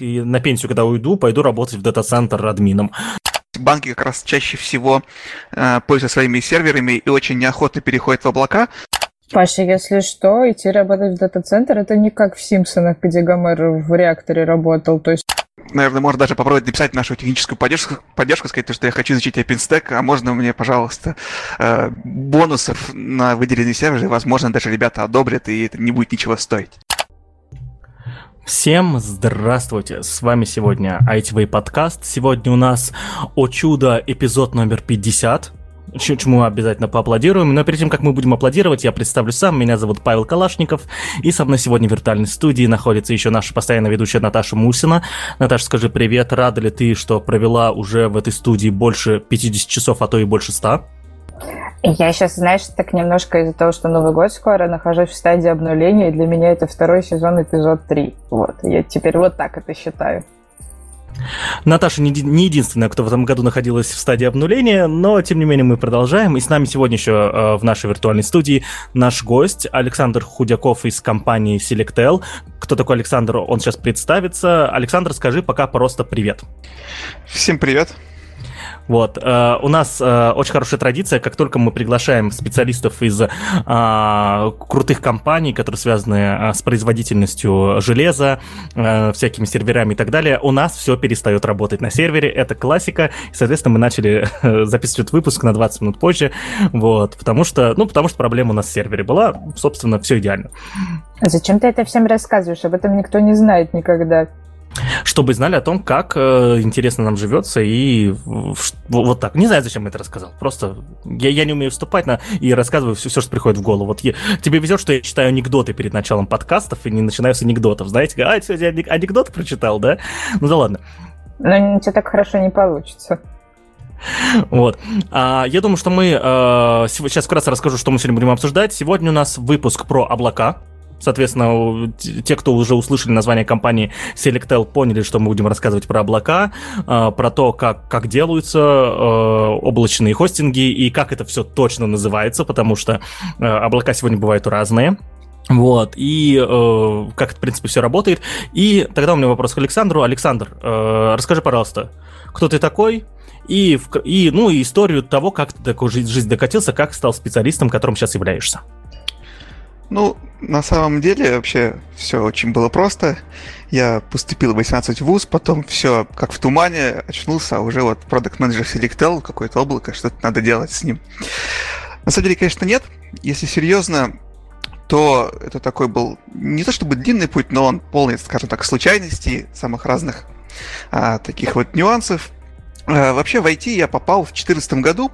И на пенсию, когда уйду, пойду работать в дата-центр админом. Банки как раз чаще всего э, пользуются своими серверами и очень неохотно переходят в облака. Паша, если что, идти работать в дата-центр, это не как в Симпсонах, где Гомер в реакторе работал. То есть наверное, можно даже попробовать написать нашу техническую поддержку, поддержку сказать, что я хочу изучить OpenStack, а можно мне, пожалуйста, э, бонусов на выделенный сервер, и, возможно, даже ребята одобрят, и это не будет ничего стоить. Всем здравствуйте! С вами сегодня ITV подкаст. Сегодня у нас «О чудо» эпизод номер 50 чему обязательно поаплодируем. Но перед тем, как мы будем аплодировать, я представлю сам. Меня зовут Павел Калашников, и со мной сегодня в виртуальной студии находится еще наша постоянная ведущая Наташа Мусина. Наташа, скажи привет, рада ли ты, что провела уже в этой студии больше 50 часов, а то и больше 100? Я сейчас, знаешь, так немножко из-за того, что Новый год скоро, нахожусь в стадии обнуления, и для меня это второй сезон, эпизод 3. Вот, я теперь вот так это считаю. Наташа не, не единственная, кто в этом году находилась в стадии обнуления, но тем не менее мы продолжаем. И с нами сегодня еще э, в нашей виртуальной студии наш гость Александр Худяков из компании Selectel. Кто такой Александр? Он сейчас представится. Александр, скажи пока просто привет. Всем привет. Вот. Э, у нас э, очень хорошая традиция, как только мы приглашаем специалистов из э, крутых компаний, которые связаны с производительностью железа, всякими серверами и так далее, у нас все перестает работать на сервере. Это классика. Соответственно, мы начали записывать выпуск на 20 минут позже. Вот. Потому что, ну, потому что проблема у нас в сервере была. Собственно, все идеально. Зачем ты это всем рассказываешь? Об этом никто не знает никогда чтобы знали о том, как э, интересно нам живется, и вот так. Не знаю, зачем я это рассказал. Просто я, я не умею вступать на и рассказываю все, все, что приходит в голову. Вот я, тебе везет, что я читаю анекдоты перед началом подкастов и не начинаю с анекдотов. Знаете, а, сегодня анекдот прочитал, да? Ну да ладно. Но ничего так хорошо не получится. Вот. А, я думаю, что мы... А, сейчас вкратце расскажу, что мы сегодня будем обсуждать. Сегодня у нас выпуск про облака. Соответственно, те, кто уже услышали название компании Selectel, поняли, что мы будем рассказывать про облака, а, про то, как, как делаются а, облачные хостинги и как это все точно называется, потому что а, облака сегодня бывают разные. Вот, и э, как это, в принципе, все работает. И тогда у меня вопрос к Александру. Александр, э, расскажи, пожалуйста, кто ты такой, и, и, ну, и историю того, как ты такой жизнь, докатился, как стал специалистом, которым сейчас являешься. Ну, на самом деле вообще все очень было просто. Я поступил в 18 вуз, потом все как в тумане, очнулся, а уже вот продукт менеджер Selectel, какое-то облако, что-то надо делать с ним. На самом деле, конечно, нет. Если серьезно, то это такой был не то чтобы длинный путь, но он полный, скажем так, случайностей, самых разных а, таких вот нюансов. Э, вообще в IT я попал в 2014 году,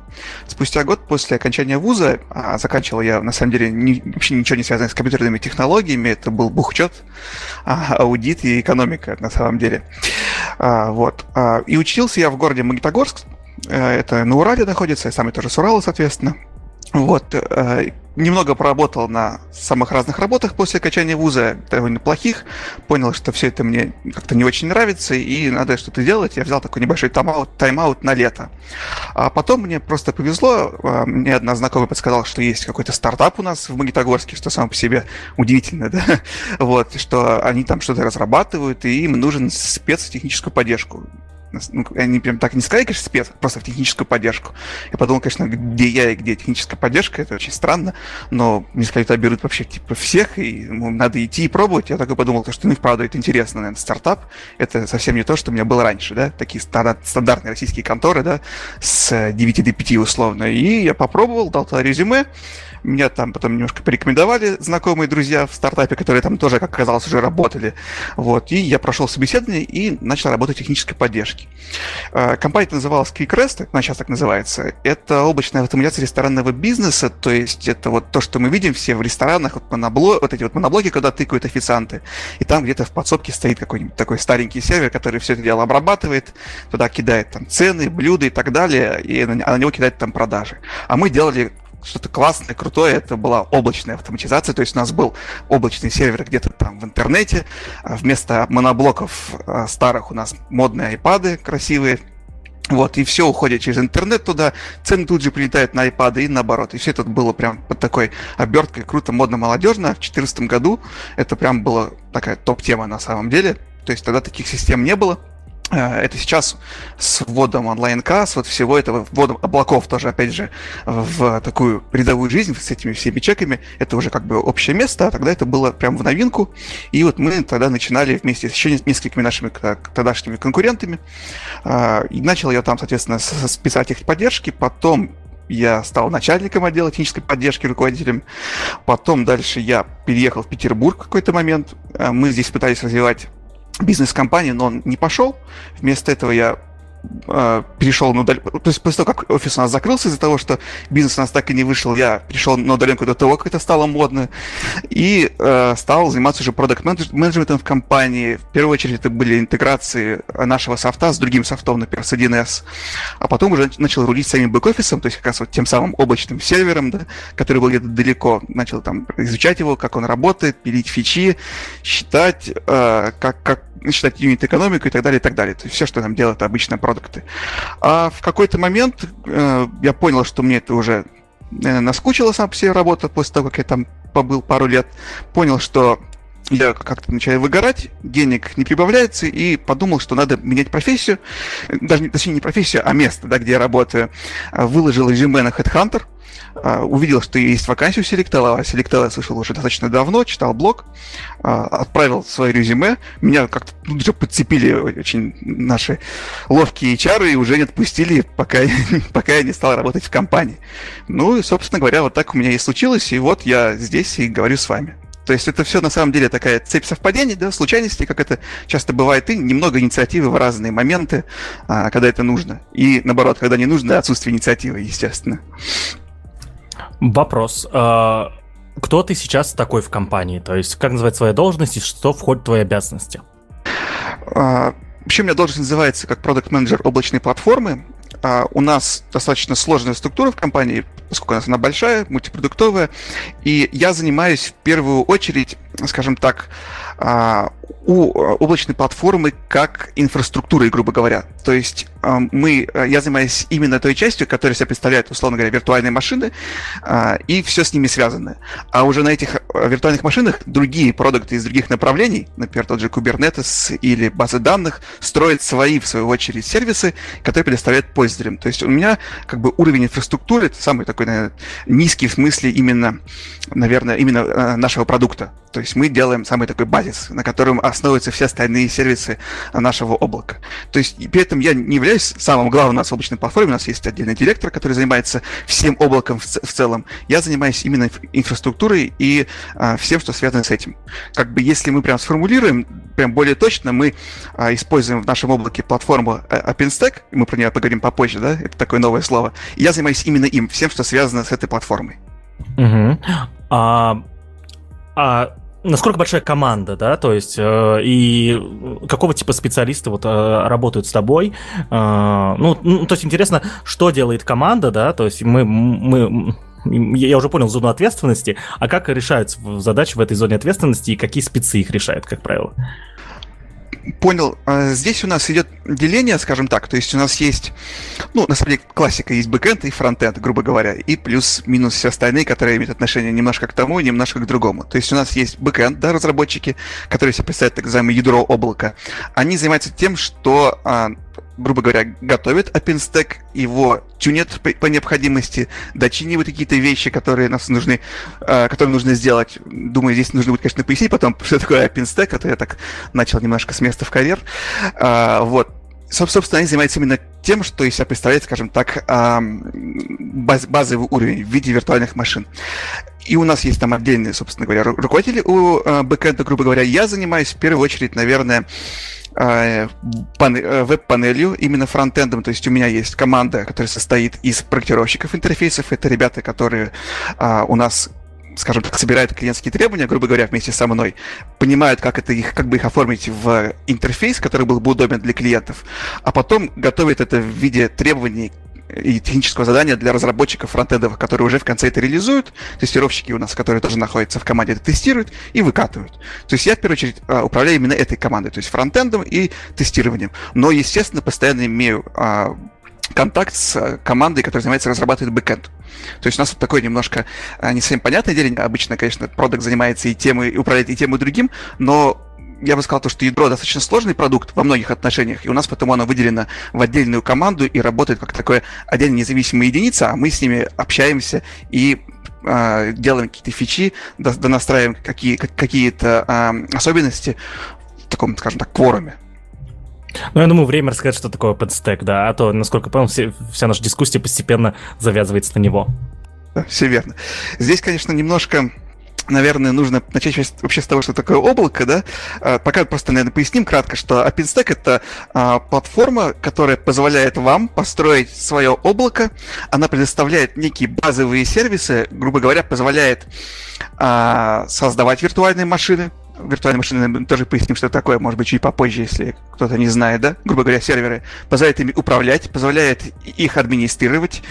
спустя год после окончания вуза. А заканчивал я, на самом деле, не, вообще ничего не связанное с компьютерными технологиями. Это был бухчет, а, аудит и экономика, на самом деле. А, вот. А, и учился я в городе Магнитогорск. Э, это на Урале находится, я сам тоже с Урала, соответственно. Вот, э, немного поработал на самых разных работах после окончания вуза, довольно плохих. Понял, что все это мне как-то не очень нравится, и надо что-то делать. Я взял такой небольшой тайм-аут, тайм-аут на лето. А потом мне просто повезло. Э, мне одна знакомая подсказала, что есть какой-то стартап у нас в Магнитогорске, что само по себе удивительно, да? Вот, что они там что-то разрабатывают, и им нужен спецтехническую поддержку ну, они прям так не сказали, конечно, спец, просто в техническую поддержку. Я подумал, конечно, где я и где техническая поддержка, это очень странно, но мне сказали, что берут вообще типа всех, и ну, надо идти и пробовать. Я такой подумал, что, ну, вправду, это интересно, наверное, стартап, это совсем не то, что у меня было раньше, да, такие стандартные российские конторы, да, с 9 до 5 условно. И я попробовал, дал туда резюме, меня там потом немножко порекомендовали знакомые друзья в стартапе, которые там тоже, как оказалось, уже работали. Вот. И я прошел собеседование и начал работать в технической поддержке. Э, компания называлась QuickRest, она сейчас так называется. Это облачная автоматизация ресторанного бизнеса, то есть это вот то, что мы видим все в ресторанах, вот, монобло, вот эти вот моноблоки, когда тыкают официанты, и там где-то в подсобке стоит какой-нибудь такой старенький сервер, который все это дело обрабатывает, туда кидает там цены, блюда и так далее, и на, а на него кидает там продажи. А мы делали что-то классное, крутое, это была облачная автоматизация, то есть у нас был облачный сервер где-то там в интернете, а вместо моноблоков а, старых у нас модные айпады красивые, вот, и все уходит через интернет туда, цены тут же прилетают на iPad и наоборот. И все это было прям под такой оберткой, круто, модно, молодежно. В 2014 году это прям была такая топ-тема на самом деле. То есть тогда таких систем не было. Э, это сейчас с вводом онлайн-касс, вот всего этого, вводом облаков тоже, опять же, в такую рядовую жизнь с этими всеми чеками, это уже как бы общее место, а тогда это было прям в новинку. И вот мы тогда начинали вместе с еще несколькими нашими тогдашними конкурентами. Э, и начал я там, соответственно, списать их поддержки, потом я стал начальником отдела технической поддержки, руководителем. Потом дальше я переехал в Петербург в какой-то момент. Э, мы здесь пытались развивать бизнес-компании, но он не пошел. Вместо этого я э, перешел на удаленку. То есть после того, как офис у нас закрылся из-за того, что бизнес у нас так и не вышел, я перешел на удаленку до того, как это стало модно, и э, стал заниматься уже продукт менеджментом в компании. В первую очередь это были интеграции нашего софта с другим софтом, например, с 1С. А потом уже начал рулить самим бэк-офисом, то есть как раз вот тем самым облачным сервером, да, который был где-то далеко. Начал там изучать его, как он работает, пилить фичи, считать, э, как, как считать юнит-экономику и так далее, и так далее. То есть все, что нам делают обычно продукты. А в какой-то момент э, я понял, что мне это уже наверное, наскучила сам по себе работа после того, как я там побыл пару лет. Понял, что я как-то начал выгорать, денег не прибавляется, и подумал, что надо менять профессию, даже, точнее, не профессию, а место, да, где я работаю. Выложил резюме на Headhunter, увидел, что есть у Selectel, а Selectel я слышал уже достаточно давно, читал блог, а, отправил свое резюме, меня как-то ну, подцепили очень наши ловкие HR и уже не отпустили, пока, пока я не стал работать в компании. Ну и, собственно говоря, вот так у меня и случилось, и вот я здесь и говорю с вами. То есть это все на самом деле такая цепь совпадений, да, случайностей, как это часто бывает, и немного инициативы в разные моменты, а, когда это нужно. И наоборот, когда не нужно, отсутствие инициативы, естественно. Вопрос. А, кто ты сейчас такой в компании? То есть, как называть своя должность и что входит в твои обязанности? А, вообще, у меня должность называется как продукт менеджер облачной платформы. А, у нас достаточно сложная структура в компании, поскольку у нас она большая, мультипродуктовая, и я занимаюсь в первую очередь, скажем так, у э, облачной платформы как инфраструктурой, грубо говоря. То есть э, мы, э, я занимаюсь именно той частью, которая себя представляет, условно говоря, виртуальные машины, и все с ними связано. А уже на этих виртуальных машинах другие продукты из других направлений, например, тот же Kubernetes или базы данных, строят свои, в свою очередь, сервисы, которые предоставляют пользователям. То есть у меня как бы уровень инфраструктуры, это самый такой, наверное, низкий в смысле именно, наверное, именно нашего продукта. То есть мы делаем самый такой базис, на котором основываются все остальные сервисы нашего облака. То есть и при этом я не являюсь самым главным у нас в облачной платформе, у нас есть отдельный директор, который занимается всем облаком в, в целом. Я занимаюсь именно инфраструктурой и а, всем, что связано с этим. Как бы если мы прям сформулируем, прям более точно, мы а, используем в нашем облаке платформу э, OpenStack, мы про нее поговорим попозже, да, это такое новое слово. И я занимаюсь именно им, всем, что связано с этой платформой. Угу. А, а насколько большая команда, да, то есть э, и какого типа специалисты вот э, работают с тобой, э, ну, ну, то есть интересно, что делает команда, да, то есть мы, мы я уже понял зону ответственности, а как решаются задачи в этой зоне ответственности и какие спецы их решают, как правило? Понял. А, здесь у нас идет деление, скажем так, то есть у нас есть, ну, на самом деле, классика, есть бэкенд и фронтенд, грубо говоря, и плюс-минус все остальные, которые имеют отношение немножко к тому и немножко к другому. То есть у нас есть бэкэнд, да, разработчики, которые себе представляют так называемое ядро облака. Они занимаются тем, что а, грубо говоря, готовит OpenStack, его тюнит по, необходимости, дочинивает какие-то вещи, которые нас нужны, э, которые нужно сделать. Думаю, здесь нужно будет, конечно, пояснить потом, что такое OpenStack, а я так начал немножко с места в карьер. Э, вот. Собственно, они занимаются именно тем, что из себя представляет, скажем так, баз, базовый уровень в виде виртуальных машин. И у нас есть там отдельные, собственно говоря, руководители у э, бэкэнда, грубо говоря. Я занимаюсь в первую очередь, наверное, веб-панелью, именно фронтендом. То есть у меня есть команда, которая состоит из проектировщиков интерфейсов. Это ребята, которые а, у нас скажем так, собирают клиентские требования, грубо говоря, вместе со мной, понимают, как это их, как бы их оформить в интерфейс, который был бы удобен для клиентов, а потом готовят это в виде требований и технического задания для разработчиков фронтендов, которые уже в конце это реализуют. Тестировщики у нас, которые тоже находятся в команде, это тестируют и выкатывают. То есть я в первую очередь а, управляю именно этой командой, то есть фронтендом и тестированием. Но, естественно, постоянно имею а, контакт с а, командой, которая занимается разрабатывает бэкэнд. То есть у нас вот такое немножко не совсем понятное деление. Обычно, конечно, продукт занимается и темой, и управляет и тем, и другим, но я бы сказал, то, что ядро достаточно сложный продукт во многих отношениях, и у нас потому оно выделено в отдельную команду и работает как такое отдельно независимая единица, а мы с ними общаемся и э, делаем какие-то фичи, донастраиваем какие, какие-то э, особенности в таком, скажем так, кворуме. Ну, я думаю, время рассказать, что такое OpenStack, да, а то, насколько я понял, все, вся наша дискуссия постепенно завязывается на него. Да, все верно. Здесь, конечно, немножко наверное, нужно начать вообще с того, что такое облако, да. А, пока просто, наверное, поясним кратко, что OpenStack — это а, платформа, которая позволяет вам построить свое облако. Она предоставляет некие базовые сервисы, грубо говоря, позволяет а, создавать виртуальные машины, виртуальные машины тоже поясним, что такое, может быть, чуть попозже, если кто-то не знает, да, грубо говоря, серверы, позволяет ими управлять, позволяет их администрировать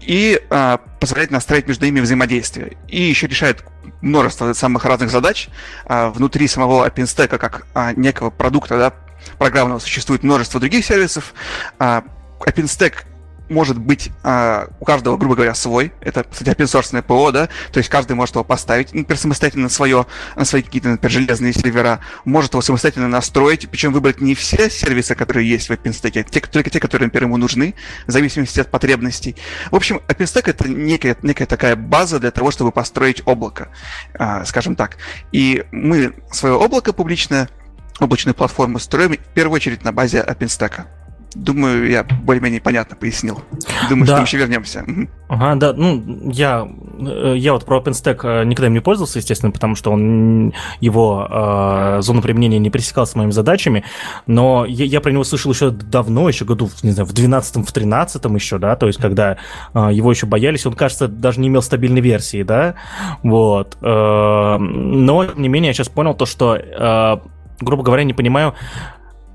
и а, позволяет настраивать между ними взаимодействие. И еще решает множество самых разных задач а, внутри самого OpenStack, как а, некого продукта, да, программного существует множество других сервисов. А, OpenStack может быть а, у каждого, грубо говоря, свой. Это, кстати, open ПО, да, то есть каждый может его поставить, например, самостоятельно на, свое, на свои какие-то, например, железные сервера, может его самостоятельно настроить, причем выбрать не все сервисы, которые есть в OpenStack, а те, только те, которые, например, ему нужны, в зависимости от потребностей. В общем, OpenStack — это некая, некая такая база для того, чтобы построить облако, а, скажем так. И мы свое облако публичное, облачную платформу строим в первую очередь на базе OpenStack. Думаю, я более-менее понятно пояснил. Думаю, да. что мы еще вернемся. Ага, да, ну, я, э, я вот про OpenStack э, никогда не пользовался, естественно, потому что он, его э, зона применения не пересекалась с моими задачами, но я, я про него слышал еще давно, еще году, не знаю, в 12-м, в 13-м еще, да, то есть когда э, его еще боялись, он, кажется, даже не имел стабильной версии, да, вот. Э, но, тем не менее, я сейчас понял то, что, э, грубо говоря, не понимаю,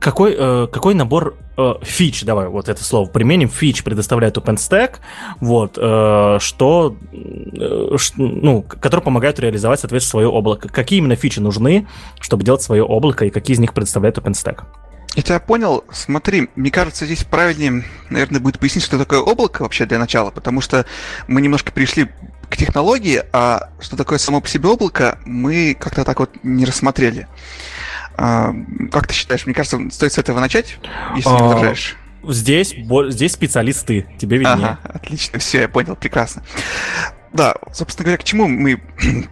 какой, э, какой набор э, фич, давай вот это слово применим, фич предоставляет OpenStack, вот, э, что, э, ну, который помогает реализовать, соответственно, свое облако. Какие именно фичи нужны, чтобы делать свое облако, и какие из них предоставляет OpenStack? Я тебя понял. Смотри, мне кажется, здесь правильнее, наверное, будет пояснить, что такое облако вообще для начала, потому что мы немножко перешли к технологии, а что такое само по себе облако, мы как-то так вот не рассмотрели. А, как ты считаешь? Мне кажется, стоит с этого начать, если не а, возражаешь. Здесь, здесь специалисты, тебе виднее. Ага, отлично, все, я понял, прекрасно. Да, собственно говоря, к чему мы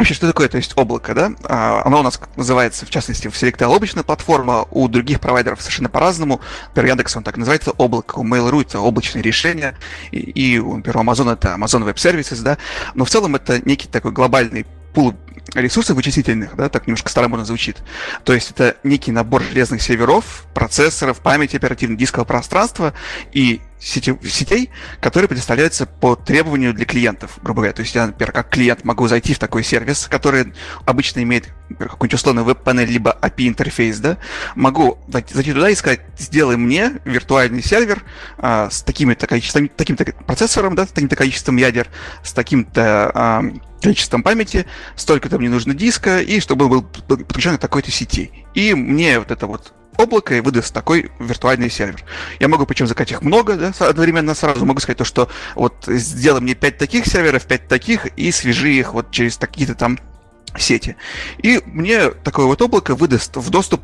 Вообще, что такое, то есть облако, да? А, оно у нас называется, в частности, в Selectel облачная платформа, у других провайдеров совершенно по-разному. Например, Яндекс, он так называется облако, у Mail.ru это облачные решения, и, и например, у Amazon это Amazon Web Services, да? Но в целом это некий такой глобальный пул ресурсов вычислительных, да, так немножко старомодно звучит. То есть это некий набор железных серверов, процессоров, памяти оперативного дискового пространства и сетей, которые предоставляются по требованию для клиентов, грубо говоря. То есть я, например, как клиент могу зайти в такой сервис, который обычно имеет какой-нибудь условный веб-панель, либо API-интерфейс, да, могу зайти туда и сказать, сделай мне виртуальный сервер а, с такими-то количеством, таким-то процессором, да, с таким-то количеством ядер, с таким-то а, количеством памяти, столько-то мне нужно диска, и чтобы был подключен к такой-то сети. И мне вот это вот облако и выдаст такой виртуальный сервер. Я могу причем заказать их много, да, одновременно сразу. Могу сказать то, что вот сделай мне 5 таких серверов, 5 таких, и свяжи их вот через какие-то там сети. И мне такое вот облако выдаст в доступ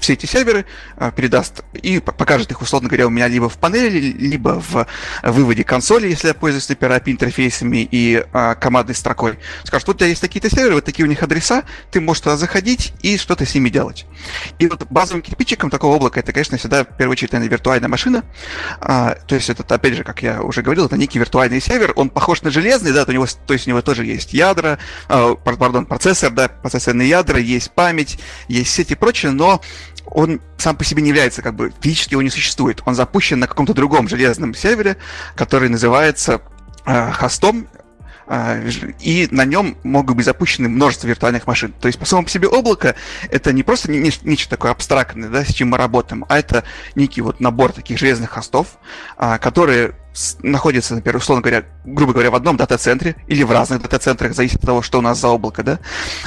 все эти серверы э, передаст и покажет их, условно говоря, у меня либо в панели, либо в выводе консоли, если я пользуюсь, например, API-интерфейсами и командной строкой. Скажет, вот у тебя есть такие-то серверы, вот такие у них адреса, ты можешь туда заходить и что-то с ними делать. И вот базовым кирпичиком такого облака это, конечно, всегда, в первую очередь, наверное, виртуальная машина. А, то есть это, опять же, как я уже говорил, это некий виртуальный сервер. Он похож на железный, да, то, у него, то есть у него тоже есть ядра, а, пардон, процессор, да, процессорные ядра, есть память, есть сети и прочее, но он сам по себе не является, как бы, физически его не существует. Он запущен на каком-то другом железном сервере, который называется э, хостом, э, и на нем могут быть запущены множество виртуальных машин. То есть, по самому по себе облако это не просто не, нечто такое абстрактное, да, с чем мы работаем, а это некий вот набор таких железных хостов, э, которые находятся, например, условно говоря, грубо говоря, в одном дата-центре или в разных дата-центрах, зависит от того, что у нас за облако, да,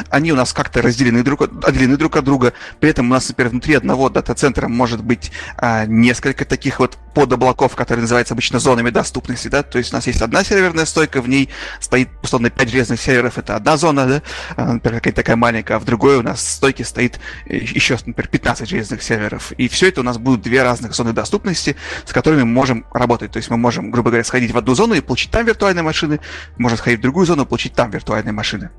они у нас как-то разделены друг, отделены друг от друга. При этом у нас, например, внутри одного дата-центра может быть а, несколько таких вот подоблаков, которые называются обычно зонами доступности, да, то есть у нас есть одна серверная стойка, в ней стоит, условно, 5 железных серверов, это одна зона, да, а, например, какая-то такая маленькая, а в другой у нас стойке стоит э, еще, например, 15 железных серверов. И все это у нас будут две разных зоны доступности, с которыми мы можем работать. То есть мы можем, грубо говоря, сходить в одну зону и получить там виртуальные машины, можем сходить в другую зону и получить там виртуальные машины.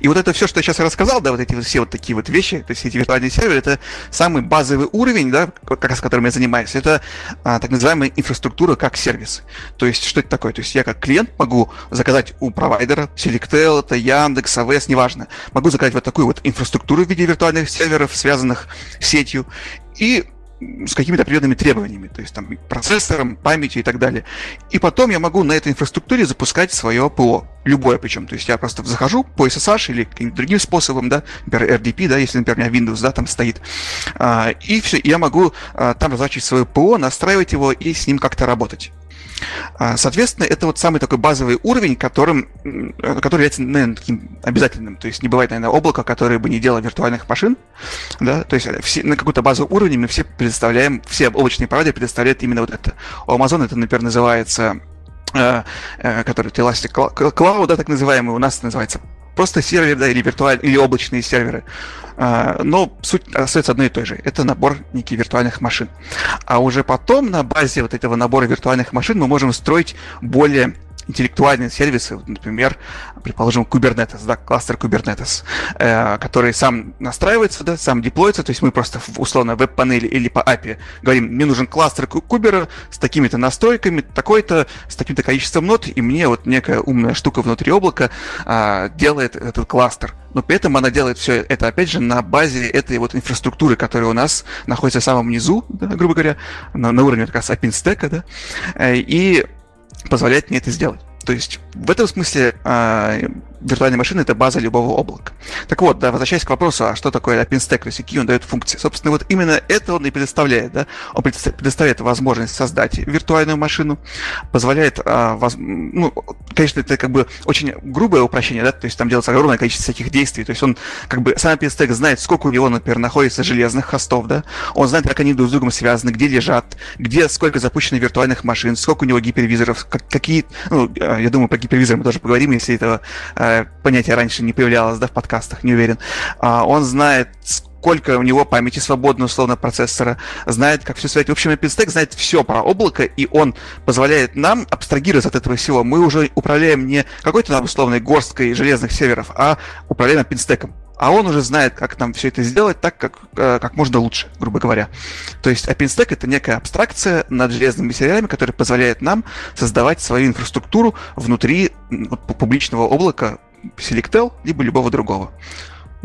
И вот это все, что я сейчас рассказал, да, вот эти все вот такие вот вещи, то есть эти виртуальные серверы, это самый базовый уровень, да, как раз которым я занимаюсь, это а, так называемая инфраструктура как сервис. То есть что это такое? То есть я как клиент могу заказать у провайдера, Selectel, это Яндекс, АВС, неважно, могу заказать вот такую вот инфраструктуру в виде виртуальных серверов, связанных с сетью, и с какими-то определенными требованиями, то есть там процессором, памятью и так далее. И потом я могу на этой инфраструктуре запускать свое ПО, любое причем. То есть я просто захожу по SSH или каким-то другим способом, да, например, RDP, да, если, например, у меня Windows, да, там стоит. А, и все, я могу а, там разворачивать свое ПО, настраивать его и с ним как-то работать. А, соответственно, это вот самый такой базовый уровень, которым, который является, наверное, таким обязательным. То есть не бывает, наверное, облака, которое бы не делало виртуальных машин. Да? То есть все, на какой-то базовый уровень мы все предоставляем, все облачные провайдеры предоставляют именно вот это. У Amazon это, например, называется э, э, который Elastic Cloud, да, так называемый, у нас называется просто сервер, да, или виртуальные, или облачные серверы. А, но суть остается одной и той же. Это набор неких виртуальных машин. А уже потом на базе вот этого набора виртуальных машин мы можем строить более интеллектуальные сервисы, например, предположим, Kubernetes, да, кластер Kubernetes, э, который сам настраивается, да, сам деплоится, то есть мы просто в, условно веб-панели или по API говорим, мне нужен кластер Кубера с такими-то настройками, такой-то, с таким-то количеством нот, и мне вот некая умная штука внутри облака э, делает этот кластер. Но при этом она делает все это, опять же, на базе этой вот инфраструктуры, которая у нас находится в самом низу, да, грубо говоря, на, на уровне как раз OpenStack, да, э, и позволяет мне это сделать. То есть в этом смысле э, виртуальная машина это база любого облака. Так вот, да, возвращаясь к вопросу, а что такое OpenStack, то есть какие он дает функции. Собственно, вот именно это он и предоставляет. Да? Он предоставляет возможность создать виртуальную машину, позволяет, э, воз... ну, конечно, это как бы очень грубое упрощение, да, то есть там делается огромное количество всяких действий. То есть он как бы сам OpenStack знает, сколько у него, например, находится железных хостов, да, он знает, как они друг с другом связаны, где лежат, где сколько запущено виртуальных машин, сколько у него гипервизоров, как, какие, ну, а, я думаю, про гипервизор мы тоже поговорим, если этого э, понятия раньше не появлялось, да, в подкастах, не уверен. Э, он знает, сколько у него памяти свободно, условно, процессора, знает, как все связать. В общем, OpenStack знает все про облако, и он позволяет нам абстрагироваться от этого всего. Мы уже управляем не какой-то там условной горсткой железных серверов, а управляем OpenStack а он уже знает, как нам все это сделать так, как, э, как можно лучше, грубо говоря. То есть OpenStack это некая абстракция над железными серверами, которая позволяет нам создавать свою инфраструктуру внутри публичного облака Selectel, либо любого другого.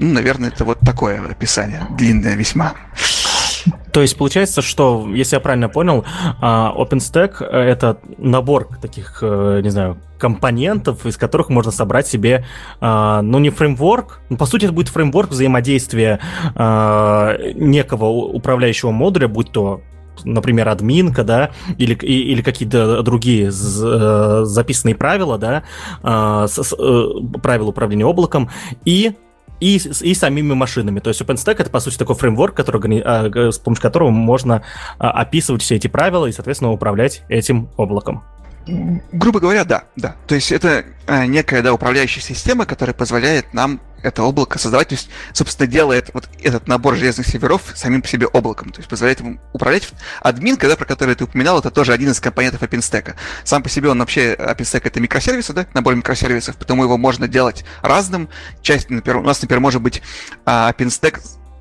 Ну, наверное, это вот такое описание, длинное весьма. То есть получается, что, если я правильно понял, а, OpenStack — это набор таких, э, не знаю, компонентов, из которых можно собрать себе, а, ну, не фреймворк, но, по сути, это будет фреймворк взаимодействия а, некого управляющего модуля, будь то например, админка, да, или, или какие-то другие э, записанные правила, да, э, правила управления облаком, и и, и самими машинами. То есть OpenStack это, по сути, такой фреймворк, который, а, с помощью которого можно а, описывать все эти правила и, соответственно, управлять этим облаком. Грубо говоря, да, да. То есть это э, некая да, управляющая система, которая позволяет нам это облако создавать, то есть, собственно, делает вот этот набор железных серверов самим по себе облаком, то есть позволяет ему управлять. Админ, когда про который ты упоминал, это тоже один из компонентов OpenStack. Сам по себе он вообще, OpenStack это микросервисы, да, набор микросервисов, потому его можно делать разным. Часть, например, у нас, например, может быть а, OpenStack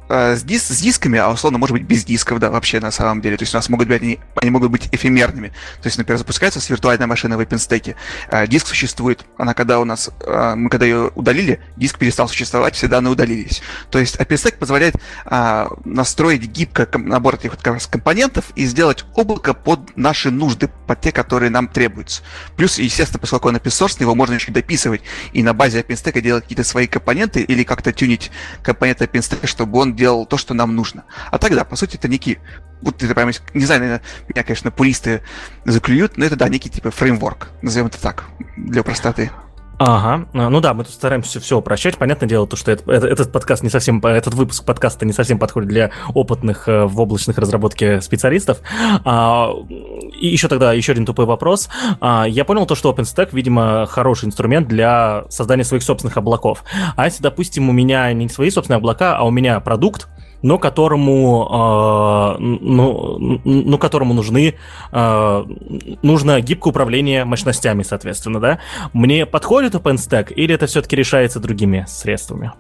с, дис с дисками, а условно может быть без дисков, да, вообще на самом деле. То есть у нас могут быть они, они могут быть эфемерными. То есть, например, запускается с виртуальной машины в OpenStack, э, диск существует, она когда у нас, э, мы когда ее удалили, диск перестал существовать, все данные удалились. То есть OpenStack позволяет э, настроить гибко набор этих вот как раз компонентов и сделать облако под наши нужды, под те, которые нам требуются. Плюс, естественно, поскольку он open source, его можно еще дописывать и на базе OpenStack делать какие-то свои компоненты или как-то тюнить компоненты OpenStack, чтобы он делал то, что нам нужно. А тогда, по сути, это некий, вот это прямо, не знаю, наверное, меня, конечно, пуристы заклюют, но это, да, некий типа фреймворк, назовем это так, для простоты. Ага, а, ну да, мы тут стараемся все упрощать. Понятное дело, то, что это, этот подкаст не совсем, этот выпуск подкаста не совсем подходит для опытных э, в облачных разработке специалистов. А, и еще тогда еще один тупой вопрос. А, я понял то, что OpenStack, видимо, хороший инструмент для создания своих собственных облаков. А если, допустим, у меня не свои собственные облака, а у меня продукт, но которому, э, ну, ну, которому нужны, э, нужно гибкое управление мощностями, соответственно, да? Мне подходит OpenStack или это все-таки решается другими средствами?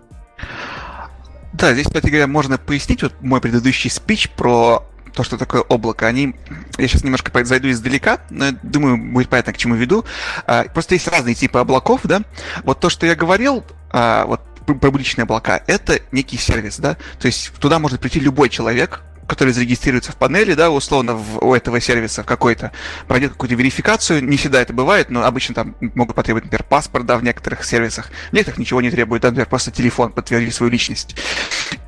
Да, здесь, кстати говоря, можно пояснить вот мой предыдущий спич про то, что такое облако, они... Я сейчас немножко зайду издалека, но думаю, будет понятно, к чему веду. А, просто есть разные типы облаков, да. Вот то, что я говорил, вот публичные облака, это некий сервис, да, то есть туда может прийти любой человек, который зарегистрируется в панели, да, условно, в, у этого сервиса какой-то, пройдет какую-то верификацию, не всегда это бывает, но обычно там могут потребовать, например, паспорт, да, в некоторых сервисах, в некоторых ничего не требует, да, например, просто телефон, подтвердить свою личность.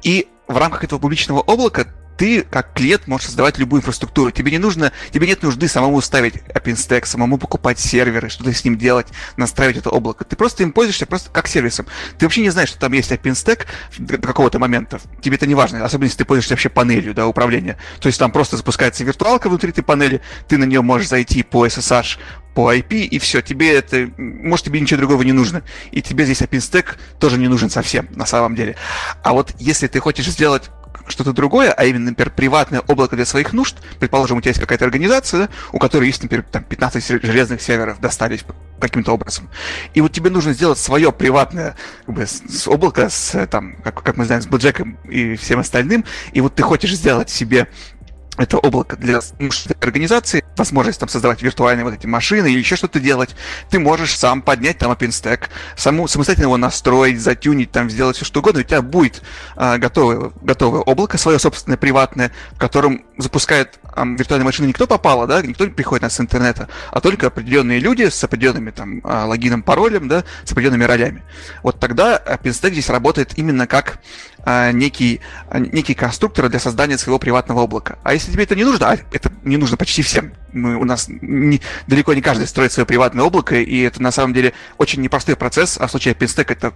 И в рамках этого публичного облака ты, как клиент, можешь создавать любую инфраструктуру. Тебе не нужно, тебе нет нужды самому ставить OpenStack, самому покупать серверы, что-то с ним делать, настраивать это облако. Ты просто им пользуешься просто как сервисом. Ты вообще не знаешь, что там есть OpenStack до какого-то момента. Тебе это не важно, особенно если ты пользуешься вообще панелью да, управления. То есть там просто запускается виртуалка внутри этой панели, ты на нее можешь зайти по SSH, по IP, и все, тебе это, может, тебе ничего другого не нужно. И тебе здесь OpenStack тоже не нужен совсем, на самом деле. А вот если ты хочешь сделать что-то другое, а именно, например, приватное облако для своих нужд, предположим, у тебя есть какая-то организация, у которой есть, например, там 15 железных серверов достались каким-то образом. И вот тебе нужно сделать свое приватное как бы, с, облако с, там, как, как мы знаем, с Боджеком и всем остальным, и вот ты хочешь сделать себе это облако для организации, возможность там создавать виртуальные вот эти машины или еще что-то делать, ты можешь сам поднять там OpenStack, саму, самостоятельно его настроить, затюнить, там сделать все что угодно, у тебя будет а, готовое, готовое облако, свое собственное приватное, в котором запускает а, виртуальные машины никто попало, да, никто не приходит нас с интернета, а только определенные люди с определенными там а, логином, паролем, да, с определенными ролями. Вот тогда OpenStack здесь работает именно как а, некий, а, некий конструктор для создания своего приватного облака. А если тебе это не нужно, а это не нужно почти всем, мы, у нас не, далеко не каждый строит свое приватное облако, и это на самом деле очень непростой процесс, а в случае OpenStack это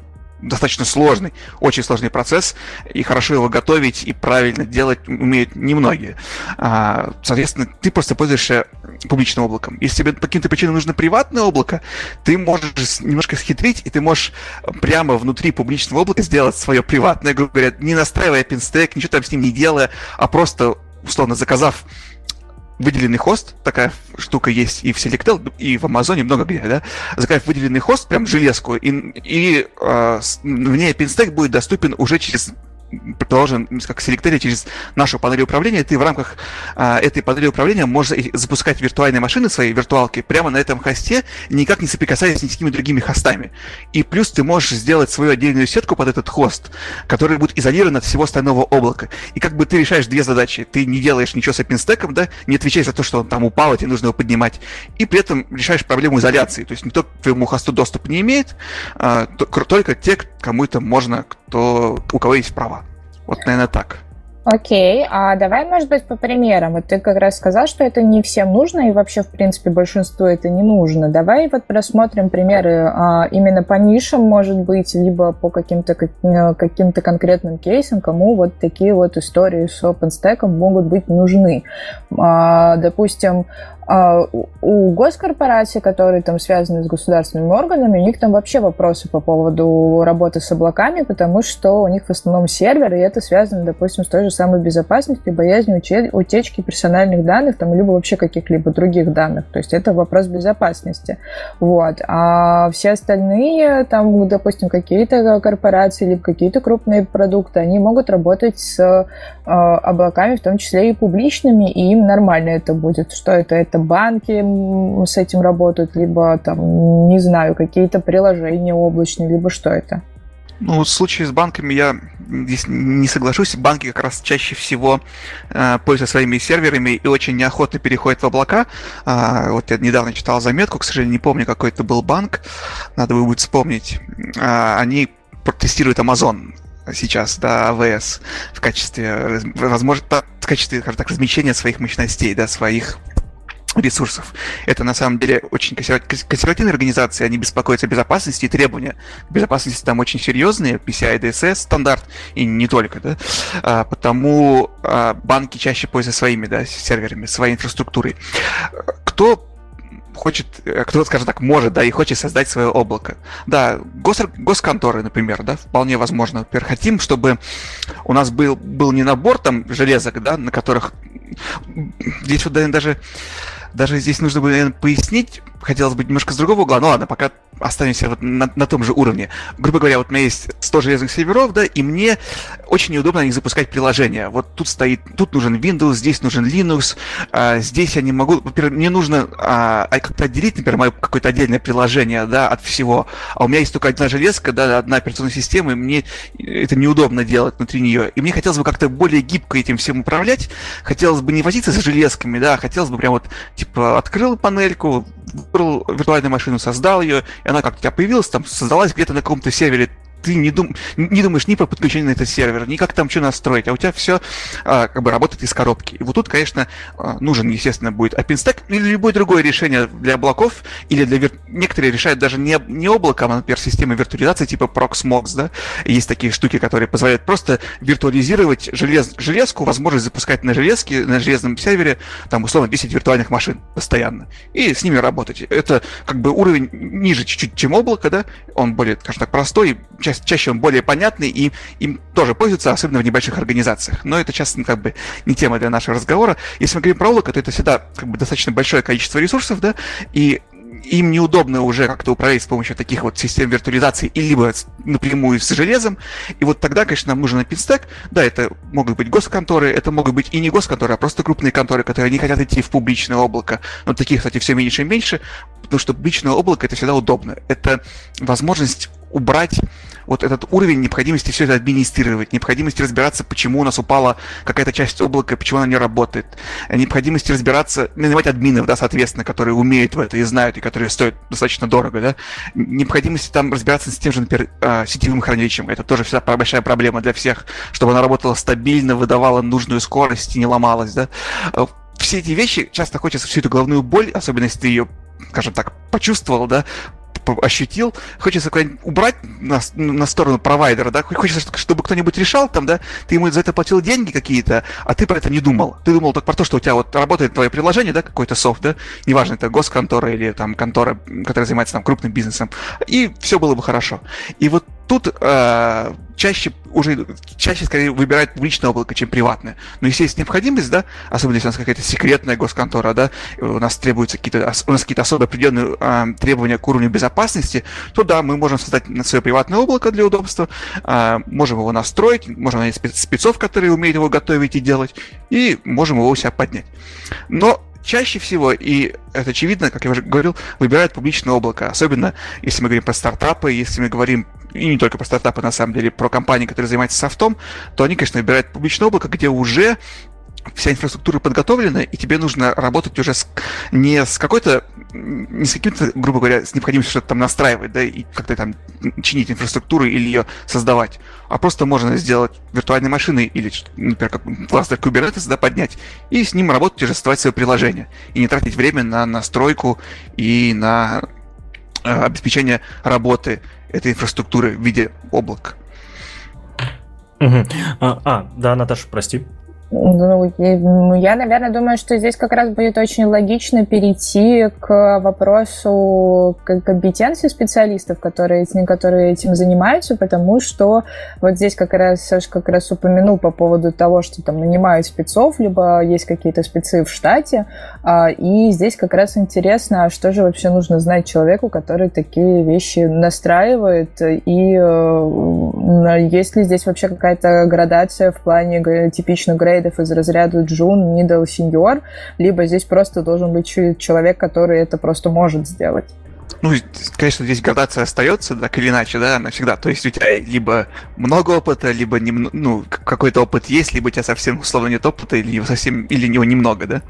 достаточно сложный, очень сложный процесс, и хорошо его готовить и правильно делать умеют немногие. А, соответственно, ты просто пользуешься публичным облаком. Если тебе по каким-то причинам нужно приватное облако, ты можешь немножко схитрить, и ты можешь прямо внутри публичного облака сделать свое приватное, грубо говоря, не настраивая OpenStack, ничего там с ним не делая, а просто, условно, заказав выделенный хост, такая штука есть и в Selectel, и в Амазоне, много где, да, заказать выделенный хост, прям железку, и, и э, ней OpenStack будет доступен уже через предположим, как селекторе через нашу панель управления, ты в рамках а, этой панели управления можешь запускать виртуальные машины, свои виртуалки, прямо на этом хосте, никак не соприкасаясь ни с какими другими хостами. И плюс ты можешь сделать свою отдельную сетку под этот хост, который будет изолирован от всего остального облака. И как бы ты решаешь две задачи. Ты не делаешь ничего с OpenStack, да, не отвечаешь за то, что он там упал, и тебе нужно его поднимать. И при этом решаешь проблему изоляции. То есть никто к твоему хосту доступ не имеет, а, только те, кому это можно, кто, у кого есть права. Вот, наверное, так. Окей, а давай, может быть, по примерам. Вот ты как раз сказал, что это не всем нужно, и вообще, в принципе, большинству это не нужно. Давай вот просмотрим примеры а, именно по нишам, может быть, либо по каким-то э, каким-то конкретным кейсам, кому вот такие вот истории с OpenStack могут быть нужны. А, допустим, у госкорпораций, которые там связаны с государственными органами, у них там вообще вопросы по поводу работы с облаками, потому что у них в основном сервер, и это связано, допустим, с той же самой безопасностью, боязнью утечки персональных данных, там, либо вообще каких-либо других данных. То есть это вопрос безопасности. Вот. А все остальные, там, допустим, какие-то корпорации, либо какие-то крупные продукты, они могут работать с облаками, в том числе и публичными, и им нормально это будет. Что это? Это банки с этим работают, либо там, не знаю, какие-то приложения облачные, либо что это? Ну, в случае с банками я здесь не соглашусь. Банки как раз чаще всего э, пользуются своими серверами и очень неохотно переходят в облака. Э, вот я недавно читал заметку, к сожалению, не помню, какой это был банк. Надо будет вспомнить. Э, они тестируют Amazon сейчас, да, AWS в качестве, возможно, в качестве, скажем так, размещения своих мощностей, да, своих ресурсов. Это на самом деле очень консервативные организации, они беспокоятся о безопасности и требования безопасности там очень серьезные, PCI DSS стандарт, и не только, да, а, потому а, банки чаще пользуются своими, да, серверами, своей инфраструктурой. Кто хочет, э, кто, скажем так, может, да, и хочет создать свое облако. Да, гос, госконторы, например, да, вполне возможно. Например, хотим, чтобы у нас был, был не набор там железок, да, на которых здесь вот даже даже здесь нужно бы, наверное, пояснить, хотелось бы немножко с другого угла, ну ладно, пока останемся вот на, на том же уровне. Грубо говоря, вот у меня есть 100 железных серверов, да, и мне очень неудобно на запускать приложение. Вот тут стоит, тут нужен Windows, здесь нужен Linux, а, здесь я не могу, во-первых, мне нужно а, а как-то отделить, например, мое какое-то отдельное приложение, да, от всего, а у меня есть только одна железка, да, одна операционная система, и мне это неудобно делать внутри нее. И мне хотелось бы как-то более гибко этим всем управлять, хотелось бы не возиться с железками, да, хотелось бы прям вот, типа, открыл панельку, выбрал виртуальную машину, создал ее, и она как-то у тебя появилась, там создалась где-то на каком-то сервере ты не, дум, не думаешь ни про подключение на этот сервер, ни как там что настроить, а у тебя все а, как бы работает из коробки. И вот тут, конечно, а, нужен, естественно, будет OpenStack или любое другое решение для облаков, или для вир... некоторые решают даже не, не облаком, а, например, системы виртуализации типа Proxmox, да, есть такие штуки, которые позволяют просто виртуализировать желез... железку, возможность запускать на железке, на железном сервере, там, условно, 10 виртуальных машин постоянно, и с ними работать. Это как бы уровень ниже чуть-чуть, чем облако, да, он более, так, простой, ча чаще он более понятный, и им тоже пользуются, особенно в небольших организациях. Но это сейчас ну, как бы не тема для нашего разговора. Если мы говорим про облако, то это всегда как бы достаточно большое количество ресурсов, да, и им неудобно уже как-то управлять с помощью таких вот систем виртуализации и либо напрямую с железом. И вот тогда, конечно, нам нужен OpenStack. Да, это могут быть госконторы, это могут быть и не госконторы, а просто крупные конторы, которые не хотят идти в публичное облако. Но таких, кстати, все меньше и меньше, потому что публичное облако это всегда удобно. Это возможность убрать вот этот уровень необходимости все это администрировать, необходимости разбираться, почему у нас упала какая-то часть облака, почему она не работает, необходимости разбираться, нанимать админов, да, соответственно, которые умеют в это и знают, и которые стоят достаточно дорого, да, необходимости там разбираться с тем же, например, а, сетевым хранилищем, это тоже всегда большая проблема для всех, чтобы она работала стабильно, выдавала нужную скорость и не ломалась, да, а, все эти вещи часто хочется всю эту головную боль, особенно если ты ее скажем так, почувствовал, да, ощутил, хочется убрать на, на сторону провайдера, да, хочется, чтобы кто-нибудь решал там, да, ты ему за это платил деньги какие-то, а ты про это не думал. Ты думал только про то, что у тебя вот работает твое приложение, да, какой-то софт, да, неважно, это госконтора или там контора, которая занимается там крупным бизнесом, и все было бы хорошо. И вот тут э, чаще уже чаще скорее выбирают публичное облако, чем приватное. Но если есть необходимость, да, особенно если у нас какая-то секретная госконтора, да, у нас требуются какие-то у нас какие-то особо определенные э, требования к уровню безопасности, то да, мы можем создать свое приватное облако для удобства, э, можем его настроить, можем найти спецов, которые умеют его готовить и делать, и можем его у себя поднять. Но чаще всего, и это очевидно, как я уже говорил, выбирают публичное облако. Особенно, если мы говорим про стартапы, если мы говорим, и не только про стартапы, на самом деле, про компании, которые занимаются софтом, то они, конечно, выбирают публичное облако, где уже вся инфраструктура подготовлена, и тебе нужно работать уже с, не с какой-то, не с каким-то, грубо говоря, с необходимостью что-то там настраивать, да, и как-то там чинить инфраструктуру или ее создавать, а просто можно сделать виртуальные машины или, например, как кластер Kubernetes, да, поднять, и с ним работать уже создавать свое приложение, и не тратить время на настройку и на э, обеспечение работы этой инфраструктуры в виде облак. Угу. А, а, да, Наташа, прости. Ну, ну, я, наверное, думаю, что здесь как раз будет очень логично перейти к вопросу компетенции специалистов, которые, которые этим занимаются, потому что вот здесь как раз Саша как раз упомянул по поводу того, что там нанимают спецов, либо есть какие-то спецы в штате, а, и здесь как раз интересно, а что же вообще нужно знать человеку, который такие вещи настраивает, и э, есть ли здесь вообще какая-то градация в плане типично грейд гайдов из разряда Джун, Middle, Senior, либо здесь просто должен быть человек, который это просто может сделать. Ну, конечно, здесь градация остается, так или иначе, да, навсегда. То есть у тебя либо много опыта, либо не, ну, какой-то опыт есть, либо у тебя совсем условно нет опыта, или совсем, или него немного, да.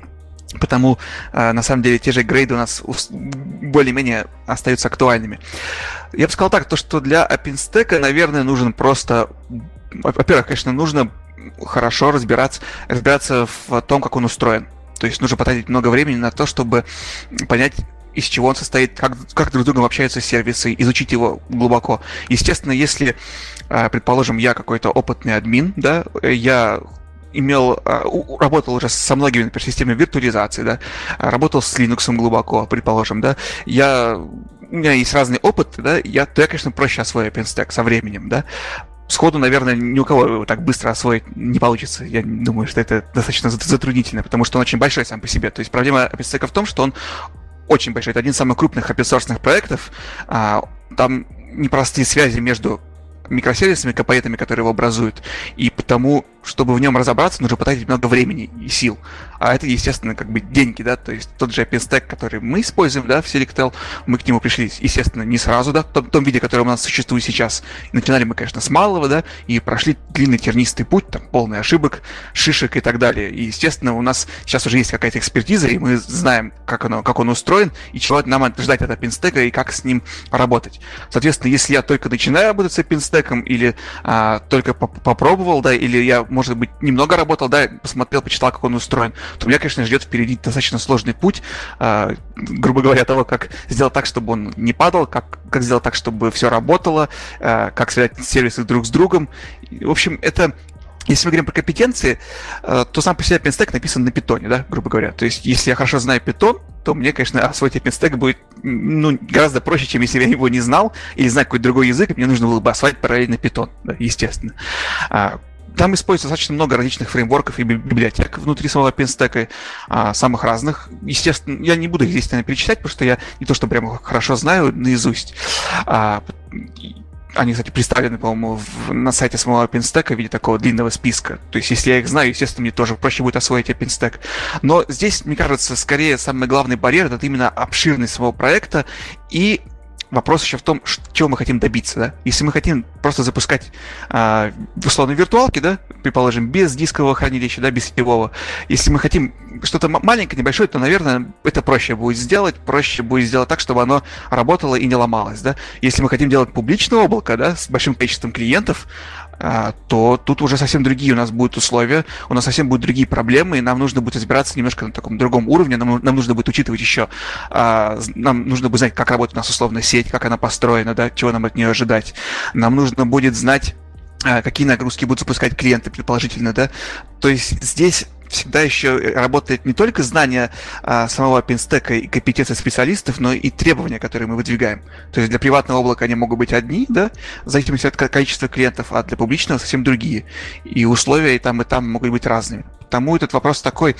Потому, э, на самом деле, те же грейды у нас более-менее остаются актуальными. Я бы сказал так, то, что для OpenStack, наверное, нужен просто во-первых, конечно, нужно хорошо разбираться, разбираться в том, как он устроен. То есть нужно потратить много времени на то, чтобы понять, из чего он состоит, как, как друг с другом общаются сервисы, изучить его глубоко. Естественно, если, а, предположим, я какой-то опытный админ, да, я имел, а, работал уже со многими, например, системами виртуализации, да, работал с Linux глубоко, предположим, да, я, у меня есть разный опыт, да, я, то я, конечно, проще освою OpenStack со временем, да, сходу, наверное, ни у кого так быстро освоить не получится. Я думаю, что это достаточно затруднительно, потому что он очень большой сам по себе. То есть проблема OpenStack в том, что он очень большой. Это один из самых крупных open проектов. А, там непростые связи между микросервисами, компонентами, которые его образуют. И потому, чтобы в нем разобраться, нужно потратить много времени и сил. А это, естественно, как бы деньги, да, то есть тот же OpenStack, который мы используем, да, в Selectel, мы к нему пришли, естественно, не сразу, да, в том, в том виде, который у нас существует сейчас. начинали мы, конечно, с малого, да, и прошли длинный тернистый путь, там, полный ошибок, шишек и так далее. И, естественно, у нас сейчас уже есть какая-то экспертиза, и мы знаем, как, оно, как он устроен, и чего нам ждать от OpenStack, и как с ним работать. Соответственно, если я только начинаю работать с OpenStack, или а, только попробовал, да, или я, может быть, немного работал, да, посмотрел, почитал, как он устроен, то меня, конечно, ждет впереди достаточно сложный путь, э, грубо говоря, того, как сделать так, чтобы он не падал, как, как сделать так, чтобы все работало, э, как связать сервисы друг с другом. В общем, это если мы говорим про компетенции, э, то сам по себе OpenStack написан на питоне, да, грубо говоря. То есть, если я хорошо знаю питон, то мне, конечно, освоить OpenStack будет ну, гораздо проще, чем если я его не знал или знаю какой-то другой язык, и мне нужно было бы освоить параллельно питон, да, естественно. Там используется достаточно много различных фреймворков и библиотек внутри самого OpenStack, а, самых разных. Естественно, я не буду их здесь, наверное, перечислять, потому что я не то, что прямо хорошо знаю наизусть. А, они, кстати, представлены, по-моему, на сайте самого OpenStack в виде такого длинного списка. То есть, если я их знаю, естественно, мне тоже проще будет освоить OpenStack. Но здесь, мне кажется, скорее самый главный барьер это именно обширность самого проекта и Вопрос еще в том, чего мы хотим добиться, да? Если мы хотим просто запускать э, условно виртуалки, да, предположим, без дискового хранилища, да, без сетевого. Если мы хотим что-то маленькое, небольшое, то, наверное, это проще будет сделать, проще будет сделать так, чтобы оно работало и не ломалось, да. Если мы хотим делать публичное облако, да, с большим количеством клиентов, а, то тут уже совсем другие у нас будут условия, у нас совсем будут другие проблемы, и нам нужно будет разбираться немножко на таком другом уровне, нам, нам нужно будет учитывать еще, а, нам нужно будет знать, как работает у нас условно сеть, как она построена, да, чего нам от нее ожидать. Нам нужно будет знать, а, какие нагрузки будут запускать клиенты, предположительно, да. То есть здесь всегда еще работает не только знание а, самого OpenStack и компетенции специалистов, но и требования, которые мы выдвигаем. То есть для приватного облака они могут быть одни, да, в зависимости от количества клиентов, а для публичного совсем другие. И условия и там, и там могут быть разными. Потому этот вопрос такой,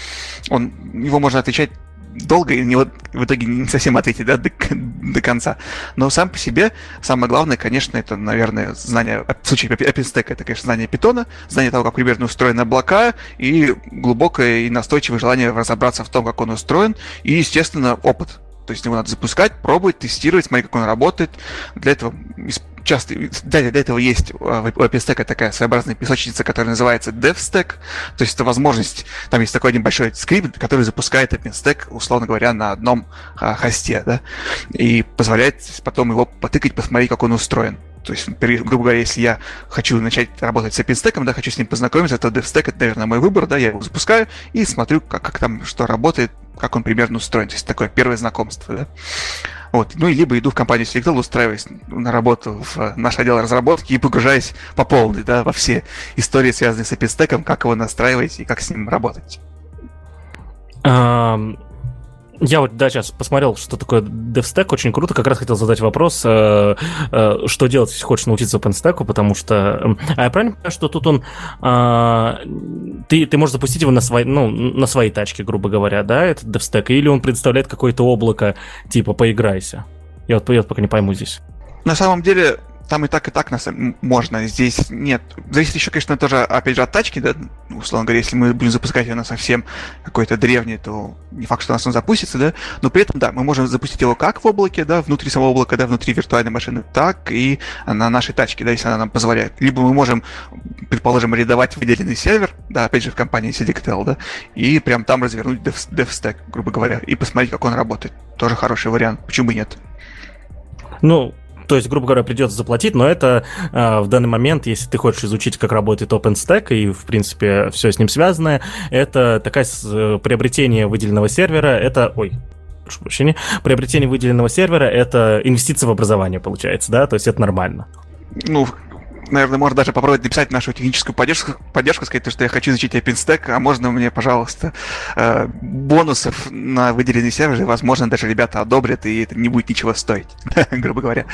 он, его можно отвечать долго и не, вот, в итоге не совсем ответить да, до, до конца. Но сам по себе самое главное, конечно, это, наверное, знание, в случае OpenStack, это, конечно, знание питона, знание того, как примерно устроены облака, и глубокое и настойчивое желание разобраться в том, как он устроен, и, естественно, опыт. То есть его надо запускать, пробовать, тестировать, смотреть, как он работает. Для этого часто, для, для этого есть у OpenStack такая своеобразная песочница, которая называется DevStack, то есть это возможность, там есть такой один большой скрипт, который запускает OpenStack, условно говоря, на одном а, хосте, да, и позволяет потом его потыкать, посмотреть, как он устроен. То есть, грубо говоря, если я хочу начать работать с OpenStack, да, хочу с ним познакомиться, то DevStack это, наверное, мой выбор, да, я его запускаю и смотрю, как, как там что работает, как он примерно устроен. То есть такое первое знакомство, да. Вот. Ну, и либо иду в компанию Selectel, устраиваясь на работу в наш отдел разработки и погружаясь по полной, да, во все истории, связанные с OpenStack, как его настраивать и как с ним работать. Я вот, да, сейчас посмотрел, что такое DevStack, очень круто. Как раз хотел задать вопрос, э, э, что делать, если хочешь научиться OpenStack, потому что... Э, а я правильно понимаю, что тут он... Э, ты, ты можешь запустить его на, свой, ну, на своей тачке, грубо говоря, да, этот DevStack, или он представляет какое-то облако, типа, поиграйся? Я вот, я вот пока не пойму здесь. На самом деле, там и так, и так нас можно. Здесь нет. Зависит еще, конечно, тоже, опять же, от тачки, да. Условно говоря, если мы будем запускать его на совсем какой-то древний, то не факт, что у нас он запустится, да. Но при этом, да, мы можем запустить его как в облаке, да, внутри самого облака, да, внутри виртуальной машины, так и на нашей тачке, да, если она нам позволяет. Либо мы можем, предположим, арендовать выделенный сервер, да, опять же, в компании Selectel, да, и прям там развернуть dev, DevStack, грубо говоря, и посмотреть, как он работает. Тоже хороший вариант. Почему бы нет? Ну, То есть, грубо говоря, придется заплатить, но это э, в данный момент, если ты хочешь изучить, как работает OpenStack и, в принципе, все с ним связанное, это такая э, приобретение выделенного сервера, это, ой, прошу прощения, приобретение выделенного сервера это инвестиция в образование, получается, да, то есть это нормально. Ну, наверное, можно даже попробовать написать нашу техническую поддержку, поддержку сказать, что я хочу изучить OpenStack, а можно мне, пожалуйста, э, бонусов на выделенный сервер, и, возможно, даже ребята одобрят, и это не будет ничего стоить, грубо говоря.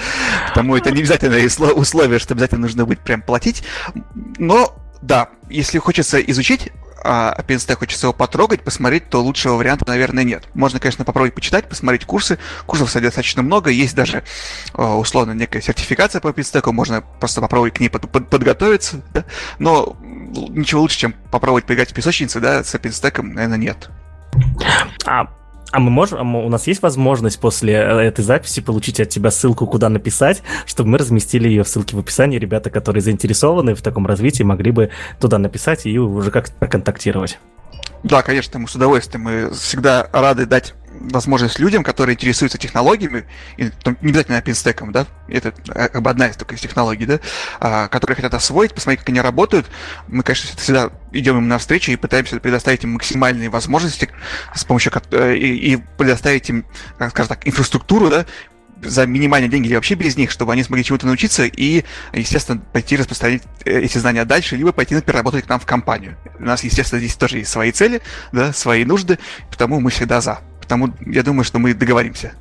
Потому это не обязательное условие, что обязательно нужно будет прям платить. Но, да, если хочется изучить а OpenStack хочется его потрогать, посмотреть, то лучшего варианта, наверное, нет. Можно, конечно, попробовать почитать, посмотреть курсы. Курсов, кстати, достаточно много. Есть даже, а, условно, некая сертификация по OpenStack. Можно просто попробовать к ней под, под, подготовиться. Да? Но ничего лучше, чем попробовать поиграть в песочнице, да, с OpenStack, наверное, нет. А а мы можем, у нас есть возможность после э, этой записи получить от тебя ссылку, куда написать, чтобы мы разместили ее в ссылке в описании. Ребята, которые заинтересованы в таком развитии, могли бы туда написать и уже как-то проконтактировать. Да, конечно, мы с удовольствием. Мы всегда рады дать возможность людям, которые интересуются технологиями, и, не обязательно OpenStack, да, это э, как бы одна из только из технологий, да, а, которые хотят освоить, посмотреть, как они работают, мы, конечно, всегда идем им навстречу и пытаемся предоставить им максимальные возможности с помощью э, и, и предоставить им, скажем так, инфраструктуру, да, за минимальные деньги или вообще без них, чтобы они смогли чему-то научиться и, естественно, пойти распространить э, эти знания дальше, либо пойти, например, работать к нам в компанию. У нас, естественно, здесь тоже есть свои цели, да, свои нужды, потому мы всегда за. Потому я думаю, что мы договоримся.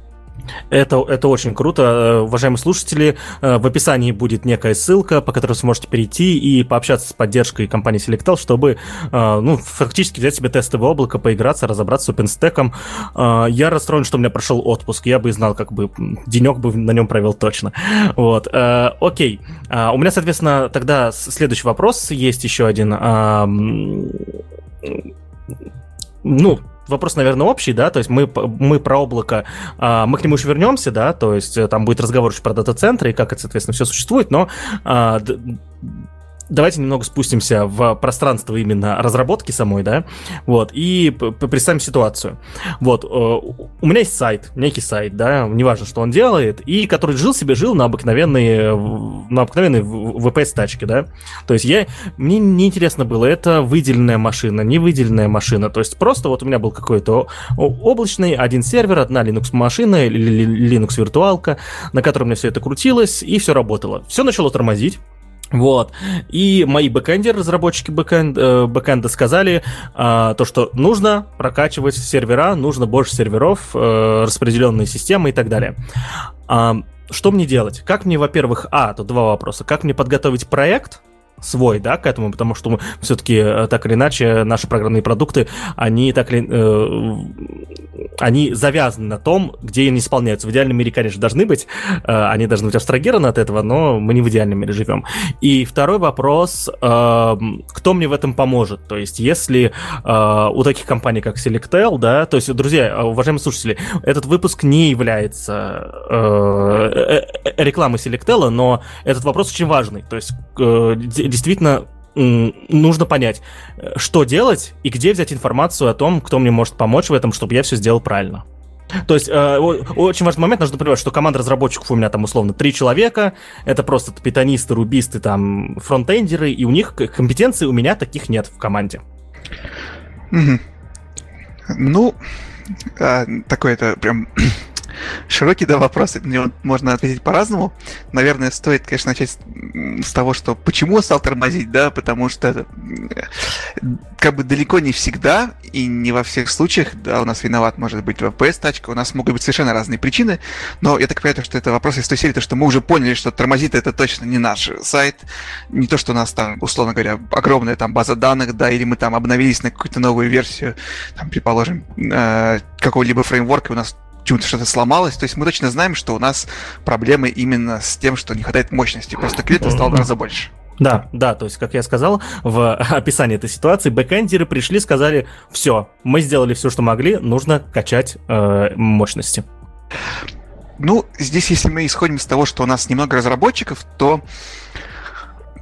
Это, это очень круто. Э, уважаемые слушатели, э, в описании будет некая ссылка, по которой вы сможете перейти и пообщаться с поддержкой компании Selectel, чтобы э, ну, фактически взять себе тестовое облако, поиграться, разобраться с OpenStack. Я расстроен, что у меня прошел отпуск. Я бы знал, как бы денек бы на нем провел точно. Вот. Окей. У меня, соответственно, тогда следующий вопрос. Есть еще один. Ну, вопрос, наверное, общий, да, то есть мы, мы про облако, а, мы к нему еще вернемся, да, то есть э, там будет разговор еще про дата-центры и как это, соответственно, все существует, но а, давайте немного спустимся в пространство именно разработки самой, да, вот, и представим ситуацию. Вот, э, у меня есть сайт, некий сайт, да, неважно, что он делает, и который жил себе, жил на обыкновенной, на обыкновенной VPS-тачке, да, то есть я, мне неинтересно было, это выделенная машина, не выделенная машина, то есть просто вот у меня был какой-то облачный, один сервер, одна Linux-машина, Linux-виртуалка, на которой у меня все это крутилось, и все работало. Все начало тормозить, вот. И мои бэкэндеры, разработчики бэкэнд, э, бэкэнда сказали э, то, что нужно прокачивать сервера, нужно больше серверов, э, распределенные системы и так далее. Э, что мне делать? Как мне, во-первых, а, тут два вопроса. Как мне подготовить проект, свой, да, к этому, потому что мы все-таки э, так или иначе наши программные продукты, они так или э, они завязаны на том, где они исполняются. В идеальном мире, конечно, должны быть, э, они должны быть абстрагированы от этого, но мы не в идеальном мире живем. И второй вопрос, э, кто мне в этом поможет? То есть, если э, у таких компаний, как Selectel, да, то есть, друзья, уважаемые слушатели, этот выпуск не является э, э, э рекламой Selectel, но этот вопрос очень важный. То есть, э, действительно нужно понять, э, что делать и где взять информацию о том, кто мне может помочь в этом, чтобы я все сделал правильно. То есть э, очень важный момент, нужно понимать, что команда разработчиков у меня там условно три человека, это просто питонисты, рубисты, там фронтендеры, и у них компетенций у меня таких нет в команде. Угу. Ну, а, такой это прям Широкий, да, вопрос. Него можно ответить по-разному. Наверное, стоит, конечно, начать с того, что почему стал тормозить, да, потому что как бы далеко не всегда и не во всех случаях, да, у нас виноват может быть VPS-тачка, у нас могут быть совершенно разные причины, но я так понимаю, что это вопрос из той серии, то, что мы уже поняли, что тормозит это точно не наш сайт, не то, что у нас там, условно говоря, огромная там база данных, да, или мы там обновились на какую-то новую версию, там, предположим, э, какого-либо фреймворка, у нас почему-то что-то сломалось. То есть мы точно знаем, что у нас проблемы именно с тем, что не хватает мощности. Просто клиентов стало гораздо больше. Да, да, то есть, как я сказал, в описании этой ситуации бэкэндеры пришли, сказали, все, мы сделали все, что могли, нужно качать э, мощности. Ну, здесь, если мы исходим из того, что у нас немного разработчиков, то,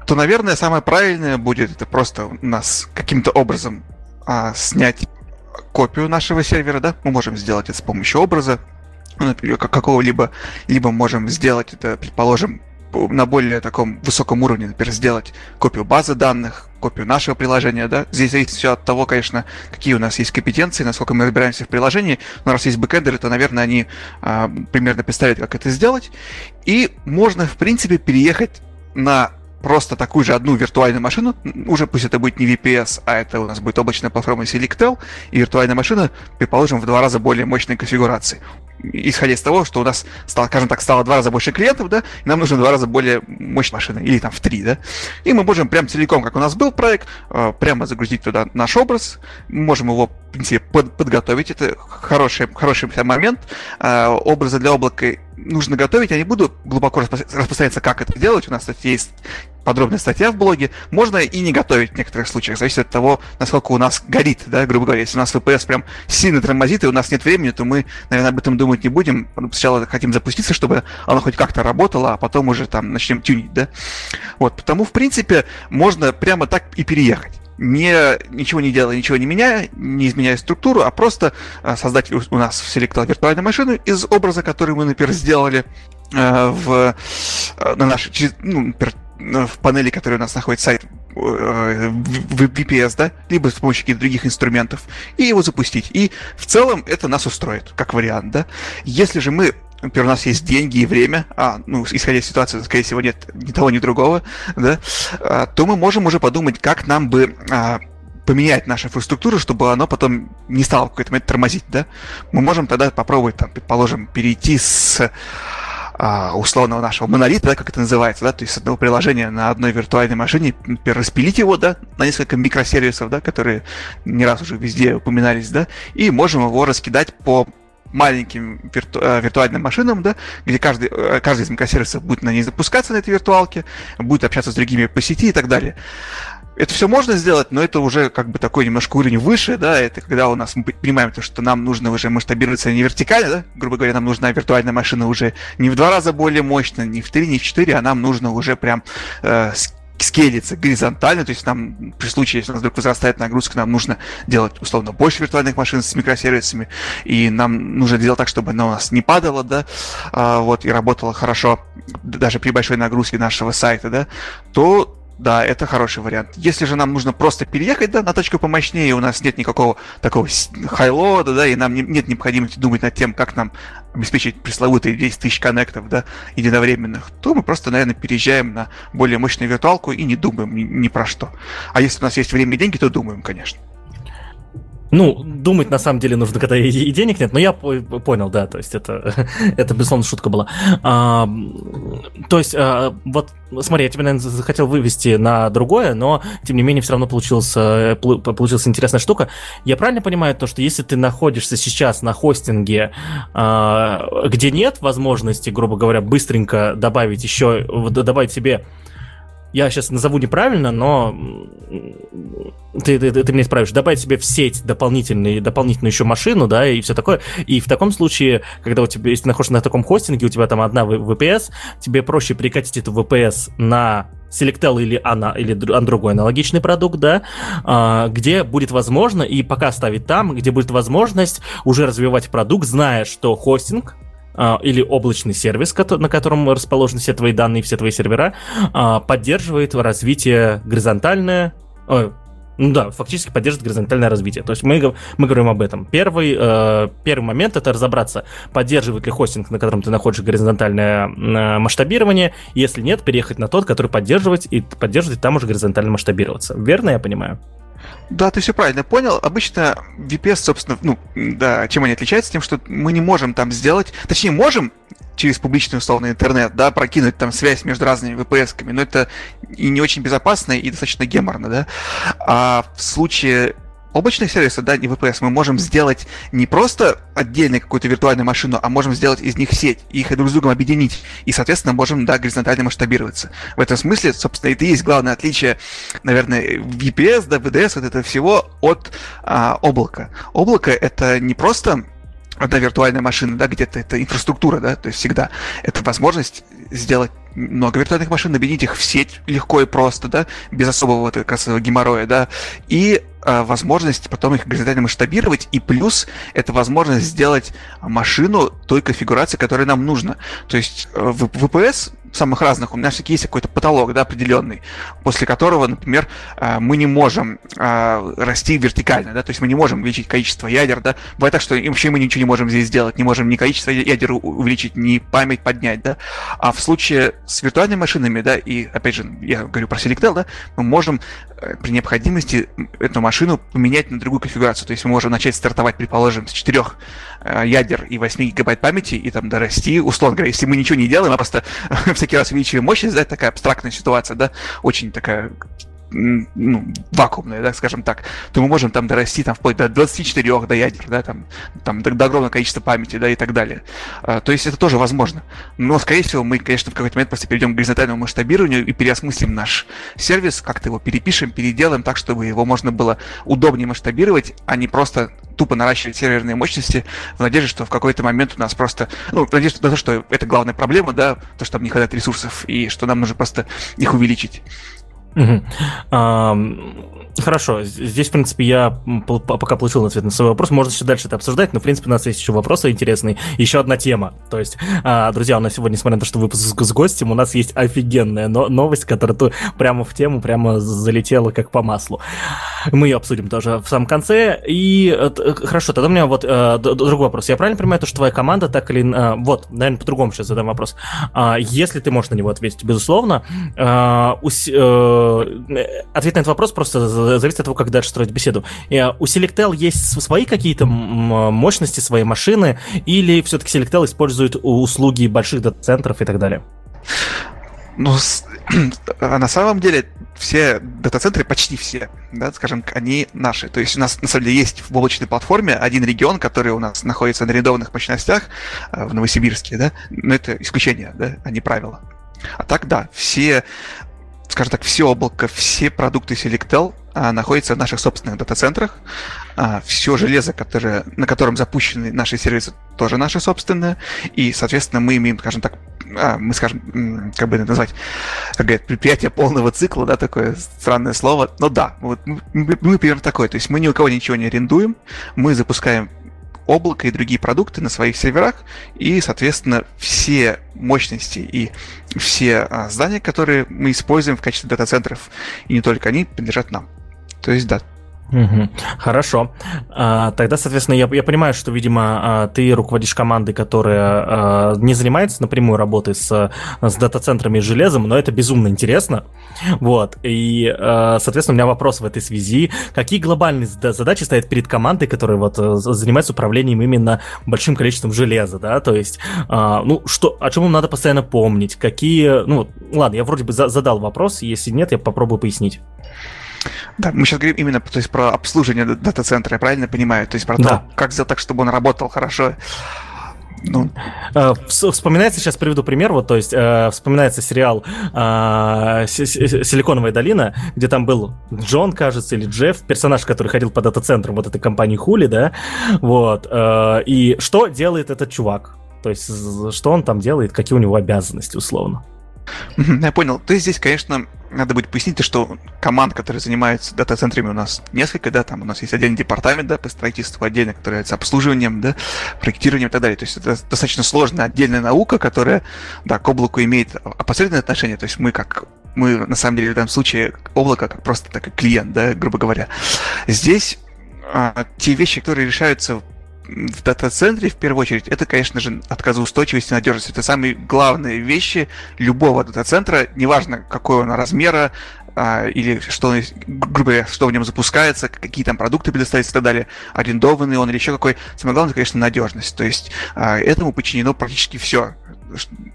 то наверное, самое правильное будет это просто у нас каким-то образом а, снять копию нашего сервера, да, мы можем сделать это с помощью образа, ну, например, какого-либо, либо можем сделать это, предположим, на более таком высоком уровне, например, сделать копию базы данных, копию нашего приложения, да. Здесь зависит все от того, конечно, какие у нас есть компетенции, насколько мы разбираемся в приложении. Но раз есть бэкэндеры, то, наверное, они а, примерно представляют, как это сделать. И можно, в принципе, переехать на просто такую же одну виртуальную машину, уже пусть это будет не VPS, а это у нас будет облачная платформа Selectel, и виртуальная машина, предположим, в два раза более мощной конфигурации. Исходя из того, что у нас, стало, скажем так, стало в два раза больше клиентов, да, и нам нужно в два раза более мощная машина, или там в три, да, и мы можем прям целиком, как у нас был проект, э, прямо загрузить туда наш образ, можем его, в принципе, под, подготовить, это хороший, хороший момент, э, образы для облака нужно готовить, я не буду глубоко распространяться, как это делать, у нас, кстати, есть подробная статья в блоге. Можно и не готовить в некоторых случаях, зависит от того, насколько у нас горит, да, грубо говоря. Если у нас VPS прям сильно тормозит, и у нас нет времени, то мы, наверное, об этом думать не будем. Сначала хотим запуститься, чтобы оно хоть как-то работало, а потом уже там начнем тюнить, да. Вот, потому, в принципе, можно прямо так и переехать не, ничего не делая, ничего не меняя, не изменяя структуру, а просто а, создать у, нас в Selectal виртуальную машину из образа, который мы, например, сделали э, в, э, на нашей, ну, например, в панели, которая у нас находит сайт в VPS, да, либо с помощью каких-то других инструментов, и его запустить. И в целом это нас устроит, как вариант, да. Если же мы например, у нас есть деньги и время, а, ну, исходя из ситуации, скорее всего, нет ни того, ни другого, да, а, то мы можем уже подумать, как нам бы а, поменять нашу инфраструктуру, чтобы оно потом не стало в какой-то момент тормозить, да. Мы можем тогда попробовать, там, предположим, перейти с а, условного нашего монолита, да, как это называется, да, то есть с одного приложения на одной виртуальной машине, например, распилить его, да, на несколько микросервисов, да, которые не раз уже везде упоминались, да, и можем его раскидать по маленьким вирту, э, виртуальным машинам, да, где каждый, э, каждый из микросервисов будет на ней запускаться на этой виртуалке, будет общаться с другими по сети и так далее. Это все можно сделать, но это уже как бы такой немножко уровень выше, да, это когда у нас мы понимаем то, что нам нужно уже масштабироваться не вертикально, да, грубо говоря, нам нужна виртуальная машина уже не в два раза более мощная, не в три, не в четыре, а нам нужно уже прям э, скейлиться горизонтально, то есть нам при случае, если у нас вдруг возрастает нагрузка, нам нужно делать условно больше виртуальных машин с микросервисами, и нам нужно делать так, чтобы она у нас не падала, да, а, вот, и работала хорошо даже при большой нагрузке нашего сайта, да, то да, это хороший вариант. Если же нам нужно просто переехать да, на точку помощнее, у нас нет никакого такого хайлода, да, и нам не, нет необходимости думать над тем, как нам обеспечить пресловутые 10 тысяч коннектов, да, единовременных, то мы просто, наверное, переезжаем на более мощную виртуалку и не думаем ни, ни про что. А если у нас есть время и деньги, то думаем, конечно. Ну, думать на самом деле нужно, когда и, и денег нет, но я понял, да, то есть это, это безусловно, шутка была. А, то есть, а, вот, смотри, я тебя, наверное, захотел вывести на другое, но, тем не менее, все равно получилась, получилась интересная штука. Я правильно понимаю то, что если ты находишься сейчас на хостинге, а, где нет возможности, грубо говоря, быстренько добавить еще, добавить себе я сейчас назову неправильно, но ты, ты, ты меня исправишь, добавить себе в сеть дополнительный, дополнительную еще машину, да, и все такое. И в таком случае, когда у тебя, если ты находишься на таком хостинге, у тебя там одна VPS, тебе проще перекатить эту VPS на Selectel или, она, или другой аналогичный продукт, да, а, где будет возможно, и пока ставить там, где будет возможность уже развивать продукт, зная, что хостинг или облачный сервис, на котором расположены все твои данные, все твои сервера, а, поддерживает развитие горизонтальное, ну да, фактически поддерживает горизонтальное развитие. То есть мы, мы говорим об этом. Первый, э, первый момент это разобраться, поддерживает ли хостинг, на котором ты находишь горизонтальное э, масштабирование. Если нет, переехать на тот, который поддерживает и поддерживает, там уже горизонтально масштабироваться. Верно я понимаю? Да, ты все правильно понял. Обычно VPS, собственно, ну, да, чем они отличаются? Тем, что мы не можем там сделать, точнее, можем через публичный условный интернет, да, прокинуть там связь между разными VPS-ками, но это и не очень безопасно, и достаточно геморно, да. А в случае облачных сервисов, да, не VPS, мы можем сделать не просто отдельную какую-то виртуальную машину, а можем сделать из них сеть, их друг с другом объединить, и, соответственно, можем, да, горизонтально масштабироваться. В этом смысле, собственно, это и есть главное отличие, наверное, VPS, да, VDS, вот этого всего от а, облака. Облако — это не просто одна виртуальная машина, да, где-то это инфраструктура, да, то есть всегда это возможность сделать много виртуальных машин, объединить их в сеть легко и просто, да, без особого вот, как раз, геморроя, да, и возможность потом их горизонтально масштабировать, и плюс это возможность сделать машину той конфигурации, которая нам нужна. То есть э, в VPS самых разных, у меня все-таки есть какой-то потолок, да, определенный, после которого, например, э, мы не можем э, расти вертикально, да, то есть мы не можем увеличить количество ядер, да, бывает так, что вообще мы ничего не можем здесь сделать, не можем ни количество ядер увеличить, ни память поднять, да, а в случае с виртуальными машинами, да, и, опять же, я говорю про Selectel, да, мы можем э, при необходимости эту машину поменять на другую конфигурацию, то есть мы можем начать стартовать, предположим, с четырех ядер и 8 гигабайт памяти и там дорасти, условно говоря, если мы ничего не делаем, а просто всякий раз увеличиваем мощность, да, такая абстрактная ситуация, да, очень такая ну, вакуумная, да, скажем так, то мы можем там дорасти там вплоть до 24 до ядер, да, там, там до, до огромного количества памяти, да, и так далее. А, то есть это тоже возможно. Но, скорее всего, мы, конечно, в какой-то момент просто перейдем к горизонтальному масштабированию и переосмыслим наш сервис, как-то его перепишем, переделаем так, чтобы его можно было удобнее масштабировать, а не просто тупо наращивать серверные мощности в надежде, что в какой-то момент у нас просто, ну, в надежде на то, что это главная проблема, да, то, что там не хватает ресурсов, и что нам нужно просто их увеличить. Угу. А, хорошо, здесь, в принципе, я пока получил ответ на свой вопрос. Можно еще дальше это обсуждать, но, в принципе, у нас есть еще вопросы интересные. Еще одна тема. То есть, а, друзья, у нас сегодня, несмотря на то, что выпуск с гостем, у нас есть офигенная но- новость, которая тут прямо в тему, прямо залетела как по маслу. Мы ее обсудим тоже в самом конце. И э, хорошо, тогда у меня вот э, другой вопрос. Я правильно понимаю, то, что твоя команда так или... Э, вот, наверное, по-другому сейчас задам вопрос. Э, если ты можешь на него ответить, безусловно, э, ус- э, Э, ответ на этот вопрос просто зависит от того, как дальше строить беседу. Э, у Selectel есть свои какие-то мощности, свои машины, или все-таки Selectel использует услуги больших дата-центров и так далее? Ну, а на самом деле все дата-центры, почти все, да, скажем, они наши. То есть у нас на самом деле есть в облачной платформе один регион, который у нас находится на арендованных мощностях э, в Новосибирске, да, но это исключение, да, а не правило. А так, да, все скажем так, все облако, все продукты Selectel а, находятся в наших собственных дата-центрах. А, все железо, которое, на котором запущены наши сервисы, тоже наше собственное. И, соответственно, мы имеем, скажем так, а, мы скажем, как бы это назвать, как говорят, предприятие полного цикла, да, такое странное слово. Но да, вот мы, мы примерно такое. То есть мы ни у кого ничего не арендуем, мы запускаем облако и другие продукты на своих серверах, и, соответственно, все мощности и все здания, которые мы используем в качестве дата-центров, и не только они, принадлежат нам. То есть, да, Угу. Хорошо. А, тогда, соответственно, я, я понимаю, что, видимо, а, ты руководишь командой, которая а, не занимается напрямую работой с, с дата-центрами и железом, но это безумно интересно. Вот. И, соответственно, у меня вопрос в этой связи. Какие глобальные задачи стоят перед командой, которая вот э, занимается управлением именно большим количеством железа, да? То есть, ну, что, о чем им надо постоянно помнить? Какие... Ну, ладно, я вроде бы задал вопрос, если нет, я попробую пояснить. Да, мы сейчас говорим именно то есть, про обслуживание дата-центра, я правильно понимаю? То есть про да. то, как сделать так, чтобы он работал хорошо. Ну. Э, вспоминается, сейчас приведу пример, вот, то есть э, вспоминается сериал э, «Силиконовая долина», где там был Джон, кажется, или Джефф, персонаж, который ходил по дата-центрам вот этой компании Хули, да, вот, э, и что делает этот чувак? То есть что он там делает, какие у него обязанности, условно? Я понял. То есть здесь, конечно, надо будет пояснить, что команд, которые занимаются дата-центрами, у нас несколько, да, там у нас есть отдельный департамент, да, по строительству отдельно, который является обслуживанием, да, проектированием и так далее. То есть это достаточно сложная отдельная наука, которая, да, к облаку имеет опосредованное отношение. То есть мы как мы на самом деле в данном случае облако как просто такой клиент, да, грубо говоря. Здесь а, те вещи, которые решаются в дата-центре, в первую очередь, это, конечно же, отказоустойчивость и надежность. Это самые главные вещи любого дата-центра, неважно, какой он размера, а, или что, грубо говоря, что в нем запускается, какие там продукты предоставятся и так далее, арендованный он или еще какой. Самое главное, конечно, надежность. То есть а, этому подчинено практически все.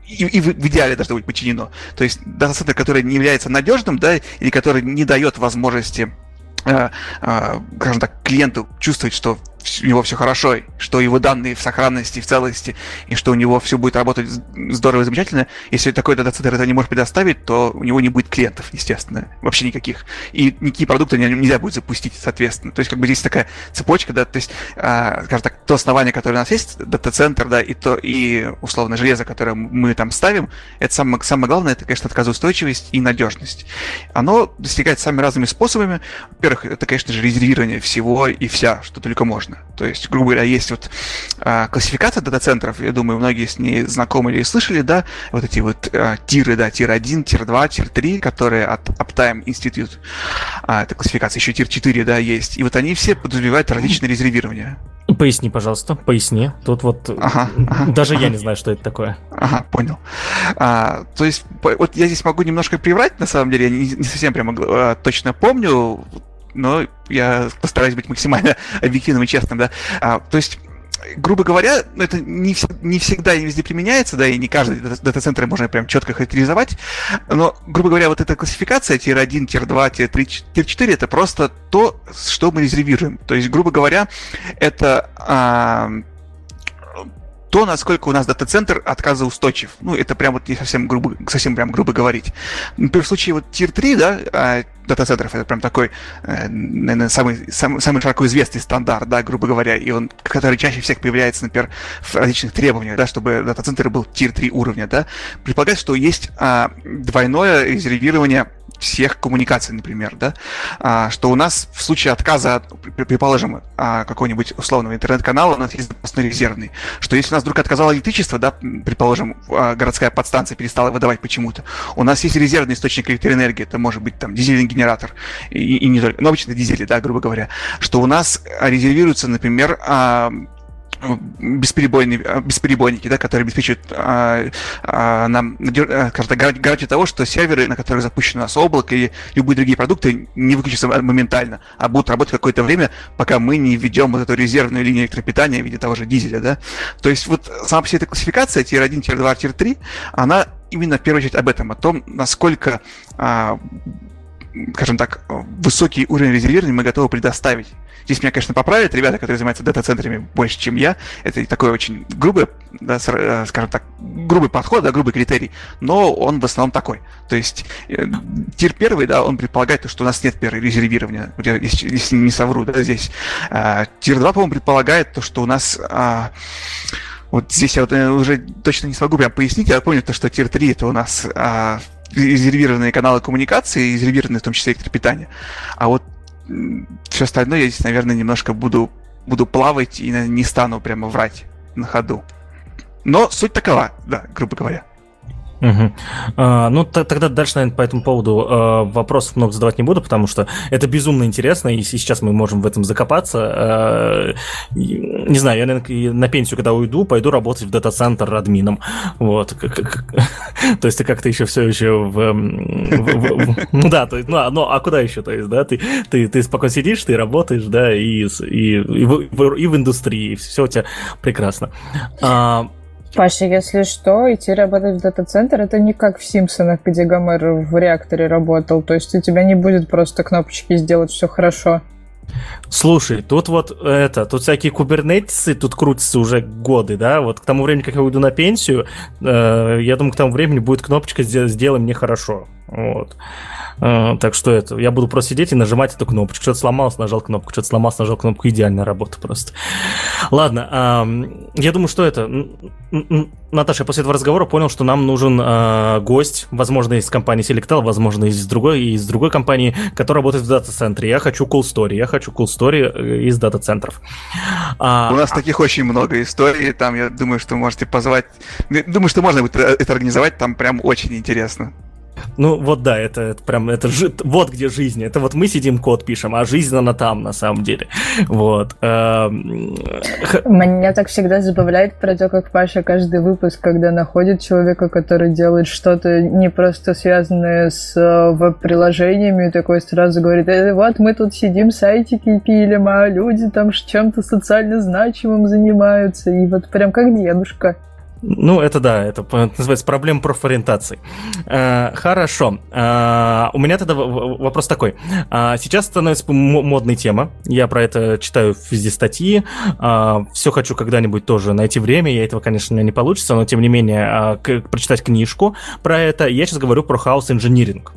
И, и в, идеале должно быть подчинено. То есть дата-центр, который не является надежным, да, или который не дает возможности э, скажем так, клиенту чувствовать, что у него все хорошо, что его данные в сохранности, в целости, и что у него все будет работать здорово и замечательно. Если такой дата-центр это не может предоставить, то у него не будет клиентов, естественно, вообще никаких. И никакие продукты нельзя будет запустить, соответственно. То есть, как бы здесь такая цепочка, да, то есть, а, скажем так, то основание, которое у нас есть, дата-центр, да, и то, и условно железо, которое мы там ставим, это самое, самое главное, это, конечно, отказоустойчивость и надежность. Оно достигается самыми разными способами. Во-первых, это, конечно же, резервирование всего и вся, что только можно. То есть, грубо говоря, есть вот а, классификация дата-центров, я думаю, многие с ней знакомы или слышали, да, вот эти вот а, тиры, да, тир 1, тир 2, тир 3, которые от Uptime Institute, а, это классификация, еще тир 4, да, есть. И вот они все подразумевают различные резервирования. Поясни, пожалуйста, поясни. Тут вот ага, ага, даже ага. я не знаю, что это такое. Ага, понял. А, то есть, вот я здесь могу немножко приврать, на самом деле, я не, не совсем прямо а, точно помню, но я постараюсь быть максимально объективным и честным, да. А, то есть грубо говоря, это не, не всегда и везде применяется, да, и не каждый дата-центр можно прям четко характеризовать, но, грубо говоря, вот эта классификация tier-1, tier-2, tier-3, tier-4 это просто то, что мы резервируем. То есть, грубо говоря, это а, то, насколько у нас дата-центр отказоустойчив. Ну, это прям вот не совсем грубо, совсем прям грубо говорить. Например, в случае вот Tier 3, да, а, дата-центров, это прям такой, э, наверное, самый, самый, самый широко известный стандарт, да, грубо говоря, и он, который чаще всех появляется, например, в различных требованиях, да, чтобы дата-центр был Tier 3 уровня, да, предполагается, что есть а, двойное резервирование всех коммуникаций, например, да, а, что у нас в случае отказа, предположим, а, какого-нибудь условного интернет-канала, у нас есть запасной резервный, что если у нас вдруг отказало электричество, да, предположим, а, городская подстанция перестала выдавать почему-то, у нас есть резервный источник электроэнергии, это может быть там дизельный генератор, и, и не только, ну, обычно дизели, да, грубо говоря, что у нас резервируется, например, бесперебойные, а, бесперебойники, да, которые обеспечивают а, а, нам, а, гарантию того, что серверы, на которых запущено у нас облако и любые другие продукты, не выключатся моментально, а будут работать какое-то время, пока мы не введем вот эту резервную линию электропитания в виде того же дизеля, да. То есть вот сама по себе эта классификация, тир 1, тир 2, тир 3, она именно в первую очередь об этом, о том, насколько а, скажем так, высокий уровень резервирования мы готовы предоставить. Здесь меня, конечно, поправят ребята, которые занимаются дата-центрами больше, чем я. Это такой очень грубый, да, э, скажем так, грубый подход, да, грубый критерий, но он в основном такой. То есть э, тир первый, да, он предполагает, что у нас нет первого резервирования, если, если не совру, да, здесь. А, тир 2, по-моему, предполагает то, что у нас а, вот здесь я вот э, уже точно не смогу прям пояснить, я помню то, что тир 3 это у нас а, резервированные каналы коммуникации, резервированные в том числе электропитание. А вот все остальное я здесь, наверное, немножко буду, буду плавать и не стану прямо врать на ходу. Но суть такова, да, грубо говоря. Угу. А, ну, тогда дальше, наверное, по этому поводу а, вопросов много задавать не буду, потому что это безумно интересно, и сейчас мы можем в этом закопаться. А, не знаю, я, наверное, на пенсию, когда уйду, пойду работать в дата-центр админом. Вот. То есть ты как-то еще все еще в... Ну да, то есть, ну, ну, а куда еще, то есть, да, ты, ты, спокойно сидишь, ты работаешь, да, и, в, индустрии, все у тебя прекрасно. Паша, если что, идти работать в дата-центр, это не как в Симпсонах, где Гомер в реакторе работал. То есть у тебя не будет просто кнопочки сделать все хорошо. Слушай, тут вот это, тут всякие кубернетисы тут крутятся уже годы, да, вот к тому времени, как я уйду на пенсию, э, я думаю, к тому времени будет кнопочка «Сделай мне хорошо», вот. Э, так что это, я буду просто сидеть и нажимать эту кнопочку. Что-то сломалось, нажал кнопку, что-то сломалось, нажал кнопку. Идеальная работа просто. Ладно, я думаю, что это... Наташа, я после этого разговора понял, что нам нужен э, гость, возможно, из компании Selectel, возможно, из другой, из другой компании, которая работает в дата-центре. Я хочу cool story, я хочу cool story э, из дата-центров. А, У нас таких очень много историй, там, я думаю, что можете позвать... Думаю, что можно будет это организовать, там прям очень интересно. Ну вот да, это, это прям, это жи... вот где жизнь. Это вот мы сидим код пишем, а жизнь она там на самом деле. Вот. Эм, Меня так всегда забавляет про то, как Паша каждый выпуск, когда находит человека, который делает что-то не просто связанное с э, веб-приложениями, такой сразу говорит, э, вот мы тут сидим, сайтики пилим, а люди там чем-то социально значимым занимаются. И вот прям как дедушка. Ну, это да, это называется проблема профориентации. Э, хорошо. Э, у меня тогда вопрос такой. Э, сейчас становится модной тема. Я про это читаю везде статьи. Все хочу когда-нибудь тоже найти время. Я этого, конечно, не получится, но тем не менее прочитать книжку про это. Я сейчас говорю про хаос инжиниринг.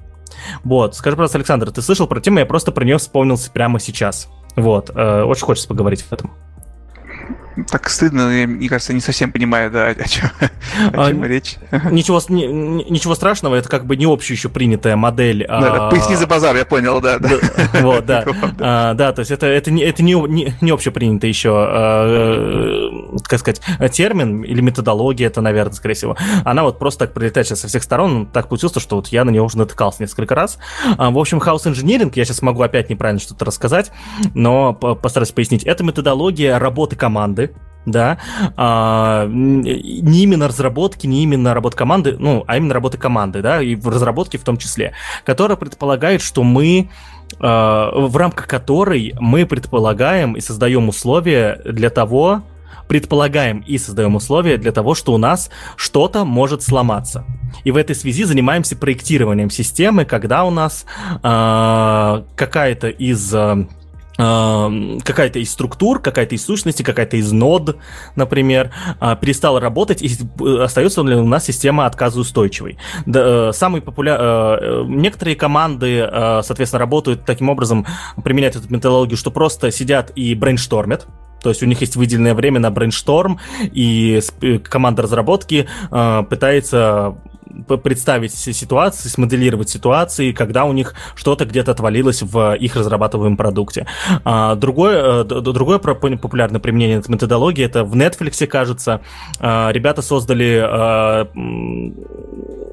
Вот, скажи, пожалуйста, Александр, ты слышал про тему? Я просто про нее вспомнился прямо сейчас. Вот, очень хочется поговорить об этом. Так стыдно, я, мне кажется, не совсем понимаю, да, о чем, о чем а, речь. Ничего, не, ничего страшного, это как бы не общая еще принятая модель. Да, а... поясни за базар, я понял, да. да. Вот, да. а, да, то есть это, это, не, это не, не, не общепринятый еще, а, как сказать, термин или методология, это, наверное, скорее всего. Она вот просто так прилетает сейчас со всех сторон, так получилось, что вот я на нее уже натыкался несколько раз. А, в общем, хаос инжиниринг, я сейчас могу опять неправильно что-то рассказать, но постараюсь пояснить. Это методология работы команды, да, а, не именно разработки, не именно работы команды, ну, а именно работы команды, да, и в разработке в том числе, которая предполагает, что мы а, в рамках которой мы предполагаем и создаем условия для того, предполагаем и создаем условия для того, что у нас что-то может сломаться. И в этой связи занимаемся проектированием системы, когда у нас э, какая-то из э, какая-то из структур, какая-то из сущности, какая-то из нод, например, а, перестала работать, и э, остается ли у нас система отказоустойчивой. Да, э, самые популя... Э, некоторые команды, соответственно, работают таким образом, применяют эту методологию, что просто сидят и брейнштормят, то есть у них есть выделенное время на брейншторм, и команда разработки пытается представить ситуации, смоделировать ситуации, когда у них что-то где-то отвалилось в их разрабатываемом продукте. А, другое, э, другое популярное применение этой методологии, это в Netflix, кажется, а, ребята создали а,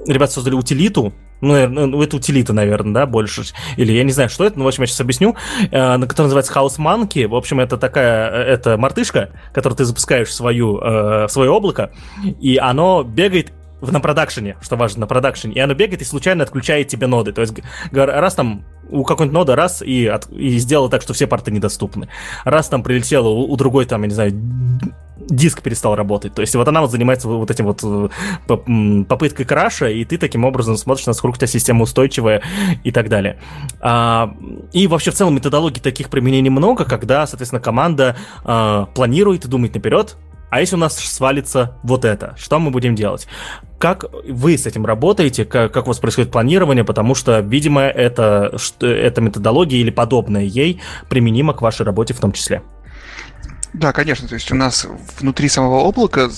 ребята создали утилиту, ну, ну, это утилита, наверное, да, больше. Или я не знаю, что это, но, в общем, я сейчас объясню. Э, которая называется House Monkey. В общем, это такая, э, это мартышка, которую ты запускаешь в, свою, э, в свое облако, и оно бегает на продакшене, что важно, на продакшене, и оно бегает и случайно отключает тебе ноды. То есть раз там у какой-нибудь ноды раз и, от, и сделал так, что все порты недоступны. Раз там прилетело у, у другой там, я не знаю, диск перестал работать. То есть вот она вот занимается вот этим вот э, попыткой краша, и ты таким образом смотришь, насколько у тебя система устойчивая и так далее. А, и вообще в целом методологий таких применений много, когда, соответственно, команда а, планирует и думает наперед, а если у нас свалится вот это, что мы будем делать? Как вы с этим работаете? Как, как у вас происходит планирование? Потому что, видимо, это, что, эта методология или подобная ей применима к вашей работе в том числе. Да, конечно. То есть у нас внутри самого облака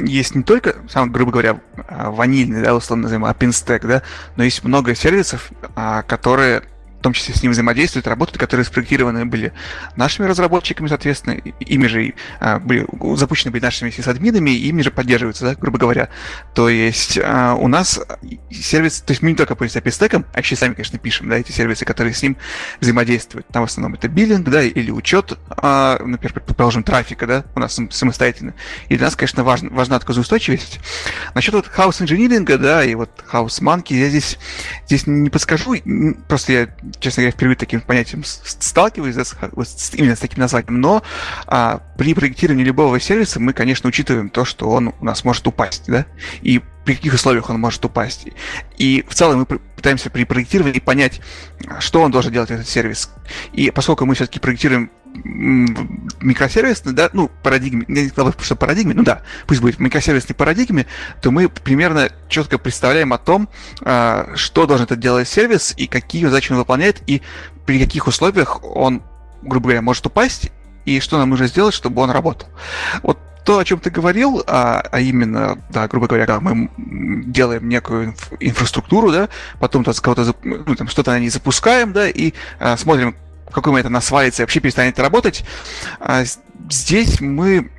есть не только, сам, грубо говоря, ванильный, да, условно называемый OpenStack, да, но есть много сервисов, а, которые в том числе с ним взаимодействуют, работают, которые спроектированы были нашими разработчиками, соответственно, ими же а, были запущены были нашими сисадминами, и ими же поддерживаются, да, грубо говоря. То есть а, у нас сервис, то есть мы не только пользуемся API а еще сами, конечно, пишем, да, эти сервисы, которые с ним взаимодействуют. Там в основном это биллинг, да, или учет, а, например, предположим, трафика, да, у нас самостоятельно. И для нас, конечно, важно, важна отказоустойчивость. Насчет вот хаос инжиниринга, да, и вот хаос манки, я здесь, здесь не подскажу, просто я честно говоря, впервые таким понятием сталкиваюсь, да, с, именно с таким названием, но а, при проектировании любого сервиса мы, конечно, учитываем то, что он у нас может упасть, да, и при каких условиях он может упасть. И в целом мы пытаемся при проектировании понять, что он должен делать этот сервис. И поскольку мы все-таки проектируем микросервисной, да, ну, парадигме, не сказал что парадигме, ну да, пусть будет в микросервисной парадигме, то мы примерно четко представляем о том, а, что должен это делать сервис и какие задачи он выполняет, и при каких условиях он, грубо говоря, может упасть, и что нам нужно сделать, чтобы он работал. Вот то, о чем ты говорил, а, а именно, да, грубо говоря, когда мы делаем некую инф- инфраструктуру, да, потом то, кого-то, ну, что-то на ней запускаем, да, и а, смотрим, в какой момент она свалится и вообще перестанет работать. А здесь мы,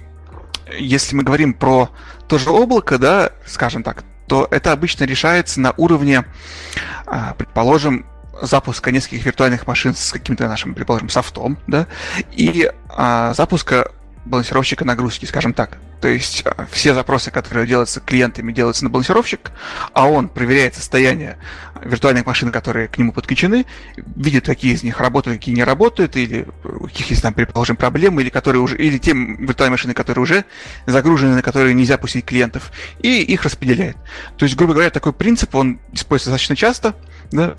если мы говорим про то же облако, да, скажем так, то это обычно решается на уровне, а, предположим, запуска нескольких виртуальных машин с каким-то нашим, предположим, софтом, да, и а, запуска балансировщика нагрузки, скажем так. То есть а, все запросы, которые делаются клиентами, делаются на балансировщик, а он проверяет состояние виртуальных машин, которые к нему подключены, видит, какие из них работают, какие не работают, или у каких есть там, предположим, проблемы, или которые уже, или те виртуальные машины, которые уже загружены, на которые нельзя пустить клиентов, и их распределяет. То есть, грубо говоря, такой принцип, он используется достаточно часто, да,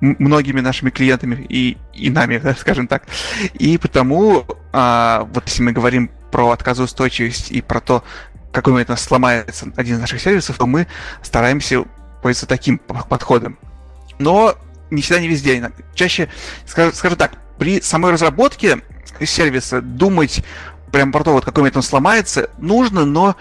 многими нашими клиентами и, и нами, да, скажем так. И потому, а, вот если мы говорим про отказоустойчивость и про то, какой момент у нас сломается один из наших сервисов, то мы стараемся пользоваться таким подходом. Но не всегда, не везде. Чаще, скажем так, при самой разработке сервиса думать прям про то, вот какой момент он сломается, нужно, но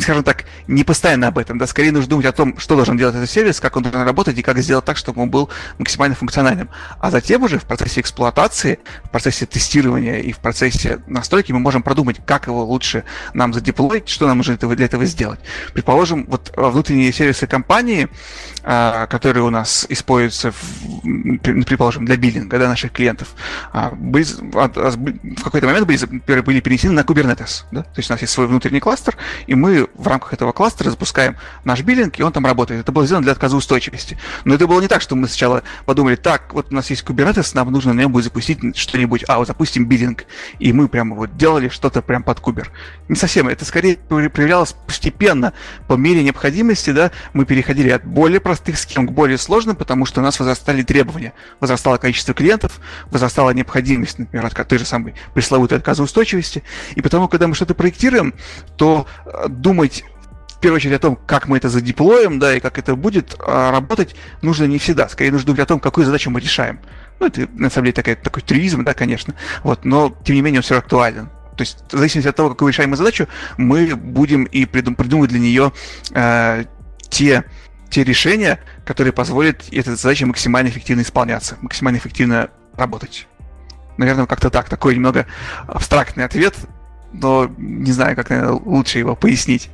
скажем так, не постоянно об этом, да, скорее нужно думать о том, что должен делать этот сервис, как он должен работать и как сделать так, чтобы он был максимально функциональным. А затем уже в процессе эксплуатации, в процессе тестирования и в процессе настройки мы можем продумать, как его лучше нам задеплоить, что нам нужно для этого сделать. Предположим, вот внутренние сервисы компании, а, которые у нас используются, в, предположим, для биллинга да, наших клиентов, а, были, в какой-то момент были, были перенесены на Kubernetes. Да? То есть у нас есть свой внутренний класс, кластер, и мы в рамках этого кластера запускаем наш биллинг, и он там работает. Это было сделано для отказоустойчивости. Но это было не так, что мы сначала подумали, так, вот у нас есть Kubernetes, нам нужно на нем будет запустить что-нибудь, а вот запустим биллинг, и мы прямо вот делали что-то прям под кубер. Не совсем, это скорее проявлялось постепенно, по мере необходимости, да, мы переходили от более простых схем к более сложным, потому что у нас возрастали требования, возрастало количество клиентов, возрастала необходимость, например, от той же самой пресловутой отказоустойчивости, и потому, когда мы что-то проектируем, то то э, думать в первую очередь о том, как мы это задеплоим, да, и как это будет а работать, нужно не всегда. Скорее нужно думать о том, какую задачу мы решаем. Ну, это на самом деле такая, такой трюизм, да, конечно. Вот, но тем не менее он все актуален. То есть, в зависимости от того, какую решаем мы задачу, мы будем и придум- придумывать для нее э, те, те решения, которые позволят этой задаче максимально эффективно исполняться, максимально эффективно работать. Наверное, как-то так. Такой немного абстрактный ответ, но не знаю, как наверное, лучше его пояснить.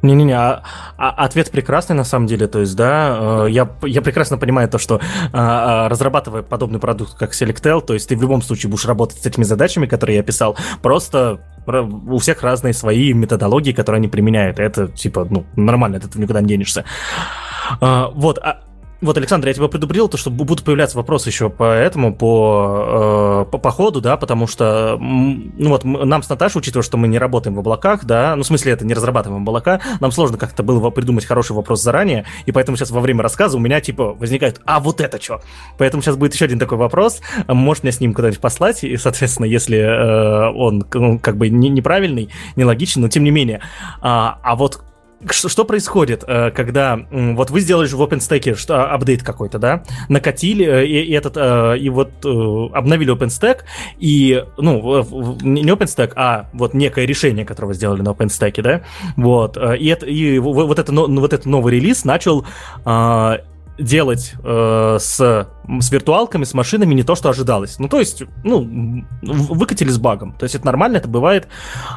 Не-не-не, а, а, ответ прекрасный на самом деле, то есть, да, э, я, я прекрасно понимаю то, что а, а, разрабатывая подобный продукт, как Selectel, то есть ты в любом случае будешь работать с этими задачами, которые я писал, просто у всех разные свои методологии, которые они применяют, это, типа, ну, нормально, от этого никуда не денешься. А, вот, а, вот, Александр, я тебя предупредил, то, что будут появляться вопросы еще по этому, по, э, по, по ходу, да, потому что, ну вот, нам с Наташей, учитывая, что мы не работаем в облаках, да, ну, в смысле, это не разрабатываем облака, нам сложно как-то было придумать хороший вопрос заранее, и поэтому сейчас во время рассказа у меня, типа, возникает, а вот это что? Поэтому сейчас будет еще один такой вопрос, можешь меня с ним куда-нибудь послать, и, соответственно, если э, он, ну, как бы не, неправильный, нелогичный, но тем не менее. А, а вот что, что происходит, э, когда вот вы сделали же в OpenStack что, апдейт какой-то, да, накатили э, и, и этот э, и вот обновили OpenStack и ну не OpenStack, а вот некое решение, которое вы сделали на OpenStack, да, вот и это и вот это вот этот новый релиз начал делать с, с виртуалками, с машинами не то, что ожидалось. Ну, то есть, ну, выкатили с багом. То есть это нормально, это бывает.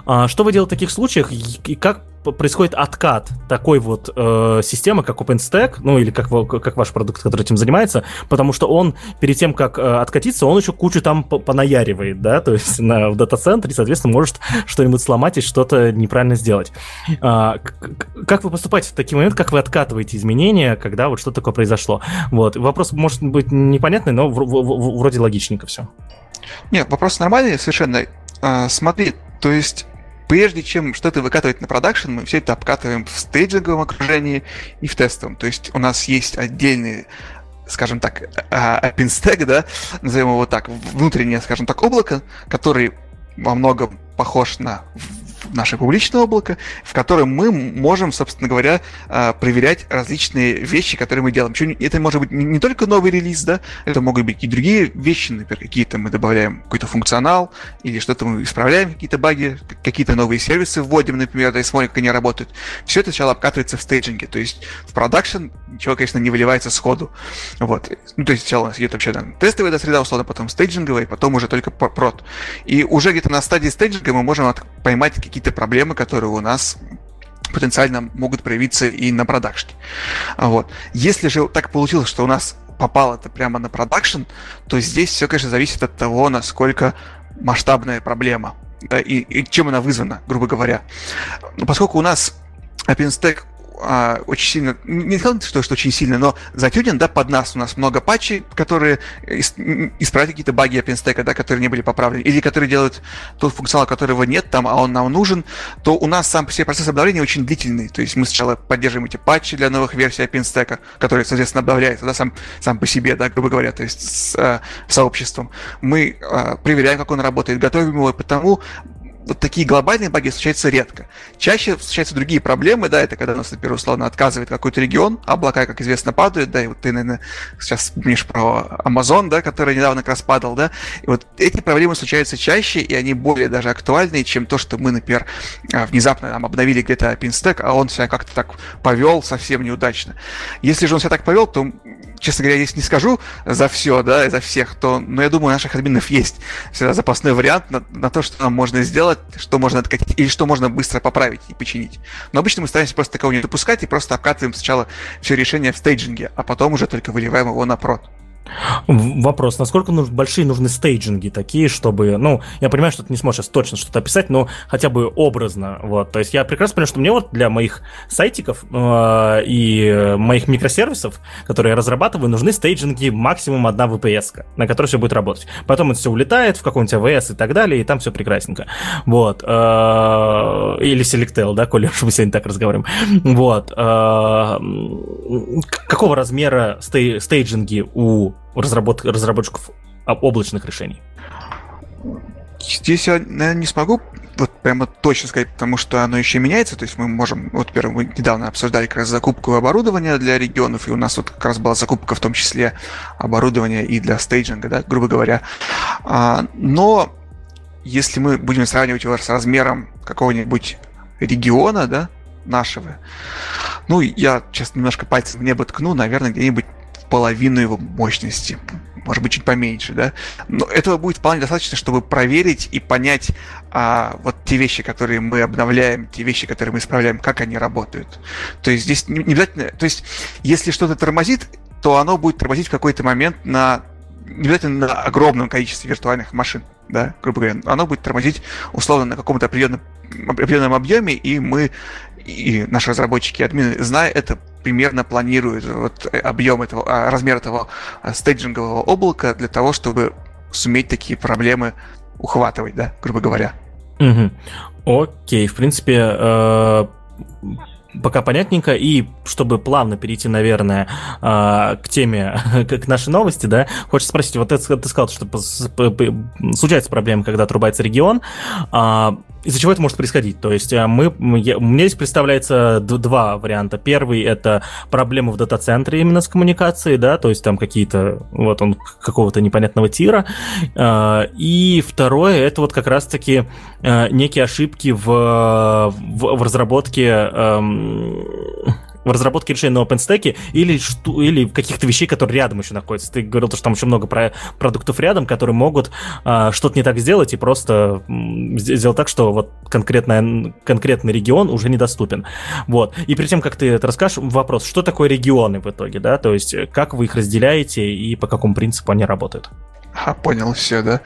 А, что вы делаете в таких случаях и как происходит откат такой вот э, системы, как OpenStack, ну или как, как ваш продукт, который этим занимается, потому что он перед тем, как э, откатиться, он еще кучу там понаяривает, да, то есть на, в дата-центре, соответственно, может что-нибудь сломать и что-то неправильно сделать. А, как вы поступаете в такие моменты, как вы откатываете изменения, когда вот что такое произошло? Вот, вопрос может быть непонятный, но вроде логичненько все. Нет, вопрос нормальный совершенно. А, смотри, то есть прежде чем что-то выкатывать на продакшн, мы все это обкатываем в стейджинговом окружении и в тестовом. То есть у нас есть отдельный скажем так, OpenStack, да, назовем его так, внутреннее, скажем так, облако, который во многом похож на наше публичное облако, в котором мы можем, собственно говоря, а, проверять различные вещи, которые мы делаем. Это может быть не только новый релиз, да, это могут быть и другие вещи, например, какие-то мы добавляем какой-то функционал, или что-то мы исправляем, какие-то баги, какие-то новые сервисы вводим, например, да, и смотрим, как они работают. Все это сначала обкатывается в стейджинге, то есть в продакшн ничего, конечно, не выливается сходу. Вот. Ну, то есть сначала у нас идет вообще там тестовая среда, условно, потом стейджинговая, потом уже только прод. И уже где-то на стадии стейджинга мы можем поймать какие-то проблемы, которые у нас потенциально могут проявиться и на продакшне. Вот. Если же так получилось, что у нас попало это прямо на продакшн, то здесь все, конечно, зависит от того, насколько масштабная проблема. Да, и, и чем она вызвана, грубо говоря. Но поскольку у нас OpenStack а, очень сильно, не сказал, что, что очень сильно, но затюнен, да, под нас. У нас много патчей, которые исправят какие-то баги OpenStack, да, которые не были поправлены, или которые делают тот функционал, которого нет там, а он нам нужен, то у нас сам себе процесс обновления очень длительный. То есть мы сначала поддерживаем эти патчи для новых версий OpenStack, которые, соответственно, обновляются, да, сам, сам по себе, да, грубо говоря, то есть с э, сообществом. Мы э, проверяем, как он работает, готовим его, потому вот такие глобальные баги случаются редко. Чаще встречаются другие проблемы, да, это когда у нас, например, условно отказывает какой-то регион, облака, как известно, падают, да, и вот ты, наверное, сейчас вспомнишь про Amazon, да, который недавно как раз падал, да, и вот эти проблемы случаются чаще, и они более даже актуальные, чем то, что мы, например, а, внезапно там обновили где-то OpenStack, а он себя как-то так повел совсем неудачно. Если же он себя так повел, то честно говоря, если не скажу за все, да, за всех, то, но я думаю, у наших админов есть всегда запасной вариант на, на то, что нам можно сделать, что можно откатить, или что можно быстро поправить и починить. Но обычно мы стараемся просто такого не допускать и просто обкатываем сначала все решение в стейджинге, а потом уже только выливаем его на прод. Вопрос, насколько нужны, большие нужны стейджинги такие, чтобы, ну, я понимаю, что ты не сможешь точно что-то описать, но хотя бы образно, вот, то есть я прекрасно понимаю, что мне вот для моих сайтиков э, и моих микросервисов, которые я разрабатываю, нужны стейджинги максимум одна VPS, на которой все будет работать. Потом это все улетает в какой-нибудь AWS и так далее, и там все прекрасненько. Вот. Э, или Selectel, да, коли уж мы сегодня так разговариваем. Вот. Э, какого размера стей, стейджинги у разработ... разработчиков облачных решений? Здесь я, наверное, не смогу вот прямо точно сказать, потому что оно еще меняется. То есть мы можем, вот, например, мы недавно обсуждали как раз закупку оборудования для регионов, и у нас вот как раз была закупка в том числе оборудования и для стейджинга, да, грубо говоря. А, но если мы будем сравнивать его с размером какого-нибудь региона, да, нашего, ну, я сейчас немножко пальцем в небо ткну, наверное, где-нибудь половину его мощности, может быть, чуть поменьше, да. Но этого будет вполне достаточно, чтобы проверить и понять а, вот те вещи, которые мы обновляем, те вещи, которые мы исправляем, как они работают. То есть здесь не, не обязательно, то есть если что-то тормозит, то оно будет тормозить в какой-то момент на не обязательно на огромном количестве виртуальных машин, да, грубо говоря, оно будет тормозить условно на каком-то определенном, определенном объеме, и мы и наши разработчики, админы, зная это, примерно планируют вот объем этого, а, размер этого а, стейджингового облака для того, чтобы суметь такие проблемы ухватывать, да, грубо говоря. Угу. Окей, в принципе, э, пока понятненько. И чтобы плавно перейти, наверное, а, к теме, к нашей новости, да, хочется спросить, вот ты, ты сказал, что случается проблема, когда отрубается регион. А, из-за чего это может происходить? То есть э, мы, я, меня здесь представляется два варианта. Первый это проблемы в дата-центре именно с коммуникацией, да, то есть там какие-то, вот он какого-то непонятного тира. А, и второе это вот как раз-таки э, некие ошибки в, в, в разработке эм, в разработке решения на OpenStack или, что, или каких-то вещей, которые рядом еще находятся. Ты говорил, что там еще много про продуктов рядом, которые могут а, что-то не так сделать и просто сделать так, что вот конкретный, конкретный регион уже недоступен. Вот. И перед тем, как ты это расскажешь, вопрос, что такое регионы в итоге, да? То есть как вы их разделяете и по какому принципу они работают? А, понял, все, да.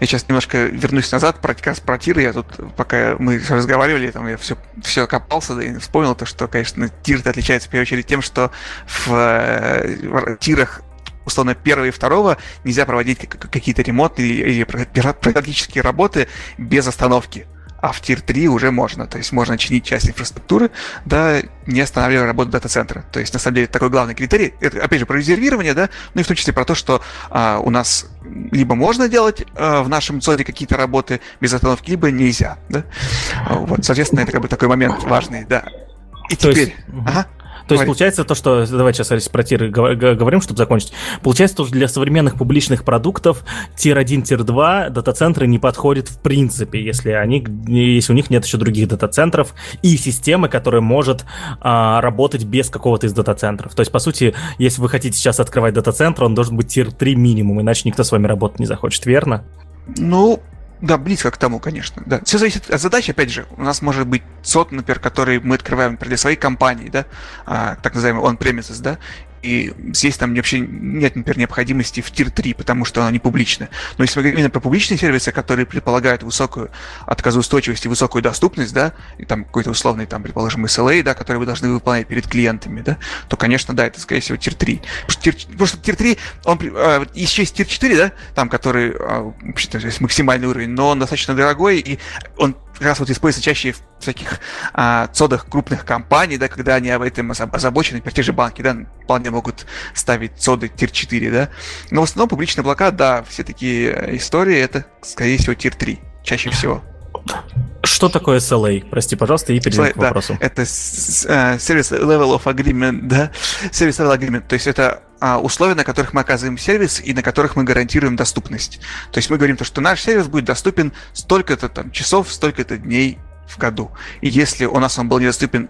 Я сейчас немножко вернусь назад, про, как раз про тиры. Я тут, пока мы разговаривали, там я все, все копался, да, и вспомнил то, что, конечно, тир отличается в первую очередь тем, что в, э, в тирах условно первого и второго нельзя проводить какие-то ремонтные или, или практические работы без остановки а в тир 3 уже можно. То есть можно чинить часть инфраструктуры, да, не останавливая работу дата-центра. То есть, на самом деле, такой главный критерий, это, опять же, про резервирование, да, ну и в том числе про то, что а, у нас либо можно делать а, в нашем зоне какие-то работы без остановки, либо нельзя, да. Вот, соответственно, это как бы такой момент важный, да. И то теперь... Есть... Ага. То есть получается то, что... Давай сейчас про tier говорим, чтобы закончить. Получается то, что для современных публичных продуктов tier-1, tier-2 дата-центры не подходят в принципе, если, они, если у них нет еще других дата-центров и системы, которая может а, работать без какого-то из дата-центров. То есть, по сути, если вы хотите сейчас открывать дата-центр, он должен быть тир-3 минимум, иначе никто с вами работать не захочет, верно? Ну, да, близко к тому, конечно. Да. Все зависит от задач, опять же. У нас может быть сот, например, который мы открываем например, для своей компании, да, а, так называемый on-premises, да, и здесь там вообще нет, например, необходимости в тир 3, потому что она не публичная. Но если мы говорим именно про публичные сервисы, которые предполагают высокую отказоустойчивость и высокую доступность, да, и там какой-то условный, там, предположим, SLA, да, который вы должны выполнять перед клиентами, да, то, конечно, да, это, скорее всего, tier 3. Потому что tier, потому что tier 3, он, а, еще есть tier 4, да, там, который, а, вообще-то, максимальный уровень, но он достаточно дорогой, и он как раз вот используется чаще в всяких а, цодах крупных компаний, да, когда они об этом озабочены, например, те же банки, да, вполне могут ставить цоды tier 4, да. Но в основном публичный облака, да, все такие истории, это, скорее всего, tier 3, чаще всего. Что такое SLA? Прости, пожалуйста, и перейдем к вопросу. Да, это Service Level of Agreement, да, Service Level Agreement, то есть это а, условия, на которых мы оказываем сервис и на которых мы гарантируем доступность. То есть мы говорим то, что наш сервис будет доступен столько-то там часов, столько-то дней в году. И если у нас он был недоступен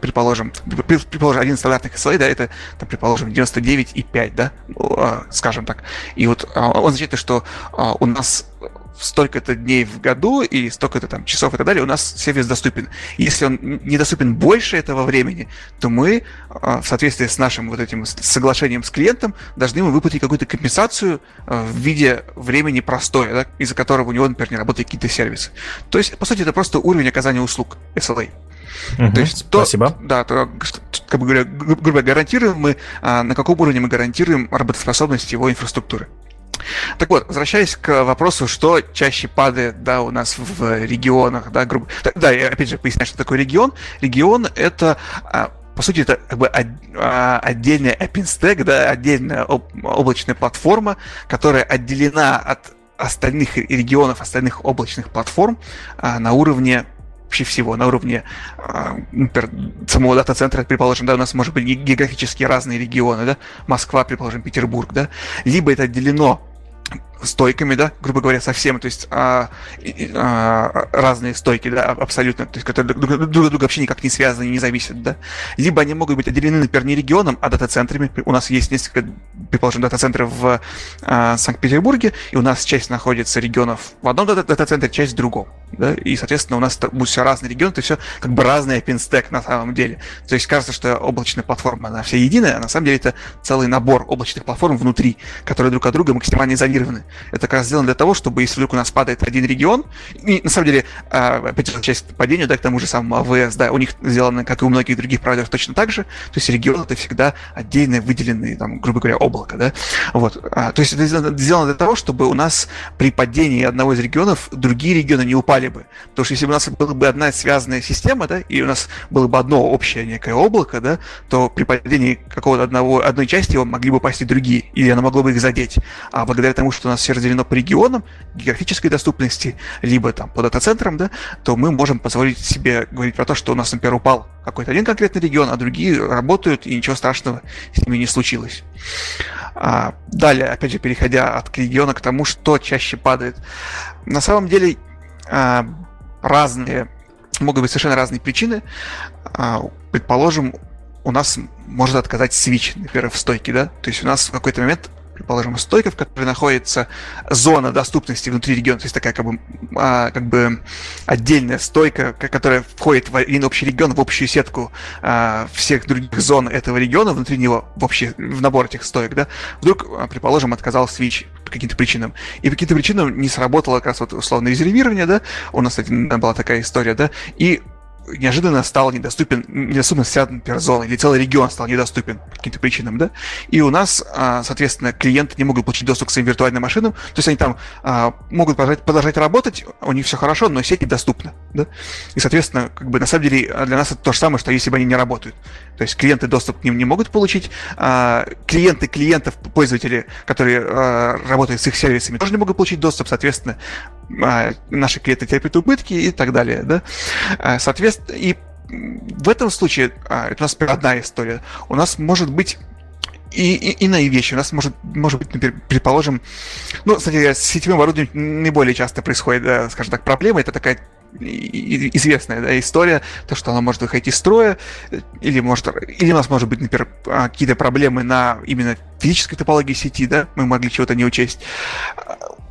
предположим, предположим, один стандартный SLA, да, это, там, предположим, 99,5, да, а, скажем так. И вот а, он означает, что у нас столько-то дней в году и столько-то там часов и так далее, у нас сервис доступен. Если он недоступен больше этого времени, то мы а, в соответствии с нашим вот этим соглашением с клиентом должны ему выплатить какую-то компенсацию а, в виде времени простоя, да, из-за которого у него, например, не работают какие-то сервисы. То есть, по сути, это просто уровень оказания услуг SLA. Угу, то есть, спасибо. То, да, то, как бы говоря, грубо говоря, гарантируем мы, а, на каком уровне мы гарантируем работоспособность его инфраструктуры. Так вот, возвращаясь к вопросу, что чаще падает, да, у нас в регионах, да, грубо... Да, я опять же поясняю, что такое регион. Регион — это а, по сути, это как бы а, отдельная OpenStack, да, отдельная облачная платформа, которая отделена от остальных регионов, остальных облачных платформ а, на уровне вообще всего, на уровне, например, самого дата-центра, предположим, да, у нас может быть географически разные регионы, да, Москва, предположим, Петербург, да, либо это отделено стойками, да, грубо говоря, совсем, то есть а, а, разные стойки, да, абсолютно, то есть которые друг, друг друга вообще никак не связаны, не зависят, да. Либо они могут быть отделены, например, не регионом, а дата-центрами. У нас есть несколько, предположим, дата-центров в а, Санкт-Петербурге, и у нас часть находится регионов в одном дата-центре, часть в другом, да, и, соответственно, у нас будет все разные регионы, то все как бы разный OpenStack на самом деле. То есть кажется, что облачная платформа, она вся единая, а на самом деле это целый набор облачных платформ внутри, которые друг от друга максимально изолированы. Это как раз сделано для того, чтобы если вдруг у нас падает один регион, и на самом деле, а, опять же, часть падения, да, к тому же самому АВС, да, у них сделано, как и у многих других провайдеров, точно так же. То есть регион это всегда отдельное выделенное, там, грубо говоря, облако, да. Вот. А, то есть это сделано для того, чтобы у нас при падении одного из регионов другие регионы не упали бы. Потому что если бы у нас была бы одна связанная система, да, и у нас было бы одно общее некое облако, да, то при падении какого-то одного, одной части его могли бы упасть и другие, или оно могло бы их задеть. А благодаря тому, что у нас все разделено по регионам, географической доступности, либо там по дата-центрам, да, то мы можем позволить себе говорить про то, что у нас, например, упал какой-то один конкретный регион, а другие работают, и ничего страшного с ними не случилось. А, далее, опять же, переходя от региона к тому, что чаще падает. На самом деле, а, разные, могут быть совершенно разные причины. А, предположим, у нас может отказать свич, например, в стойке, да, то есть у нас в какой-то момент предположим, стойка, в которой находится зона доступности внутри региона, то есть такая как бы, а, как бы отдельная стойка, которая входит в один общий регион, в общую сетку а, всех других зон этого региона, внутри него, в общий в набор этих стоек, да, вдруг, а, предположим, отказал свич по каким-то причинам. И по каким-то причинам не сработало как раз вот условное резервирование, да, у нас, кстати, была такая история, да, и неожиданно стал недоступен, недоступна вся, например, зона, или целый регион стал недоступен по каким-то причинам, да, и у нас, а, соответственно, клиенты не могут получить доступ к своим виртуальным машинам, то есть они там а, могут продолжать, продолжать работать, у них все хорошо, но сеть недоступна, да, и, соответственно, как бы на самом деле для нас это то же самое, что если бы они не работают, то есть клиенты доступ к ним не могут получить, а, клиенты клиентов, пользователи, которые работают с их сервисами, тоже не могут получить доступ, соответственно, наши клиенты терпят убытки и так далее, да, соответственно, и в этом случае, а, это у нас одна история, у нас может быть и, и иные вещи. У нас может, может быть, например, предположим, ну, кстати, с сетевым оборудованием наиболее часто происходит, да, скажем так, проблема. Это такая известная да, история, то, что она может выходить из строя, или, может, или у нас может быть, например, а, какие-то проблемы на именно физической топологии сети, да, мы могли чего-то не учесть.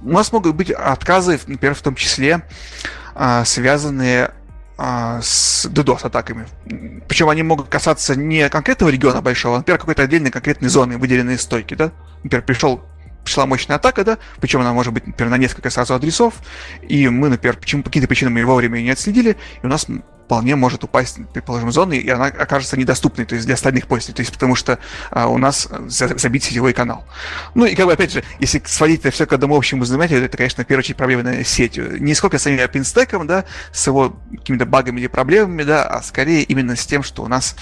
У нас могут быть отказы, например, в том числе а, связанные а, с DDoS-атаками. Причем они могут касаться не конкретного региона большого, а, например, какой-то отдельной конкретной зоны, выделенной стойки, да? Например, пришел пришла мощная атака, да, причем она может быть, например, на несколько сразу адресов, и мы, например, почему, по каким-то причинам ее вовремя не отследили, и у нас вполне может упасть, предположим, зоны, и она окажется недоступной, то есть для остальных пользователей, то есть потому что а, у нас забит сетевой канал. Ну и как бы, опять же, если сводить это все к одному общему знаменателю, это, конечно, в первую очередь проблема на сетью. Не сколько с самим OpenStack, да, с его какими-то багами или проблемами, да, а скорее именно с тем, что у нас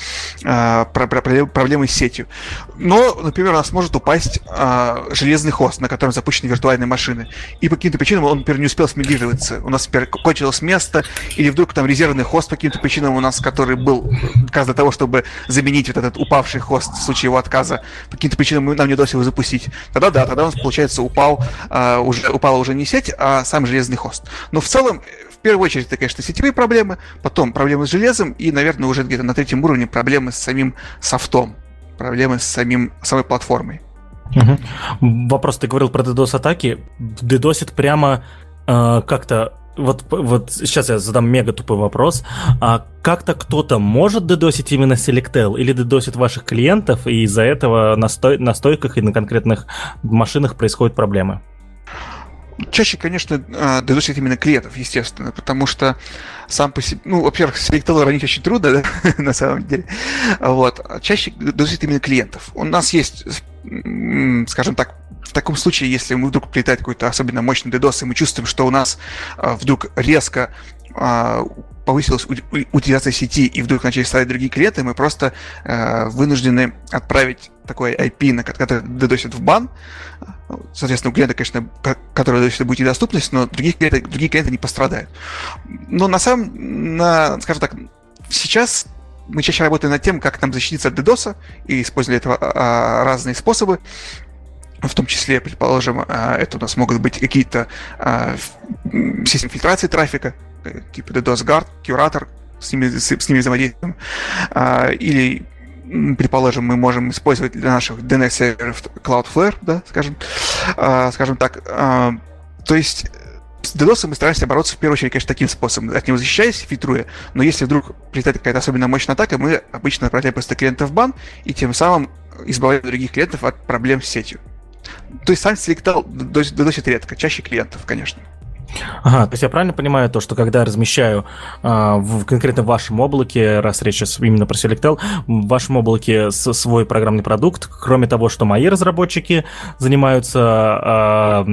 а, про, проблемы с сетью. Но, например, у нас может упасть а, железный хост, на котором запущены виртуальные машины, и по каким-то причинам он, например, не успел смигрироваться. У нас, например, кончилось место, или вдруг там резервный хост каким-то причинам у нас, который был отказ для того, чтобы заменить вот этот упавший хост в случае его отказа, по каким-то причинам нам не удалось его запустить, тогда да, тогда у нас, получается, упал, uh, уже, упала уже не сеть, а сам железный хост. Но в целом, в первую очередь, это, конечно, сетевые проблемы, потом проблемы с железом, и, наверное, уже где-то на третьем уровне проблемы с самим софтом, проблемы с самим, самой платформой. Угу. Вопрос, ты говорил про DDoS-атаки. DDoSит прямо э, как-то вот, вот сейчас я задам мега тупой вопрос. А как-то кто-то может дедосить именно Selectel или дедосит ваших клиентов, и из-за этого на, стой, на стойках и на конкретных машинах происходят проблемы? Чаще, конечно, а, дедосит именно клиентов, естественно, потому что сам по себе, ну, во-первых, Selectel ранить очень трудно, да, на самом деле. Вот. Чаще дедосит именно клиентов. У нас есть, скажем так, в таком случае, если мы вдруг прилетает какой-то особенно мощный DDoS, и мы чувствуем, что у нас а, вдруг резко а, повысилась утилизация сети и вдруг начали ставить другие клиенты, мы просто а, вынуждены отправить такой IP, на который дедосит в бан. Соответственно, у клиента, конечно, который дедосит будет недоступность, но другие клиенты, другие клиенты не пострадают. Но на самом, на, скажем так, сейчас мы чаще работаем над тем, как нам защититься от DDoS, и используя этого а, разные способы в том числе, предположим, а, это у нас могут быть какие-то а, системы фильтрации трафика, э, типа DDoS Guard, Curator, с ними, с, с ними взаимодействуем, а, или предположим, мы можем использовать для наших DNS-серверов Cloudflare, да, скажем, скажем так. То есть с DDoS мы стараемся бороться в первую очередь, конечно, таким способом, от него защищаясь, фильтруя, но если вдруг прилетает какая-то особенно мощная атака, мы обычно отправляем просто клиента в бан и тем самым избавляем других клиентов от проблем с сетью. То есть сам селектал доносит редко, чаще клиентов, конечно. Ага, то есть я правильно понимаю то, что когда я размещаю а, в конкретно в вашем облаке, раз речь сейчас именно про Selectel, в вашем облаке свой программный продукт, кроме того, что мои разработчики занимаются, а,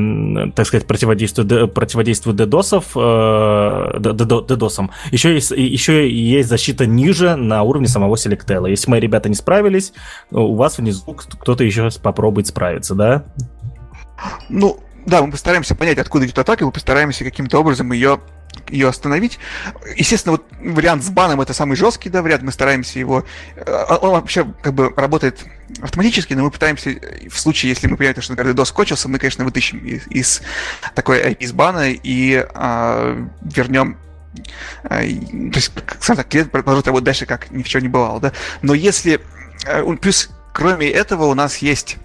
так сказать, противодействуют, противодействуют DDoS, а, DDoS, еще есть, еще есть защита ниже на уровне самого Selectel. Если мои ребята не справились, у вас внизу кто-то еще попробует справиться, да? Ну, да, мы постараемся понять, откуда идет атака, и мы постараемся каким-то образом ее ее остановить. Естественно, вот вариант с баном это самый жесткий, да, вариант, мы стараемся его... Э, он вообще как бы работает автоматически, но мы пытаемся, в случае, если мы понимаем, что, например, DOS скочился, мы, конечно, вытащим из, из такой IP из бана и а, вернем а, то есть, скажем так, клиент продолжит работать дальше, как ни в чем не бывало, да. Но если... Э, плюс, кроме этого, у нас есть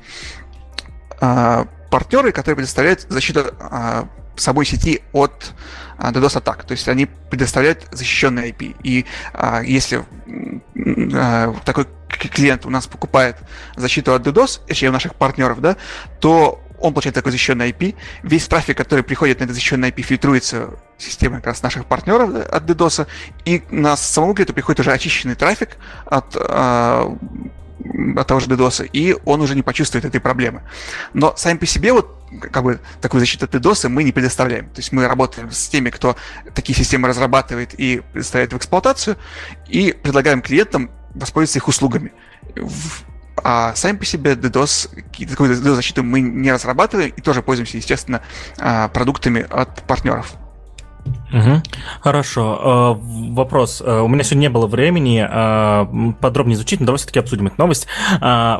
а, партнеры, которые предоставляют защиту а, самой сети от а, DDoS-атак. То есть они предоставляют защищенный IP. И а, если а, такой клиент у нас покупает защиту от DDoS, точнее у наших партнеров, да, то он получает такой защищенный IP. Весь трафик, который приходит на этот защищенный IP, фильтруется системой как раз наших партнеров да, от DDoS, и на самому клиенту приходит уже очищенный трафик от а, от того же DDoS, и он уже не почувствует этой проблемы. Но сами по себе вот как бы такую защиту от DDoS мы не предоставляем. То есть мы работаем с теми, кто такие системы разрабатывает и предоставляет в эксплуатацию, и предлагаем клиентам воспользоваться их услугами. А сами по себе DDoS, такую DDoS-защиту мы не разрабатываем и тоже пользуемся, естественно, а, продуктами от партнеров. Угу. Хорошо. Э, вопрос. Э, у меня сегодня не было времени э, подробнее изучить, но давай все-таки обсудим эту новость.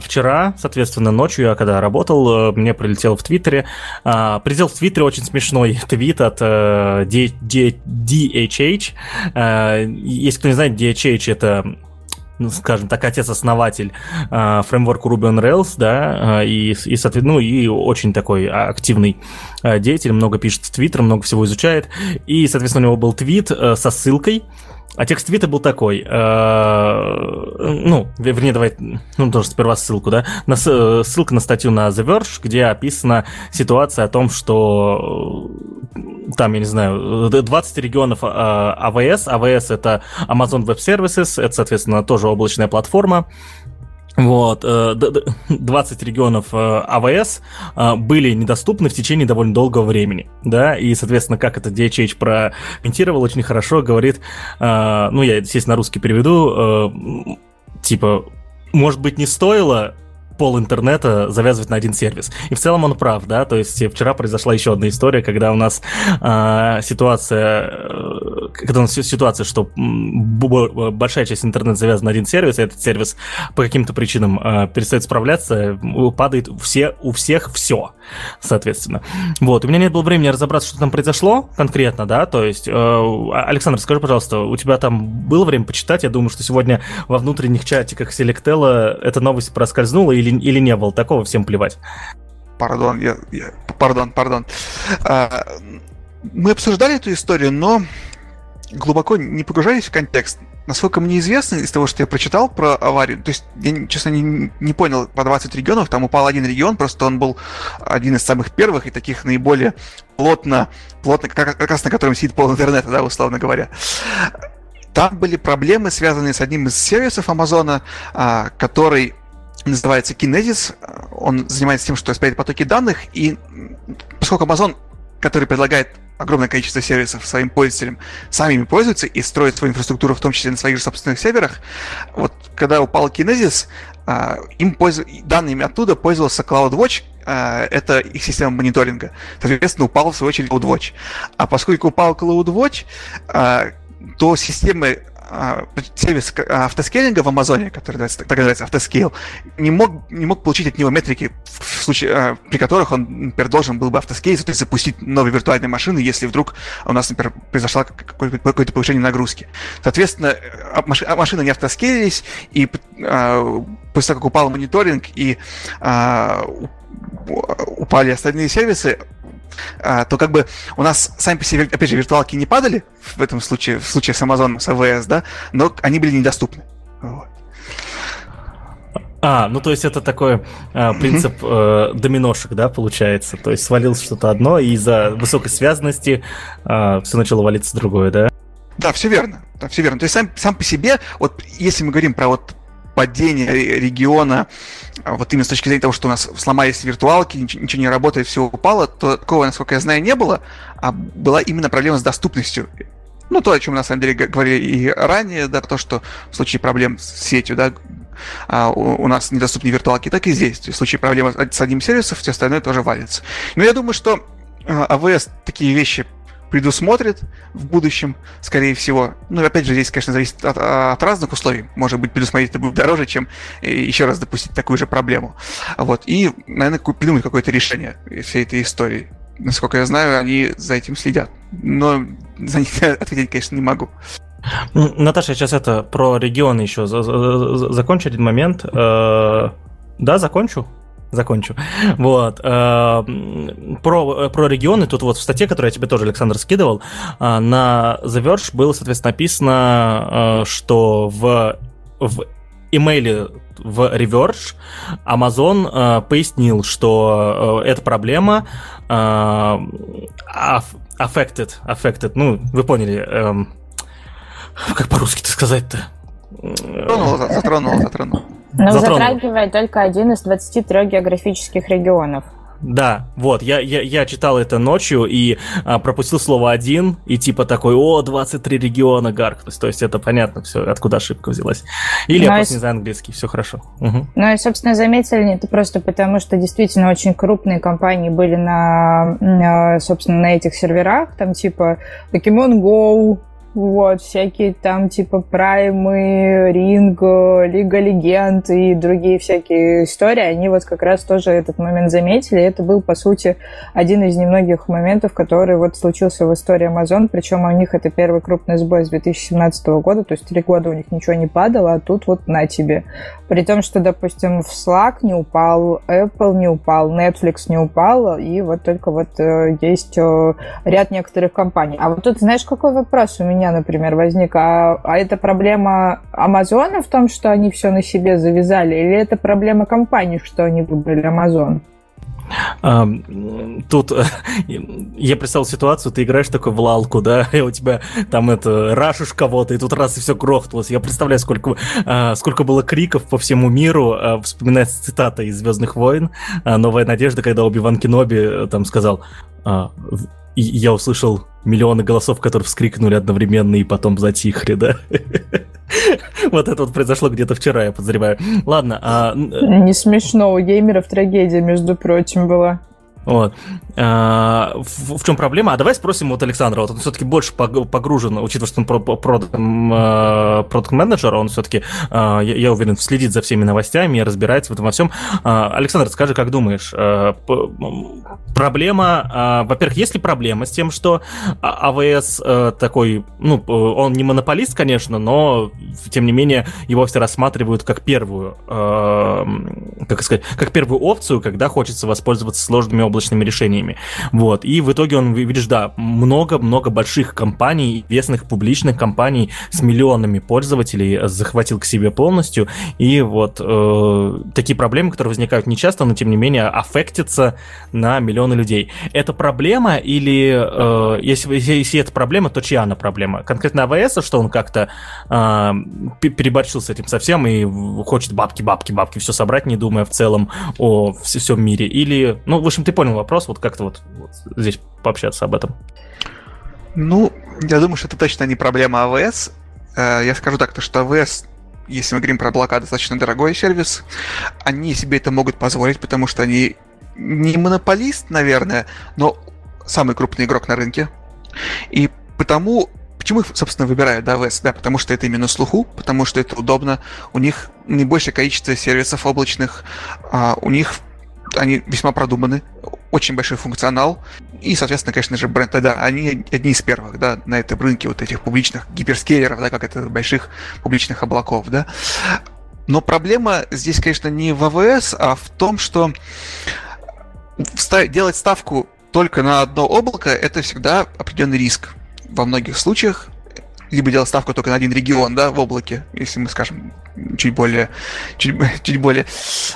Вчера, соответственно, ночью я когда работал, мне прилетел в Твиттере, прилетел в Твиттере очень смешной твит от DHH. Если кто не знает, DHH это ну, скажем так, отец-основатель э, фреймворка Ruby on Rails, да, и, и, соответственно, ну, и очень такой активный э, деятель, много пишет в Твиттер, много всего изучает, и, соответственно, у него был твит э, со ссылкой, а текст твита был такой, э, ну, вернее, давай, ну, тоже сперва ссылку, да, на, ссылка на статью на The Verge, где описана ситуация о том, что э, там, я не знаю, 20 регионов АВС, АВС это Amazon Web Services, это, соответственно, тоже облачная платформа, вот, 20 э, регионов э, АВС э, были недоступны в течение довольно долгого времени, да, и, соответственно, как это DHH прокомментировал очень хорошо, говорит, ну, я, естественно, русский переведу, типа, может быть, не стоило пол интернета завязывать на один сервис. И в целом он прав, да, то есть вчера произошла еще одна история, когда у нас э, ситуация, э, когда у нас ситуация, что большая часть интернета завязана на один сервис, и этот сервис по каким-то причинам э, перестает справляться, падает все, у всех все, соответственно. Вот, у меня нет было времени разобраться, что там произошло конкретно, да, то есть, э, Александр, скажи, пожалуйста, у тебя там было время почитать? Я думаю, что сегодня во внутренних чатиках Selectella эта новость проскользнула или или, или не было такого, всем плевать? Пардон, я, я пардон, пардон. А, мы обсуждали эту историю, но глубоко не погружались в контекст. Насколько мне известно из того, что я прочитал про аварию, то есть я, честно, не, не понял, по 20 регионов, там упал один регион, просто он был один из самых первых и таких наиболее плотно, плотно как, как раз на котором сидит пол интернета, да, условно говоря. Там были проблемы, связанные с одним из сервисов Амазона, а, который называется Kinesis. Он занимается тем, что распределяет потоки данных, и поскольку Amazon, который предлагает огромное количество сервисов своим пользователям, сами ими пользуются и строят свою инфраструктуру, в том числе на своих же собственных серверах, вот когда упал Kinesis, а, им пользу... данными оттуда пользовался CloudWatch, а, это их система мониторинга. Соответственно, упал в свою очередь CloudWatch. А поскольку упал CloudWatch, а, то системы а, сервис а, автоскейлинга в Амазоне, который называется, так называется автоскейл, не мог, не мог получить от него метрики, в случае, а, при которых он, например, должен был бы автоскейл, то есть запустить новые виртуальные машины, если вдруг у нас, например, произошло какое-то, повышение нагрузки. Соответственно, машины не автоскейлились, и после того, как упал мониторинг и упали остальные сервисы, а, то как бы у нас сами по себе, опять же, виртуалки не падали в этом случае, в случае с Amazon, с AWS, да, но они были недоступны. Вот. А, ну то есть это такой а, принцип э, доминошек, да, получается. То есть свалилось что-то одно, и из-за высокой связанности э, все начало валиться другое, да? Да, все верно. Да, все верно. То есть сам, сам по себе, вот если мы говорим про вот падение региона, а вот именно с точки зрения того, что у нас сломались виртуалки, ничего, не работает, все упало, то такого, насколько я знаю, не было, а была именно проблема с доступностью. Ну, то, о чем мы на самом деле говорили и ранее, да, то, что в случае проблем с сетью, да, а, у, нас недоступны виртуалки, так и здесь. В случае проблем с одним сервисом, все остальное тоже валится. Но я думаю, что а такие вещи предусмотрит в будущем, скорее всего. Ну, опять же, здесь, конечно, зависит от, от разных условий. Может быть, предусмотреть это будет дороже, чем э, еще раз допустить такую же проблему. Вот. И, наверное, придумать какое-то решение всей этой истории. Насколько я знаю, они за этим следят. Но за них ответить, конечно, не могу. Наташа, сейчас это про регионы еще закончу один момент. Э, да, закончу закончу. Вот. Э, про, про регионы, тут вот в статье, которую я тебе тоже, Александр, скидывал, э, на The Verge было, соответственно, написано, э, что в, в имейле в Reverge Amazon э, пояснил, что э, эта проблема э, affected, affected, ну, вы поняли, э, как по-русски-то сказать-то? Затронул, затронул, затронул. Но затронул. затрагивает только один из 23 географических регионов. Да, вот, я, я, я читал это ночью и а, пропустил слово один, и типа такой, о, 23 региона гаркнуть. То есть это понятно все, откуда ошибка взялась. Или Но я просто и... не знаю английский, все хорошо. Угу. Ну и, собственно, заметили это просто потому, что действительно очень крупные компании были на, собственно, на этих серверах, там типа Pokemon Go, вот, всякие там типа праймы, ринг, Лига Легенд и другие всякие истории, они вот как раз тоже этот момент заметили. Это был, по сути, один из немногих моментов, который вот случился в истории Amazon, причем у них это первый крупный сбой с 2017 года, то есть три года у них ничего не падало, а тут вот на тебе. При том, что, допустим, в Slack не упал, Apple не упал, Netflix не упал, и вот только вот э, есть э, ряд некоторых компаний. А вот тут знаешь, какой вопрос у меня например, возник. А, а это проблема Амазона в том, что они все на себе завязали, или это проблема компании, что они выбрали Амазон? Тут я представил ситуацию, ты играешь такой в лалку, да, и у тебя там это рашишь кого-то, и тут раз и все грохнулось. Я представляю, сколько, а, сколько было криков по всему миру, а, вспоминается цитата из Звездных войн, а, Новая надежда, когда Оби-Ван Кеноби э, там сказал, я услышал миллионы голосов, которые вскрикнули одновременно и потом затихли, да? Вот это вот произошло где-то вчера, я подозреваю. Ладно, а... Не смешно, у геймеров трагедия, между прочим, была. Вот. А, в, в чем проблема? А давай спросим вот Александра, вот он все-таки больше погружен, учитывая, что он продукт-менеджер, он все-таки, а, я, уверен, следит за всеми новостями и разбирается в этом во всем. А, Александр, скажи, как думаешь, проблема, во-первых, есть ли проблема с тем, что АВС такой, ну, он не монополист, конечно, но, тем не менее, его все рассматривают как первую, как сказать, как первую опцию, когда хочется воспользоваться сложными облачными решениями. Вот. И в итоге он, видишь, да, много-много больших компаний, известных публичных компаний с миллионами пользователей захватил к себе полностью. И вот э, такие проблемы, которые возникают нечасто, но тем не менее аффектятся на миллионы людей. Это проблема или э, если, если, это проблема, то чья она проблема? Конкретно АВС, что он как-то э, переборщил с этим совсем и хочет бабки, бабки, бабки все собрать, не думая в целом о всем мире? Или, ну, в общем, ты понял вопрос, вот как-то вот, вот здесь пообщаться об этом. Ну, я думаю, что это точно не проблема АВС. Э, я скажу так, то, что АВС, если мы говорим про облака, достаточно дорогой сервис. Они себе это могут позволить, потому что они не монополист, наверное, но самый крупный игрок на рынке. И потому Почему их, собственно, выбирают AWS? Да, потому что это именно слуху, потому что это удобно. У них наибольшее количество сервисов облачных, а у них они весьма продуманы, очень большой функционал, и, соответственно, конечно же, бренд, да, они одни из первых, да, на этом рынке вот этих публичных гиперскейлеров, да, как это, больших публичных облаков, да. Но проблема здесь, конечно, не в АВС, а в том, что делать ставку только на одно облако, это всегда определенный риск. Во многих случаях либо делать ставку только на один регион, да, в облаке, если мы скажем чуть более, чуть, чуть более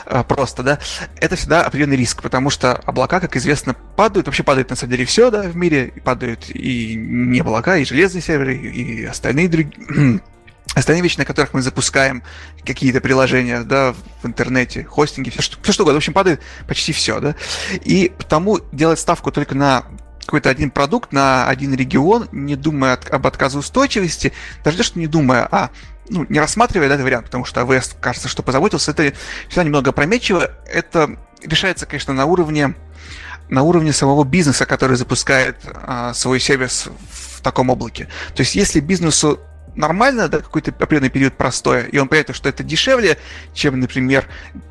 э, просто, да, это всегда определенный риск, потому что облака, как известно, падают, вообще падает на самом деле все, да, в мире, падают и не облака, и железные серверы, и остальные другие Остальные вещи, на которых мы запускаем какие-то приложения, да, в интернете, хостинги, все что, все что угодно, в общем, падает почти все, да. И потому делать ставку только на какой-то один продукт на один регион, не думая от, об отказоустойчивости, даже то, что не думая, а ну, не рассматривая этот вариант, потому что АВС, кажется, что позаботился, это всегда немного опрометчиво. Это решается, конечно, на уровне, на уровне самого бизнеса, который запускает а, свой сервис в таком облаке. То есть, если бизнесу нормально, да, какой-то определенный период простое, и он понимает, что это дешевле, чем, например,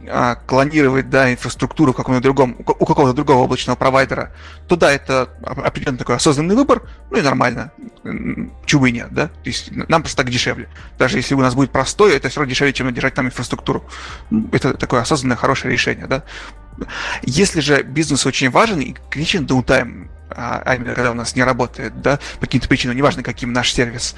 а, клонировать, да, инфраструктуру какому другом, у какого-то другого облачного провайдера, то да, это определенный такой осознанный выбор, ну и нормально, чего и нет, да, то есть нам просто так дешевле. Даже если у нас будет простое, это все равно дешевле, чем держать там инфраструктуру. Это такое осознанное, хорошее решение, да. Если же бизнес очень важен и критичен даунтайм, а когда у нас не работает, да, по каким-то причинам, неважно, каким наш сервис,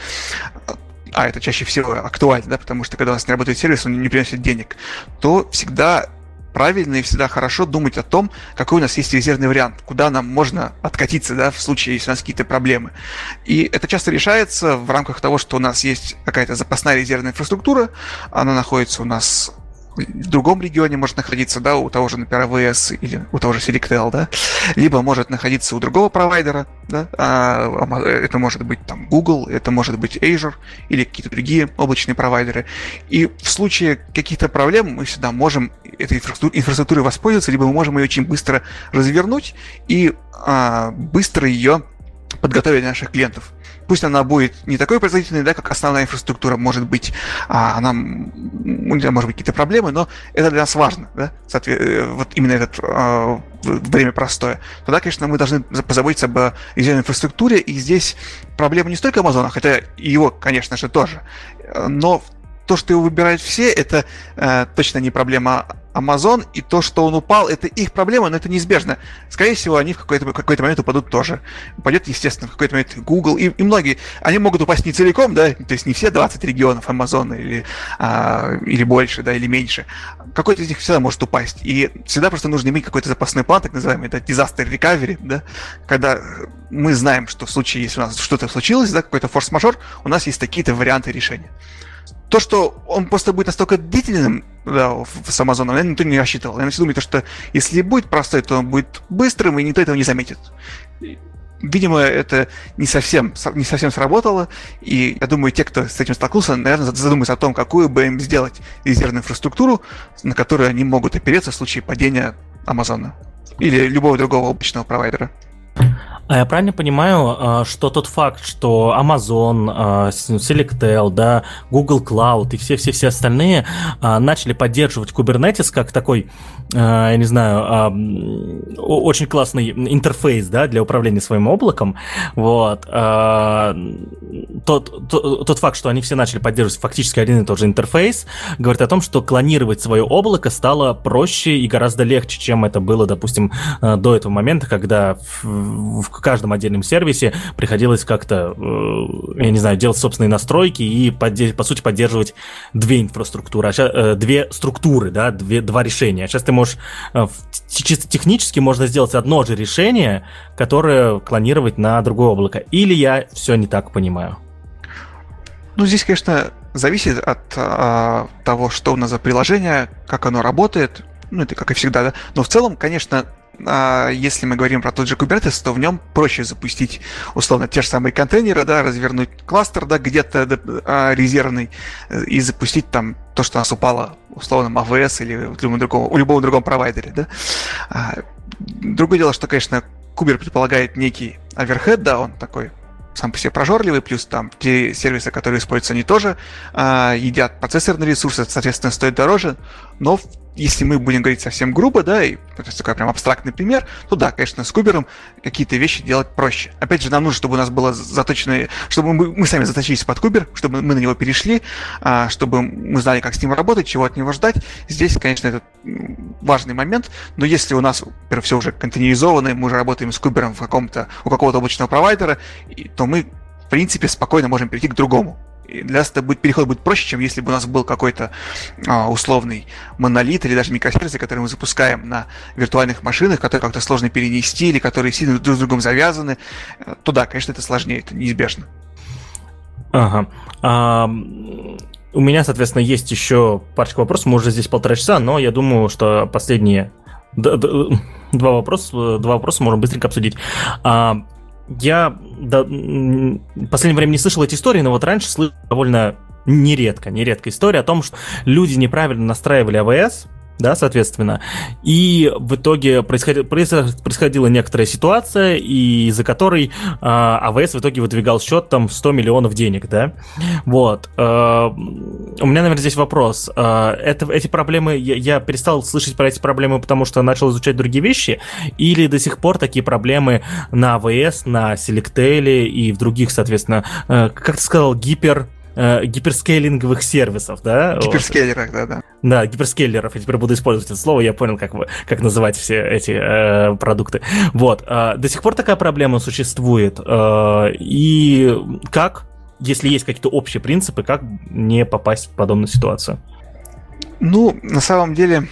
а это чаще всего актуально, да, потому что когда у нас не работает сервис, он не приносит денег, то всегда правильно и всегда хорошо думать о том, какой у нас есть резервный вариант, куда нам можно откатиться, да, в случае, если у нас какие-то проблемы. И это часто решается в рамках того, что у нас есть какая-то запасная резервная инфраструктура, она находится у нас в другом регионе может находиться, да, у того же, например, АВС или у того же Selectel, да, либо может находиться у другого провайдера, да, а, а это может быть там Google, это может быть Azure или какие-то другие облачные провайдеры. И в случае каких-то проблем мы всегда можем этой инфраструктурой воспользоваться, либо мы можем ее очень быстро развернуть и а, быстро ее подготовить для наших клиентов. Пусть она будет не такой производительной, да, как основная инфраструктура может быть, а она, у нее может быть какие-то проблемы, но это для нас важно, да, Соответ... Э, вот именно это э, время простое. Тогда, конечно, мы должны позаботиться об резервной инфраструктуре, и здесь проблема не столько Амазона, хотя его, конечно же, тоже, но то, что его выбирают все, это э, точно не проблема Amazon, и то, что он упал, это их проблема, но это неизбежно. Скорее всего, они в какой-то, какой момент упадут тоже. Упадет, естественно, в какой-то момент Google, и, и многие, они могут упасть не целиком, да, то есть не все 20 регионов Amazon или, а, или больше, да, или меньше. Какой-то из них всегда может упасть, и всегда просто нужно иметь какой-то запасной план, так называемый, это disaster recovery, да, когда мы знаем, что в случае, если у нас что-то случилось, да, какой-то форс-мажор, у нас есть такие-то варианты решения то, что он просто будет настолько длительным, да, с Amazon, наверное, никто не рассчитывал. Я думаю, что если будет простой, то он будет быстрым, и никто этого не заметит. Видимо, это не совсем, не совсем сработало, и я думаю, те, кто с этим столкнулся, наверное, задумаются о том, какую бы им сделать резервную инфраструктуру, на которую они могут опереться в случае падения Амазона или любого другого облачного провайдера. А я правильно понимаю, а, что тот факт, что Amazon, а, Selectel, да, Google Cloud и все-все-все остальные а, начали поддерживать Kubernetes как такой, я не знаю, очень классный интерфейс, да, для управления своим облаком, вот, тот, тот, тот факт, что они все начали поддерживать фактически один и тот же интерфейс, говорит о том, что клонировать свое облако стало проще и гораздо легче, чем это было, допустим, до этого момента, когда в, в каждом отдельном сервисе приходилось как-то, э, я не знаю, делать собственные настройки и, по сути, поддерживать две инфраструктуры, а две структуры, да, две, два решения. А сейчас ты можешь, э, чисто технически можно сделать одно же решение, которое клонировать на другое облако. Или я все не так понимаю? Ну, здесь, конечно, зависит от а, того, что у нас за приложение, как оно работает. Ну, это как и всегда, да. Но в целом, конечно, если мы говорим про тот же Kubernetes, то в нем проще запустить, условно, те же самые контейнеры, да, развернуть кластер, да, где-то а, резервный, э, и запустить там то, что у нас упало, условно, AWS или в любом другом, у любого другом провайдере, да. А, другое дело, что, конечно, Кубер предполагает некий оверхед, да, он такой сам по себе прожорливый, плюс там те сервисы, которые используются, они тоже а, едят процессорные ресурсы, соответственно, стоят дороже, но если мы будем говорить совсем грубо, да, и это такой прям абстрактный пример, то да, конечно, с кубером какие-то вещи делать проще. Опять же, нам нужно, чтобы у нас было заточено, чтобы мы, мы сами заточились под кубер, чтобы мы на него перешли, а, чтобы мы знали, как с ним работать, чего от него ждать. Здесь, конечно, это важный момент, но если у нас, во-первых, все уже контейнеризовано, мы уже работаем с кубером в каком-то, у какого-то облачного провайдера, то мы, в принципе, спокойно можем перейти к другому для нас это будет, переход будет проще, чем если бы у нас был какой-то а, условный монолит или даже микросервисы, которые мы запускаем на виртуальных машинах, которые как-то сложно перенести или которые сильно друг с другом завязаны, э, то да, конечно, это сложнее, это неизбежно. Ага. А, у меня, соответственно, есть еще парочка вопросов. Мы уже здесь полтора часа, но я думаю, что последние два вопроса, два вопроса можем быстренько обсудить. А, я до, в последнее время не слышал эти истории, но вот раньше слышал довольно нередко, нередко история о том, что люди неправильно настраивали АВС, да, соответственно. И в итоге происходила, происходила некоторая ситуация, и из-за которой э, АВС в итоге выдвигал счет там в 100 миллионов денег, да. Вот. Э, у меня, наверное, здесь вопрос. Э, это, эти проблемы, я, я перестал слышать про эти проблемы, потому что начал изучать другие вещи, или до сих пор такие проблемы на АВС, на Selectel и в других, соответственно, э, как ты сказал, гипер э, гиперскейлинговых сервисов, да? Гиперскейлеров, да, да. Да, гиперскейлеров. Я теперь буду использовать это слово, я понял, как, как называть все эти э, продукты. Вот. Э, до сих пор такая проблема существует. Э, и как, если есть какие-то общие принципы, как не попасть в подобную ситуацию? Ну, на самом деле,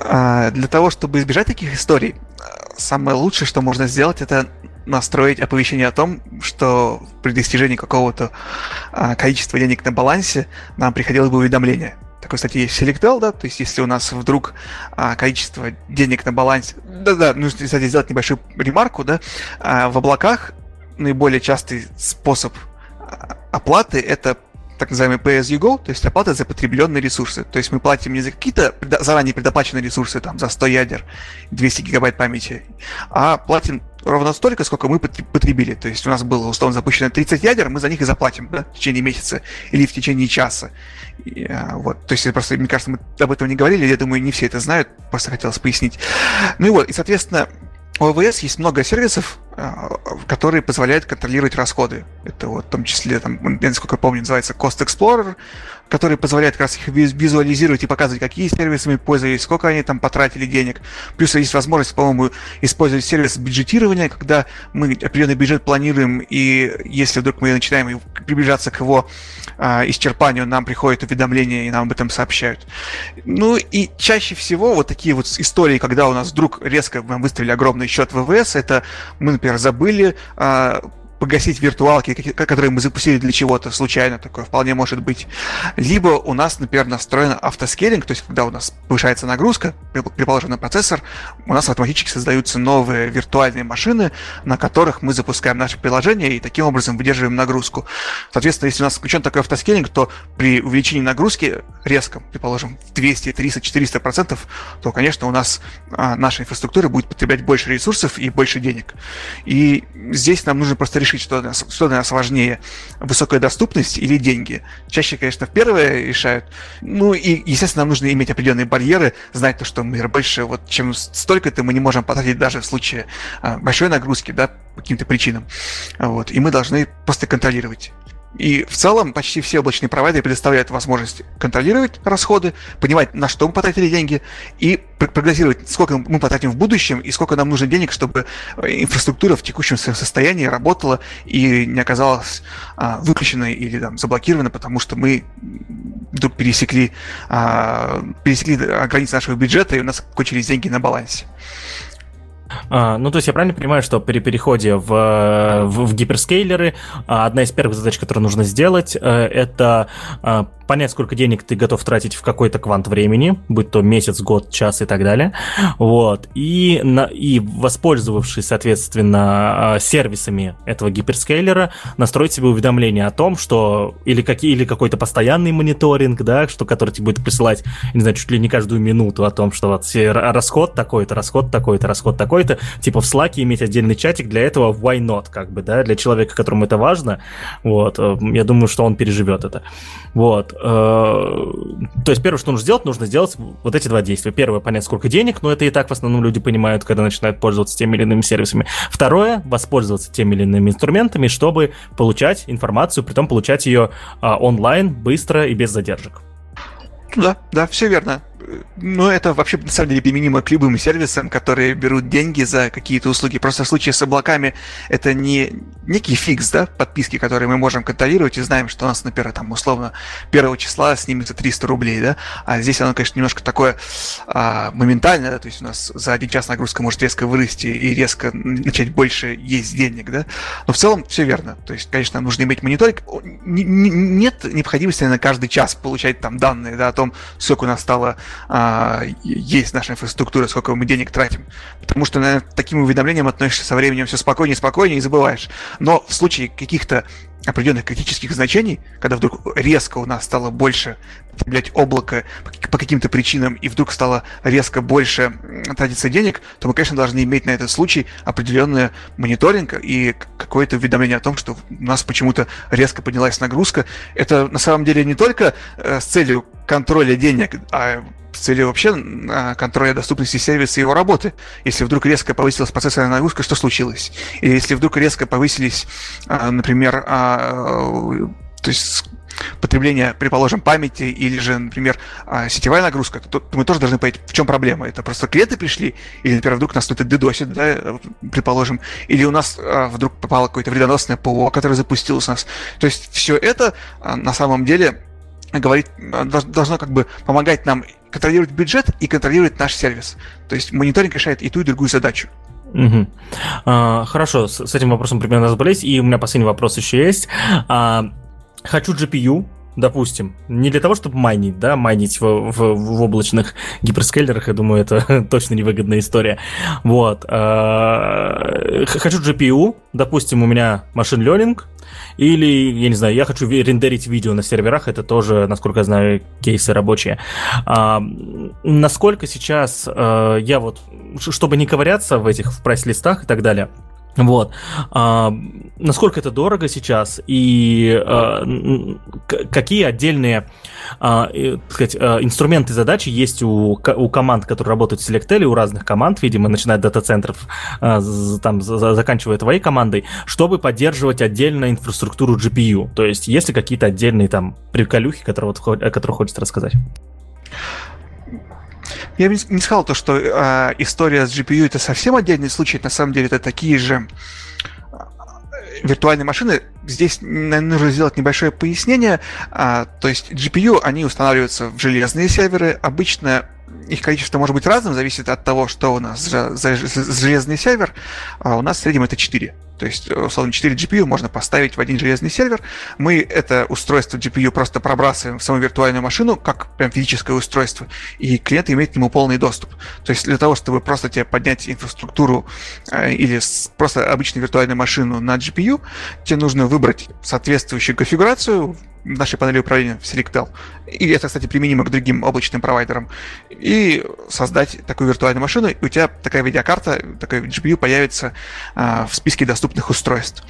э, для того, чтобы избежать таких историй, самое лучшее, что можно сделать, это настроить оповещение о том, что при достижении какого-то а, количества денег на балансе нам приходило бы уведомление. Такой, кстати, есть Selectel, да, то есть если у нас вдруг а, количество денег на балансе... Да-да, нужно, кстати, сделать небольшую ремарку, да, а, в облаках наиболее частый способ а, оплаты — это так называемый pay as you go, то есть оплата за потребленные ресурсы. То есть мы платим не за какие-то заранее предоплаченные ресурсы, там, за 100 ядер, 200 гигабайт памяти, а платим ровно столько, сколько мы потребили. То есть у нас было условно запущено 30 ядер, мы за них и заплатим да, в течение месяца или в течение часа. И, а, вот. То есть просто, мне кажется, мы об этом не говорили, я думаю, не все это знают, просто хотелось пояснить. Ну и вот, и соответственно, у AWS есть много сервисов, которые позволяют контролировать расходы. Это вот в том числе, там, я насколько помню, называется Cost Explorer, который позволяет как раз их визуализировать и показывать, какие сервисами пользовались, сколько они там потратили денег. Плюс есть возможность, по-моему, использовать сервис бюджетирования, когда мы определенный бюджет планируем, и если вдруг мы начинаем приближаться к его а, исчерпанию, нам приходит уведомление, и нам об этом сообщают. Ну и чаще всего вот такие вот истории, когда у нас вдруг резко мы выставили огромный счет ВВС, это мы, например, забыли а, погасить виртуалки, которые мы запустили для чего-то случайно, такое вполне может быть. Либо у нас, например, настроен автоскейлинг, то есть когда у нас повышается нагрузка, предположим, на процессор, у нас автоматически создаются новые виртуальные машины, на которых мы запускаем наше приложение и таким образом выдерживаем нагрузку. Соответственно, если у нас включен такой автоскейлинг, то при увеличении нагрузки резком, предположим, в 200, 300, 400 процентов, то, конечно, у нас а, наша инфраструктура будет потреблять больше ресурсов и больше денег. И здесь нам нужно просто решить, что для, нас, что для нас важнее, высокая доступность или деньги. Чаще, конечно, в первое решают. Ну и, естественно, нам нужно иметь определенные барьеры, знать то, что мы больше, вот чем столько-то мы не можем потратить даже в случае а, большой нагрузки, да, по каким-то причинам. Вот. И мы должны просто контролировать и в целом почти все облачные провайдеры предоставляют возможность контролировать расходы, понимать, на что мы потратили деньги, и прогнозировать, сколько мы потратим в будущем, и сколько нам нужно денег, чтобы э, инфраструктура в текущем состоянии работала и не оказалась а, выключенной или там, заблокирована, потому что мы вдруг пересекли, а, пересекли границы нашего бюджета, и у нас кончились деньги на балансе. А, ну, то есть я правильно понимаю, что при переходе в, в, в гиперскейлеры а, одна из первых задач, которую нужно сделать, э, это а, понять, сколько денег ты готов тратить в какой-то квант времени, будь то месяц, год, час и так далее. Вот. И, на, и воспользовавшись, соответственно, а, сервисами этого гиперскейлера, настроить себе уведомление о том, что или, какие, или какой-то постоянный мониторинг, да, что, который тебе будет присылать, не знаю, чуть ли не каждую минуту о том, что вот расход такой-то, расход такой-то, расход такой-то. Типа в Slack иметь отдельный чатик для этого why not, как бы, да, для человека, которому это важно. Вот. Э, я думаю, что он переживет это. Вот. Э, то есть первое, что нужно сделать, нужно сделать вот эти два действия. Первое, понять, сколько денег, но это и так в основном люди понимают, когда начинают пользоваться теми или иными сервисами. Второе, воспользоваться теми или иными инструментами, чтобы получать информацию, при том получать ее а, онлайн, быстро и без задержек. Да, да, все верно. Ну, это вообще, на самом деле, применимо к любым сервисам, которые берут деньги за какие-то услуги. Просто в случае с облаками это не некий фикс, да, подписки, которые мы можем контролировать и знаем, что у нас, например, там, условно, первого числа снимется 300 рублей, да, а здесь оно, конечно, немножко такое а, моментальное, да, то есть у нас за один час нагрузка может резко вырасти и резко начать больше есть денег, да, но в целом все верно. То есть, конечно, нужно иметь мониторинг. Нет необходимости на каждый час получать там данные, да, о том, сколько у нас стало а, есть наша инфраструктура, сколько мы денег тратим. Потому что, наверное, таким уведомлением относишься со временем все спокойнее и спокойнее и забываешь. Но в случае каких-то определенных критических значений, когда вдруг резко у нас стало больше потреблять облако по каким-то причинам и вдруг стало резко больше тратиться денег, то мы, конечно, должны иметь на этот случай определенный мониторинг и какое-то уведомление о том, что у нас почему-то резко поднялась нагрузка. Это на самом деле не только э, с целью контроля денег, а с целью вообще а, контроля доступности сервиса и его работы. Если вдруг резко повысилась процессорная нагрузка, что случилось? Или если вдруг резко повысились, а, например, а, то есть потребление, предположим, памяти или же, например, сетевая нагрузка, то, мы тоже должны понять, в чем проблема. Это просто клиенты пришли, или, например, вдруг нас кто-то дедосит, да, предположим, или у нас вдруг попало какое-то вредоносное ПО, которое запустилось у нас. То есть все это на самом деле говорит, должно как бы помогать нам контролировать бюджет и контролировать наш сервис. То есть мониторинг решает и ту, и другую задачу. Угу. А, хорошо, с, с этим вопросом примерно разобрались. И у меня последний вопрос еще есть. А, хочу GPU, допустим, не для того, чтобы майнить, да, майнить в, в, в облачных гиперскейлерах, я думаю, это точно невыгодная история. Вот. А, хочу GPU, допустим, у меня машин learning, или, я не знаю, я хочу рендерить видео на серверах, это тоже, насколько я знаю, кейсы рабочие. А, насколько сейчас а, я вот, чтобы не ковыряться в этих в прайс-листах и так далее, Вот. А, насколько это дорого сейчас и а, какие отдельные а, сказать, а, инструменты задачи есть у, у команд, которые работают в Selectel, у разных команд, видимо, начиная от дата-центров, а, там, за, заканчивая твоей командой, чтобы поддерживать отдельно инфраструктуру GPU? То есть есть ли какие-то отдельные там приколюхи, которые, вот, о которых хочется рассказать? Я бы не сказал то, что э, история с GPU это совсем отдельный случай. На самом деле это такие же а, виртуальные машины. Здесь, наверное, нужно сделать небольшое пояснение. А, то есть GPU, они устанавливаются в железные серверы. Обычно их количество может быть разным, зависит от того, что у нас за, за, за железный сервер. А у нас в среднем это 4. То есть, условно, 4 GPU можно поставить в один железный сервер. Мы это устройство GPU просто пробрасываем в саму виртуальную машину, как прям физическое устройство, и клиент имеет к нему полный доступ. То есть, для того, чтобы просто тебе поднять инфраструктуру э, или просто обычную виртуальную машину на GPU, тебе нужно выбрать соответствующую конфигурацию, нашей панели управления в Selectel. И это, кстати, применимо к другим облачным провайдерам. И создать такую виртуальную машину, и у тебя такая видеокарта, такой GPU появится а, в списке доступных устройств.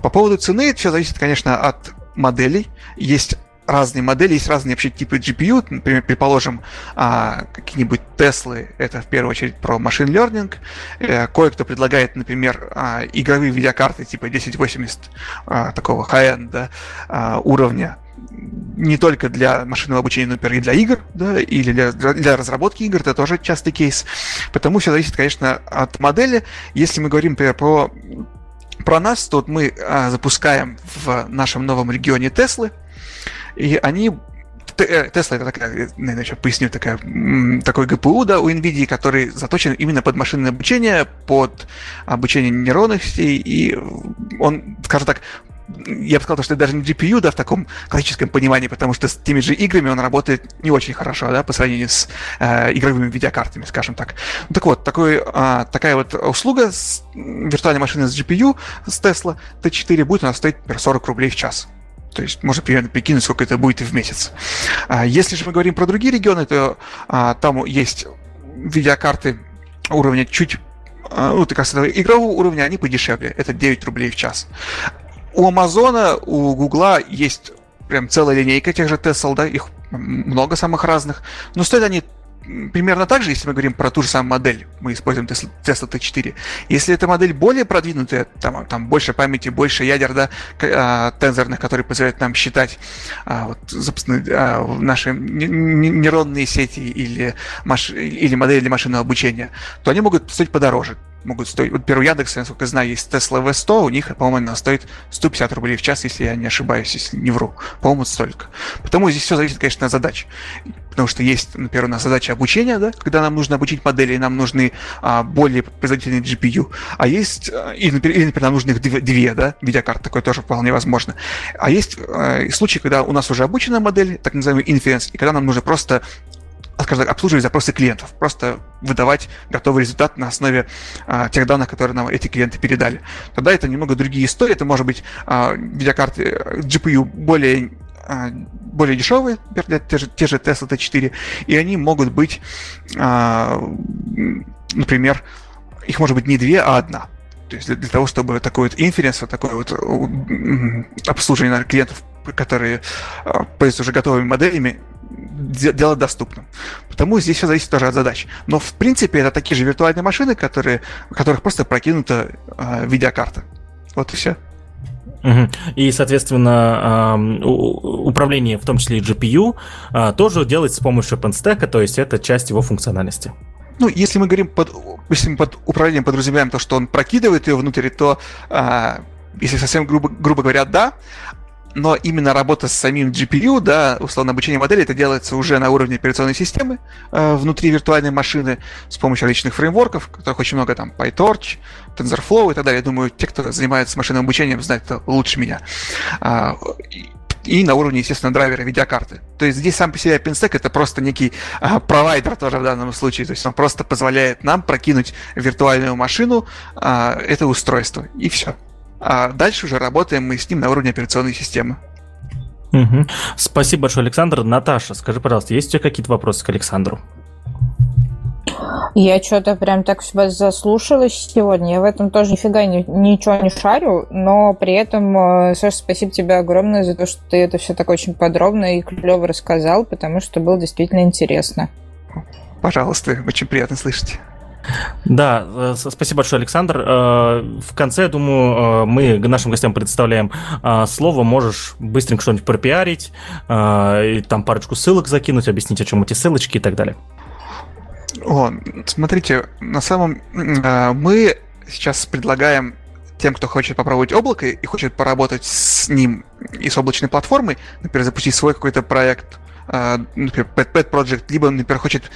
По поводу цены, все зависит, конечно, от моделей. Есть разные модели, есть разные вообще типы GPU. Например, предположим, а, какие-нибудь Теслы, это в первую очередь про машин learning. Э, кое-кто предлагает, например, а, игровые видеокарты типа 1080 а, такого high-end да, уровня не только для машинного обучения, но и для игр, да, или для, для разработки игр, это тоже частый кейс. Потому все зависит, конечно, от модели. Если мы говорим, например, про про нас, вот мы а, запускаем в нашем новом регионе Теслы, и они Тесла это такая, наверное, еще поясню, такая, такой ГПУ, да, у NVIDIA, который заточен именно под машинное обучение, под обучение нейронных сетей, и он, скажем так, я бы сказал, что это даже не GPU, да, в таком классическом понимании, потому что с теми же играми он работает не очень хорошо, да, по сравнению с э, игровыми видеокартами, скажем так. Ну, так вот, такой, э, такая вот услуга с виртуальной машины с GPU с Tesla T4 будет у нас стоить, например, 40 рублей в час. То есть можно примерно прикинуть, сколько это будет в месяц. А если же мы говорим про другие регионы, то а, там есть видеокарты уровня чуть а, ну, так сказать, игрового уровня, они подешевле. Это 9 рублей в час. У Амазона, у Гугла есть прям целая линейка тех же Tesla, да, их много самых разных. Но стоят они примерно так же, если мы говорим про ту же самую модель, мы используем Tesla, Tesla T4. Если эта модель более продвинутая, там, там больше памяти, больше ядер, да, а, тензорных, которые позволяют нам считать а, вот, собственно, а, наши нейронные сети или, маш... или модели для машинного обучения, то они могут стоить подороже могут стоить. Вот первый Яндекс, насколько я знаю, есть Tesla V100, у них, по-моему, она стоит 150 рублей в час, если я не ошибаюсь, если не вру. По-моему, столько. Потому здесь все зависит, конечно, от задач. Потому что есть, например, у нас задача обучения, да, когда нам нужно обучить модели, нам нужны а, более производительные GPU. А есть, а, или, например, например, нам нужны две, две, да, видеокарты, такое тоже вполне возможно. А есть а, случаи, когда у нас уже обучена модель, так называемый inference, и когда нам нужно просто скажем так, обслуживать запросы клиентов, просто выдавать готовый результат на основе а, тех данных, которые нам эти клиенты передали. Тогда это немного другие истории, это может быть а, видеокарты э, GPU более а, более дешевые, например, те же, те же Tesla T4, и они могут быть, а, например, их может быть не две, а одна. То есть для, для того, чтобы такой вот инференс, такое вот обслуживание клиентов, которые а, пользуются уже готовыми моделями, делать доступным. Потому здесь все зависит тоже от задач. Но в принципе это такие же виртуальные машины, которые, в которых просто прокинута э, видеокарта. Вот и все. И, соответственно, управление, в том числе и GPU, а, тоже делается с помощью OpenStack, то есть это часть его функциональности. Ну, если мы говорим под, если мы под управлением подразумеваем то, что он прокидывает ее внутрь, то, а, если совсем грубо, грубо говоря, да но именно работа с самим GPU, да, условно обучение модели, это делается уже на уровне операционной системы э, внутри виртуальной машины с помощью различных фреймворков, которых очень много, там, PyTorch, TensorFlow и так далее. Я думаю, те, кто занимается машинным обучением, знают это лучше меня. А, и на уровне, естественно, драйвера видеокарты. То есть здесь сам по себе OpenStack это просто некий а, провайдер тоже в данном случае. То есть он просто позволяет нам прокинуть виртуальную машину а, это устройство. И все. А дальше уже работаем мы с ним на уровне операционной системы. Угу. Спасибо большое, Александр. Наташа, скажи, пожалуйста, есть у тебя какие-то вопросы к Александру? Я что-то прям так вас заслушалась сегодня. Я в этом тоже нифига ни, ничего не шарю, но при этом, э, Саша, спасибо тебе огромное за то, что ты это все так очень подробно и клево рассказал, потому что было действительно интересно. Пожалуйста, очень приятно слышать. Да, э, спасибо большое, Александр. Э, в конце, думаю, мы нашим гостям представляем слово. Можешь быстренько что-нибудь пропиарить, и там парочку ссылок закинуть, объяснить, о чем эти ссылочки и так далее. О, смотрите, на самом... Э, мы сейчас предлагаем тем, кто хочет попробовать облако и хочет поработать с ним и с облачной платформой, например, запустить свой какой-то проект, э, например, Pet Project, либо, например, хочет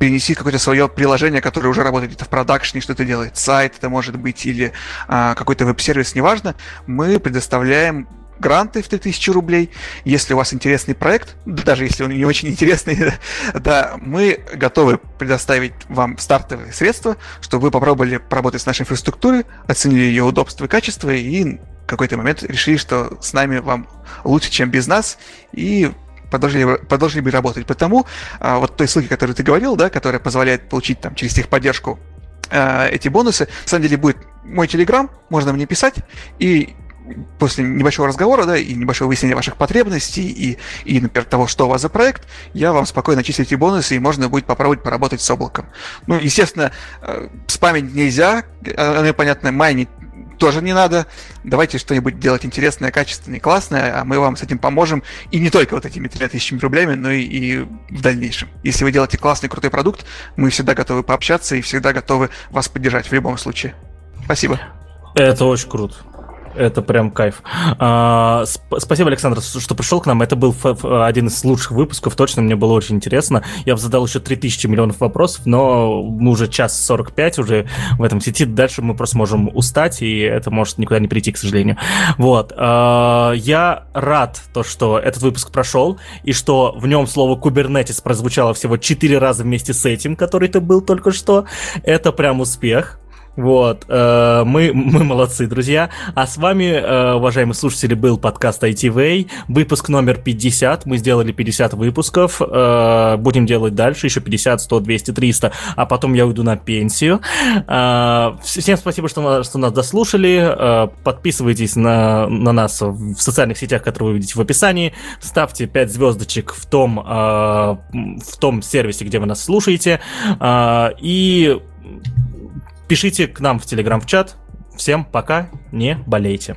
перенести какое-то свое приложение, которое уже работает где-то в продакшне, что-то делает, сайт это может быть, или какой-то веб-сервис, неважно, мы предоставляем гранты в 3000 рублей. Если у вас интересный проект, даже если он не очень интересный, да, мы готовы предоставить вам стартовые средства, чтобы вы попробовали поработать с нашей инфраструктурой, оценили ее удобство и качество, и в какой-то момент решили, что с нами вам лучше, чем без нас, и продолжили, продолжили бы работать. Потому а, вот той ссылки, которую ты говорил, да, которая позволяет получить там через техподдержку а, эти бонусы, на самом деле будет мой телеграм, можно мне писать, и после небольшого разговора, да, и небольшого выяснения ваших потребностей и, и, например, того, что у вас за проект, я вам спокойно числю эти бонусы, и можно будет попробовать поработать с облаком. Ну, естественно, э, спамить нельзя, оно э, понятно, майнить тоже не надо. Давайте что-нибудь делать интересное, качественное, классное, а мы вам с этим поможем. И не только вот этими 3000 рублями, но и, и в дальнейшем. Если вы делаете классный, крутой продукт, мы всегда готовы пообщаться и всегда готовы вас поддержать в любом случае. Спасибо. Это очень круто. Это прям кайф. А, сп- спасибо, Александр, что пришел к нам. Это был один из лучших выпусков. Точно, мне было очень интересно. Я задал еще 3000 миллионов вопросов, но мы уже час 45 уже в этом сети. Дальше мы просто можем устать, и это может никуда не прийти, к сожалению. Вот. А, я рад, то, что этот выпуск прошел, и что в нем слово кубернетис прозвучало всего 4 раза вместе с этим, который ты был только что. Это прям успех. Вот, э, мы, мы молодцы, друзья. А с вами, э, уважаемые слушатели, был подкаст ITV, выпуск номер 50. Мы сделали 50 выпусков, э, будем делать дальше, еще 50, 100, 200, 300, а потом я уйду на пенсию. Всем спасибо, что, что нас дослушали. Подписывайтесь на, на нас в социальных сетях, которые вы видите в описании. Ставьте 5 звездочек в том, в том сервисе, где вы нас слушаете. И Пишите к нам в Телеграм в чат. Всем пока, не болейте.